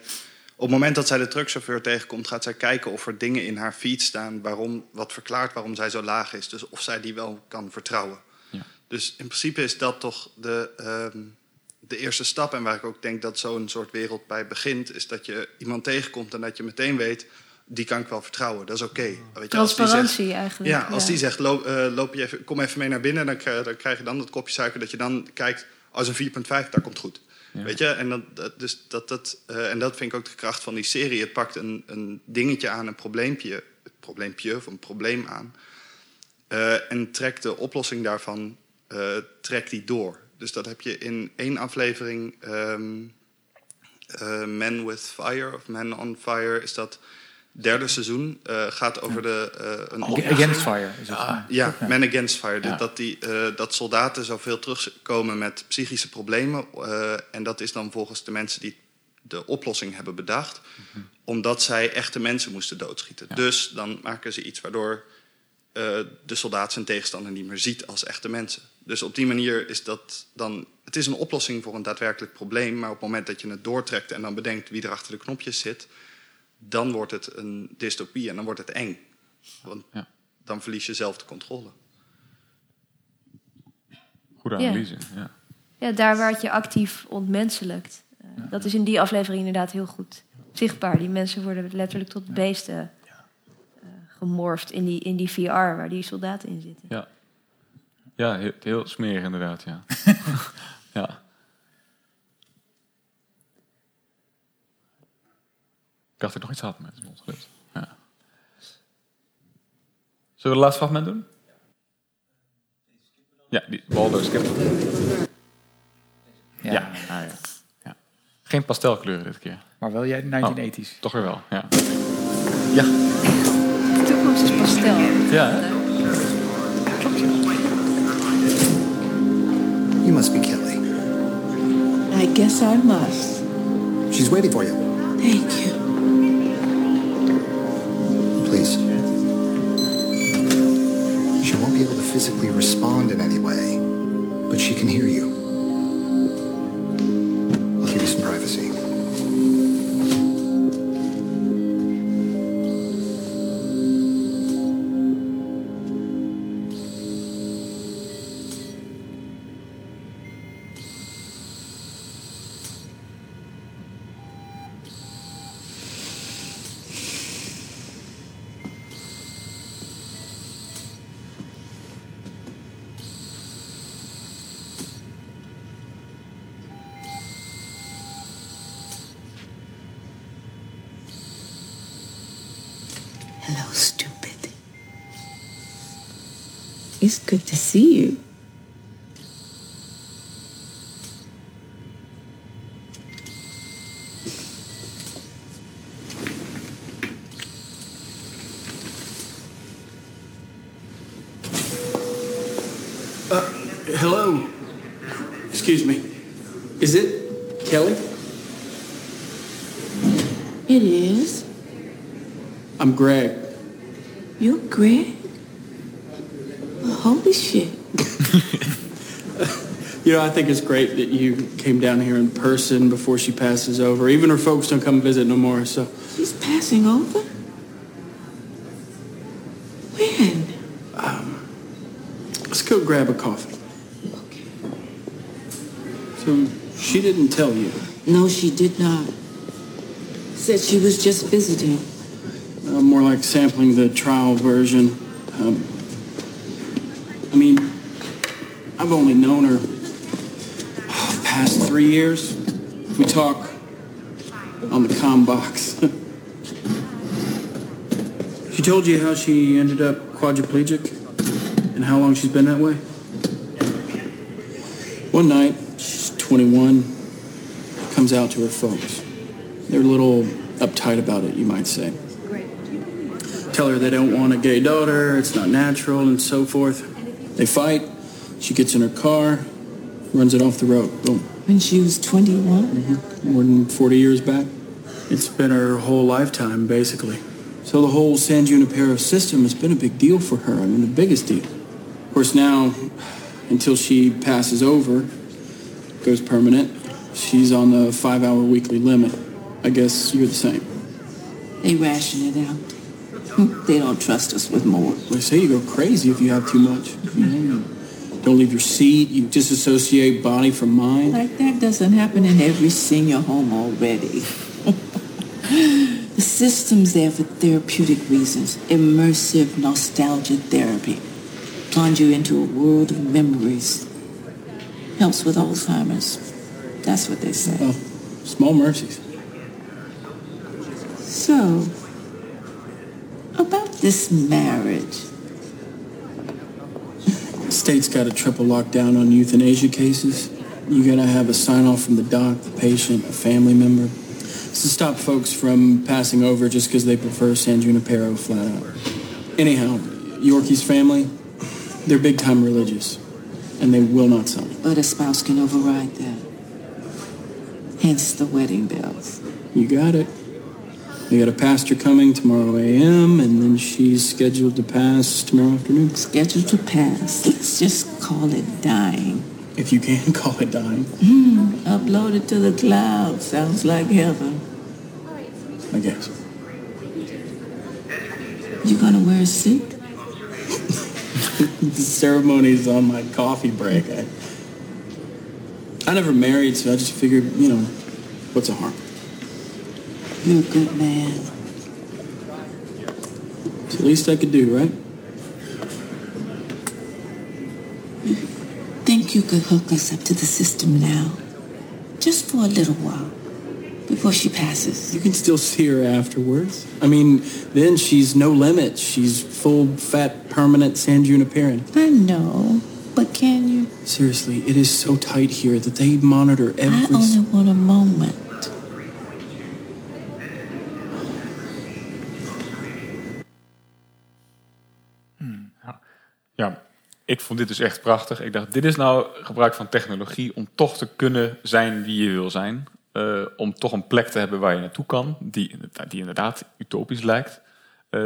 S28: Op het moment dat zij de truckchauffeur tegenkomt, gaat zij kijken of er dingen in haar feed staan waarom, wat verklaart waarom zij zo laag is. Dus of zij die wel kan vertrouwen. Dus in principe is dat toch de, ehm, de eerste stap. En waar ik ook denk dat zo'n soort wereld bij begint, is dat je iemand tegenkomt en dat je meteen weet, die kan ik wel vertrouwen. Dat is oké.
S2: Transparantie
S28: zegt-
S2: eigenlijk,
S28: Ja, als
S2: ja.
S28: die zegt, loop, eh, loop je even, kom even mee naar binnen, dan, krijg- dan krijg je dan dat kopje suiker, dat je dan kijkt, als een 4,5, daar komt goed. Weet je, en dat, dus dat, dat, eh, en dat vind ik ook de kracht van die serie. Het pakt een, een dingetje aan, een probleempje, probleempje of een probleem aan. eh, en trekt de oplossing daarvan eh, trekt die door. Dus dat heb je in één aflevering, ehm eh, Man with Fire of Man on Fire, is dat derde seizoen. eh, gaat over de. eh, een oplossing.
S3: Against Fire is het.
S28: Ah, ja,
S3: Ja.
S28: Man Against Fire.
S3: Ja.
S28: Dat, die, eh, dat soldaten zoveel terugkomen met psychische problemen. en dat is dan volgens de mensen die de oplossing hebben bedacht. Omdat zij echte mensen moesten doodschieten. Dus dan maken ze iets waardoor de soldaat zijn tegenstander niet meer ziet als echte mensen. Dus op die manier is dat dan. Het is een oplossing voor een daadwerkelijk probleem. Maar op het moment dat je het doortrekt en dan bedenkt wie er achter de knopjes zit. Dan wordt het een dystopie en dan wordt het eng. Want dan verlies je zelf de controle.
S7: Goede
S2: Ja.
S7: analyse. Ja.
S2: Ja, daar waar het je actief ontmenselijkt. Eh, Dat is in die aflevering inderdaad heel goed zichtbaar. Die mensen worden letterlijk tot beesten eh, gemorfd in die, in die VR waar die soldaten in zitten.
S7: Ja, ja heel, heel smerig inderdaad, ja. ja. Dacht dat ik nog iets had, maar het ontglipt. Ja. Zullen we de laatste fragment doen? Ja, die Waldo skip.
S3: Ja.
S7: Ja.
S3: Ah, ja.
S7: ja. Geen pastelkleuren dit keer.
S3: Maar wel jij 1980s.
S7: Oh, toch weer wel, ja.
S2: Ja. De toekomst is pastel.
S7: Ja, hè?
S29: You must be Kelly.
S11: I guess I must.
S29: She's waiting for you.
S11: Thank you.
S29: Please. She won't be able to physically respond in any way, but she can hear you.
S11: See you.
S30: Uh, hello. Excuse me. Is it Kelly?
S11: It is.
S30: I'm Greg.
S11: You're Greg? Holy shit.
S30: You know, I think it's great that you came down here in person before she passes over. Even her folks don't come visit no more, so.
S11: She's passing over? When?
S30: Let's go grab a coffee. Okay. So, she didn't tell you.
S11: No, she did not. Said she was just visiting.
S30: Uh, more like sampling the trial version. Um, I mean, I've only known her oh, past three years. We talk on the com box. she told you how she ended up quadriplegic and how long she's been that way? One night, she's 21, comes out to her folks. They're a little uptight about it, you might say. Tell her they don't want a gay daughter, it's not natural, and so forth. They fight. She gets in her car, runs it off the road. Boom.
S11: When she was 21?
S30: Mm-hmm. More than 40 years back. It's been her whole lifetime, basically. So the whole San Junipero system has been a big deal for her. I mean, the biggest deal. Of course, now, until she passes over, goes permanent, she's on the five-hour weekly limit. I guess you're the same.
S11: They ration it out. They don't trust us with more.
S30: They say you go crazy if you have too much. You don't leave your seat. You disassociate body from mind.
S11: Like that doesn't happen in every senior home already. the system's there for therapeutic reasons. Immersive nostalgia therapy. Plunge you into a world of memories. Helps with Alzheimer's. That's what they say.
S30: Well, small mercies.
S11: So, this marriage.
S30: State's got a triple lockdown on euthanasia cases. You gotta have a sign off from the doc, the patient, a family member. It's to stop folks from passing over just because they prefer San Junipero flat out. Anyhow, Yorkie's family, they're big time religious. And they will not sign.
S11: But a spouse can override that. Hence the wedding bells.
S30: You got it. We got a pastor coming tomorrow AM, and then she's scheduled to pass tomorrow afternoon.
S11: Scheduled to pass. Let's just call it dying.
S30: If you can call it dying,
S11: Hmm. Upload it to the cloud. Sounds like heaven.
S30: I guess.
S11: You gonna wear a suit?
S30: the ceremony's on my coffee break. I, I never married, so I just figured, you know, what's a harm?
S11: You're a good man.
S30: It's the least I could do, right?
S11: Think you could hook us up to the system now? Just for a little while. Before she passes.
S30: You can still see her afterwards. I mean, then she's no limit. She's full, fat, permanent San Juniperan.
S11: I know, but can you?
S30: Seriously, it is so tight here that they monitor everything.
S11: I
S30: every...
S11: only want a moment.
S7: Ja, ik vond dit dus echt prachtig. Ik dacht, dit is nou gebruik van technologie om toch te kunnen zijn wie je wil zijn. Eh, om toch een plek te hebben waar je naartoe kan, die, die inderdaad utopisch lijkt. Eh,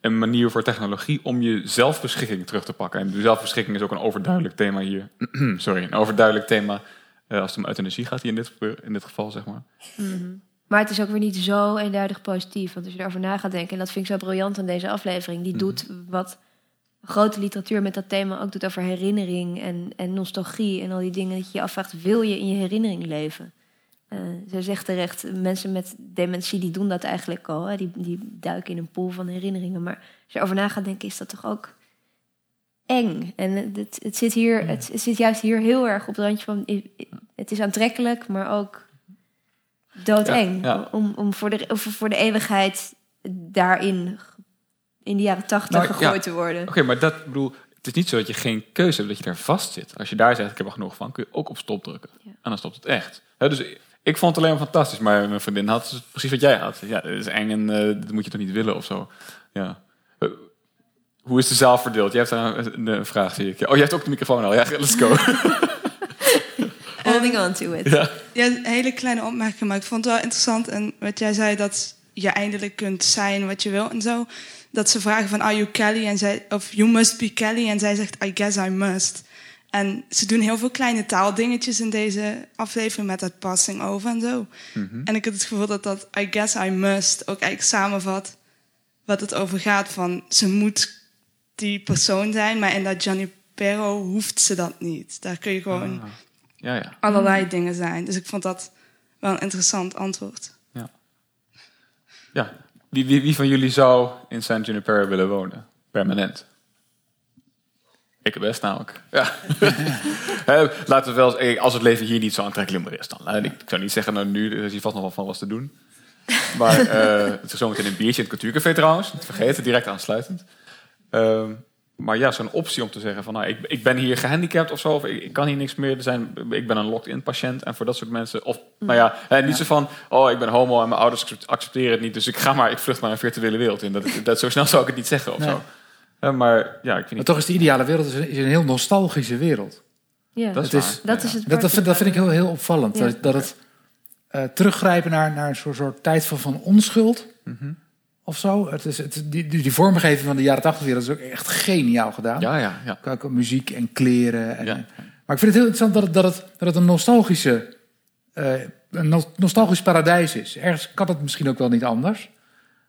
S7: een manier voor technologie om je zelfbeschikking terug te pakken. En de zelfbeschikking is ook een overduidelijk thema hier. Sorry, een overduidelijk thema eh, als het om euthanasie gaat hier in dit, in dit geval, zeg maar.
S2: Mhm. Maar het is ook weer niet zo eenduidig positief. Want als je erover na gaat denken, en dat vind ik zo briljant aan deze aflevering, die doet wat grote literatuur met dat thema ook doet over herinnering en, en nostalgie en al die dingen dat je je afvraagt, wil je in je herinnering leven? Eh ze zegt terecht, mensen met dementie die doen dat eigenlijk al. Hè? Die, die duiken in een pool van herinneringen. Maar als je erover na gaat denken, is dat toch ook eng. En het, het, zit hier, het, het zit juist hier heel erg op het randje van... Het is aantrekkelijk, maar ook doodeng.
S7: Ja, ja.
S2: Om, om voor, de, of voor de eeuwigheid daarin in de jaren tachtig
S7: Nou,
S2: gegooid
S7: ja.
S2: te worden.
S7: Oké, maar dat bedoel, het is niet zo dat je geen keuze hebt, dat je daar vast zit. Als je daar zegt, ik heb er genoeg van, kun je ook op stop drukken. En dan stopt het echt. Hè, dus ik- vond het alleen maar fantastisch, maar mijn vriendin had precies wat jij had. Ja, dat is eng en eh, dat moet je toch niet willen of zo. Ja. Eh, hoe is de zaal verdeeld? Jij hebt daar een, een vraag, zie ik. Oh, jij hebt ook de microfoon al. Ja, let's go.
S2: Holding on to it.
S7: Ja.
S26: Ja, een hele kleine opmerking, maar ik vond het wel interessant. En wat jij zei, dat je eindelijk kunt zijn wat je wil en zo. Dat ze vragen van, are you Kelly? En zij, of you must be Kelly. En zij zegt, I guess I must. En ze doen heel veel kleine taaldingetjes in deze aflevering met dat passing over en zo.
S7: Mhm.
S26: En ik heb het gevoel dat dat I guess I must ook eigenlijk samenvat wat het over gaat. Van ze moet die persoon zijn, maar in dat Johnny Perro hoeft ze dat niet. Daar kun je gewoon
S7: Ah. Ja, ja.
S26: allerlei dingen zijn. Dus ik vond dat wel een interessant antwoord.
S7: ja. Wie, wie, wie van jullie zou in San Junipero willen wonen? Permanent. Ik het best namelijk. Ja. Laten we wel eh, als het leven hier niet zo aantrekkelijk meer is dan. Ik zou niet zeggen, nou nu er is hier vast nog wel van wat te doen. Maar eh, het is zometeen een biertje in het cultuurcafé trouwens. Niet vergeten, direct aansluitend. Ehm, maar ja, zo'n optie om te zeggen van nou, ik, ik ben hier gehandicapt of zo. Of ik, ik kan hier niks meer. Er zijn, ik ben een locked-in patiënt. En voor dat soort mensen. Of nou ja, hè, niet zo van oh, ik ben homo en mijn ouders accepteren het niet. Dus ik ga maar, ik vlucht maar een virtuele wereld in. Dat, dat, zo snel zou ik het niet zeggen of
S3: Nee.
S7: zo. Hè, maar ja, ik vind
S3: Maar toch is de ideale wereld is een, is een heel nostalgische wereld.
S2: Ja,
S7: Dat is.
S2: Dat is het
S3: Dat, dat, vind, dat vind ik heel, heel opvallend.
S2: Ja.
S3: Dat, dat het eh, teruggrijpen naar, naar een soort, soort tijd van, van onschuld.
S7: Mhm.
S3: Of zo. Het is, het, die, die, vormgeving van de jaren 80 wereld is ook echt geniaal gedaan.
S7: Ja, ja, ja.
S3: Ook muziek en kleren. En, Maar ik vind het heel interessant dat het, dat het, dat het een nostalgische... eh, een no- nostalgisch paradijs is. Ergens kan het misschien ook wel niet anders.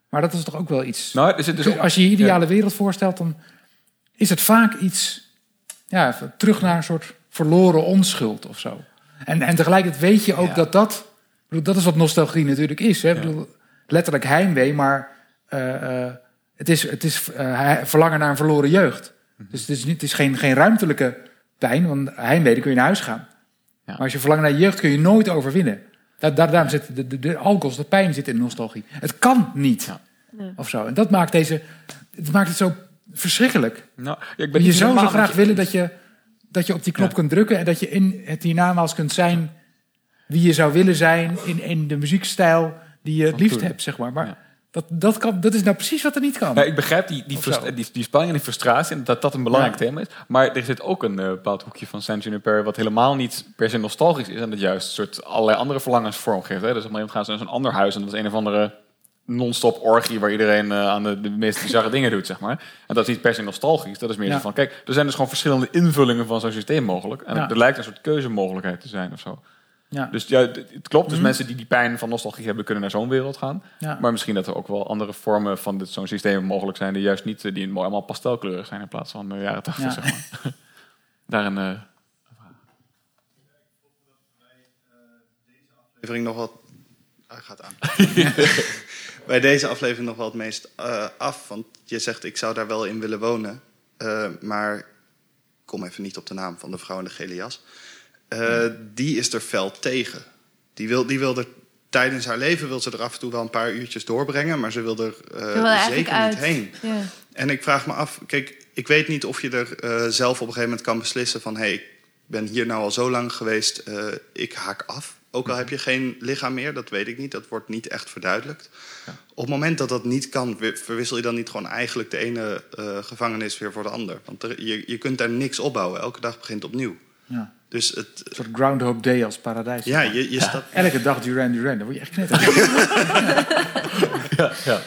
S3: Maar dat is toch ook wel iets...
S7: Nou, er zit dus ook-
S3: Als je je ideale wereld voorstelt, dan is het vaak iets... Ja, terug naar een soort verloren onschuld of zo. En, en tegelijkertijd weet je ook dat dat... Dat is wat nostalgie natuurlijk is. Hè? Ik bedoel, letterlijk heimwee, maar het is, het is eh, verlangen naar een verloren jeugd. Dus het is, niet, het is geen, geen ruimtelijke pijn, want heimwee, dan kun je naar huis gaan. Maar als je verlangt naar je jeugd, kun je nooit overwinnen. Daar, daar, daarom zit de, de, de alcohol, de pijn zit in nostalgie. Het kan niet. Of zo. En dat maakt, deze, het maakt het zo verschrikkelijk.
S7: Nou, ja, ik ben
S3: je zou zo graag
S7: je
S3: willen dat je, dat je op die knop kunt drukken... en dat je in het hiernamaals kunt zijn wie je zou willen zijn... in, in de muziekstijl die je het liefst hebt, zeg maar. Maar dat, dat, kan, dat is nou precies wat er niet kan.
S7: Ja, ik begrijp die, die, spanning en die frustratie... en dat dat een belangrijk
S3: Ja.
S7: thema is. Maar er zit ook een eh, bepaald hoekje van Saint Juniper... wat helemaal niet per se nostalgisch is... en dat juist een soort allerlei andere verlangens vormgeeft. Hè? Dus op een gegeven moment gaan ze naar zo'n ander huis... en dat is een of andere non-stop orgie... waar iedereen eh, aan de, de meest bizarre dingen doet, zeg maar. En dat is niet per se nostalgisch. Dat is meer
S3: Ja.
S7: van... kijk, er zijn dus gewoon verschillende invullingen van zo'n systeem mogelijk. En
S3: Ja.
S7: er lijkt een soort keuzemogelijkheid te zijn of zo.
S3: Ja.
S7: Dus ja, het klopt. Dus
S3: Mhm.
S7: mensen die die pijn van nostalgie hebben... kunnen naar zo'n wereld gaan.
S3: Ja.
S7: Maar misschien dat er ook wel andere vormen van dit, zo'n systeem mogelijk zijn... die juist niet, eh, die allemaal pastelkleurig zijn... in plaats van de jaren tachtig,
S3: Ja.
S7: zeg maar. Daar een... eh,
S28: aflevering nog wat... Hij gaat aan. Bij deze aflevering nog wel het meest eh, af. Want je zegt, ik zou daar wel in willen wonen. Eh, maar ik kom even niet op de naam van de vrouw in de gele jas. Eh, Die is er fel tegen. Die wil, die wil er tijdens haar leven wil ze er af en toe wel een paar uurtjes doorbrengen. Maar ze wil er eh,
S2: wil er
S28: zeker
S2: uit.
S28: niet heen.
S2: Ja.
S28: En ik vraag me af, kijk, ik weet niet of je er eh, zelf op een gegeven moment kan beslissen van... hé, hey, ik ben hier nou al zo lang geweest, eh, ik haak af. Ook al heb je geen lichaam meer, dat weet ik niet. Dat wordt niet echt verduidelijkt. Op het moment dat dat niet kan, wi- verwissel je dan niet gewoon eigenlijk de ene eh, gevangenis weer voor de ander. Want er, je, je kunt daar niks opbouwen. Elke dag begint opnieuw.
S3: Ja.
S28: Dus het,
S3: Een soort Groundhog Day als paradijs.
S28: Ja, je- je stapt-
S3: Elke dag Duran Duran, dan word je echt knetter.
S7: ja, ja.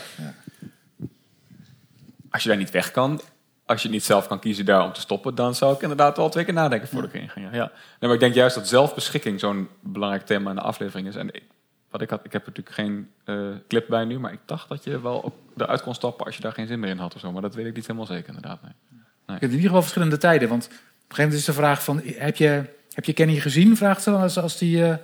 S7: Als je daar niet weg kan, als je niet zelf kan kiezen daar om te stoppen, dan zou ik inderdaad wel twee keer nadenken voordat ik erin ging. Ja. Nee, maar ik denk juist dat zelfbeschikking zo'n belangrijk thema in de aflevering is. En ik, wat ik had, ik heb natuurlijk geen eh, clip bij nu, maar ik dacht dat je wel ook eruit kon stappen als je daar geen zin meer in had of zo. Maar dat weet ik niet helemaal zeker, inderdaad. Nee.
S3: Je hebt in ieder geval verschillende tijden. Want op gegeven moment is de vraag van... heb je, heb je Kenny gezien? Vraagt ze dan als, als die... eh, eh,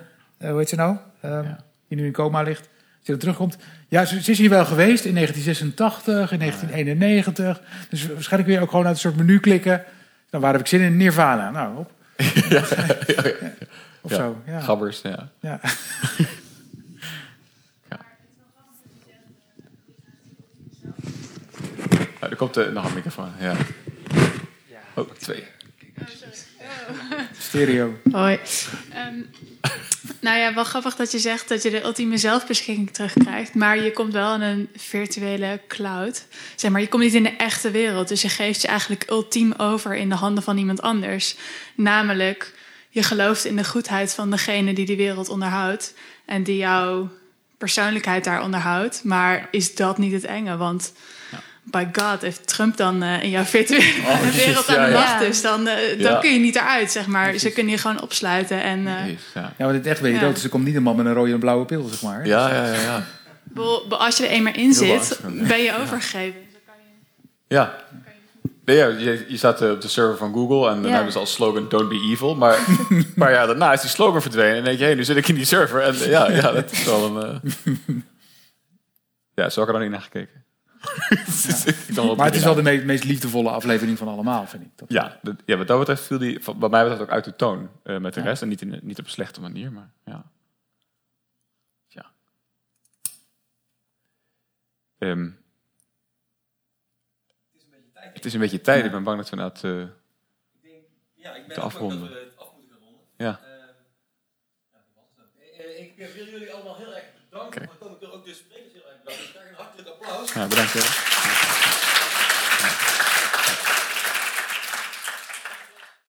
S3: hoe heet ze nou? Ehm, Die nu in coma ligt. Als je er terugkomt. Ja, ze, ze is hier wel geweest in 1986, in 1991. Dus waarschijnlijk kun je ook gewoon uit een soort menu klikken. Dan waar heb ik zin in? Nirvana. Nou, op. Of
S7: Ja,
S3: zo. Ja.
S7: Gabbers, ja.
S3: ja.
S7: Ja, er komt eh, nog een microfoon, ja. Oh, twee.
S3: Stereo.
S17: Hoi. Ehm, nou ja, wel grappig dat je zegt dat je de ultieme zelfbeschikking terugkrijgt. Maar je komt wel in een virtuele cloud. Zeg maar, je komt niet in de echte wereld. Dus je geeft je eigenlijk ultiem over in de handen van iemand anders. Namelijk, je gelooft in de goedheid van degene die die wereld onderhoudt. En die jouw persoonlijkheid daar onderhoudt. Maar is dat niet het enge? Want by God, heeft Trump dan eh, in jouw virtuele
S7: Oh,
S17: wereld aan de
S7: ja.
S17: macht is, dan, eh, dan
S3: Ja.
S17: kun je niet eruit, zeg maar. Ze kunnen je gewoon opsluiten. En, eh,
S7: ja.
S3: Maar dit echt weet je
S17: Ja.
S3: dood. Dus er komt niet een man met een rode en blauwe pil, zeg maar.
S7: Ja, ja, ja. ja.
S17: als je er eenmaal in zit, ben je overgegeven.
S7: Ja. Ja, je, je staat op de server van Google en dan
S17: Ja.
S7: hebben ze als slogan Don't be evil. Maar, maar ja, daarna is die slogan verdwenen. En denk je, hé, nu zit ik in die server. En ja, ja, dat is wel een... Ja, zo heb ik er dan niet naar gekeken. Ik
S3: Maar het is wel de meest liefdevolle aflevering van allemaal, vind ik. Dat-
S7: Ja, dat, ja, wat dat betreft viel die, wat mij betreft ook uit de toon eh, met de
S3: Ja.
S7: rest. En niet, in, niet op een slechte manier, maar ja. ja. Ehm, het is een beetje tijd. Ik ben bang dat we inderdaad eh
S31: Ja, ik ben bang
S7: afronden.
S31: dat we het af moeten gaan ronden.
S7: Ja.
S31: Eh, ik wil jullie allemaal heel erg bedanken het komen. Ik wil ook de sprekers Hjertelig applaus.
S7: Ja,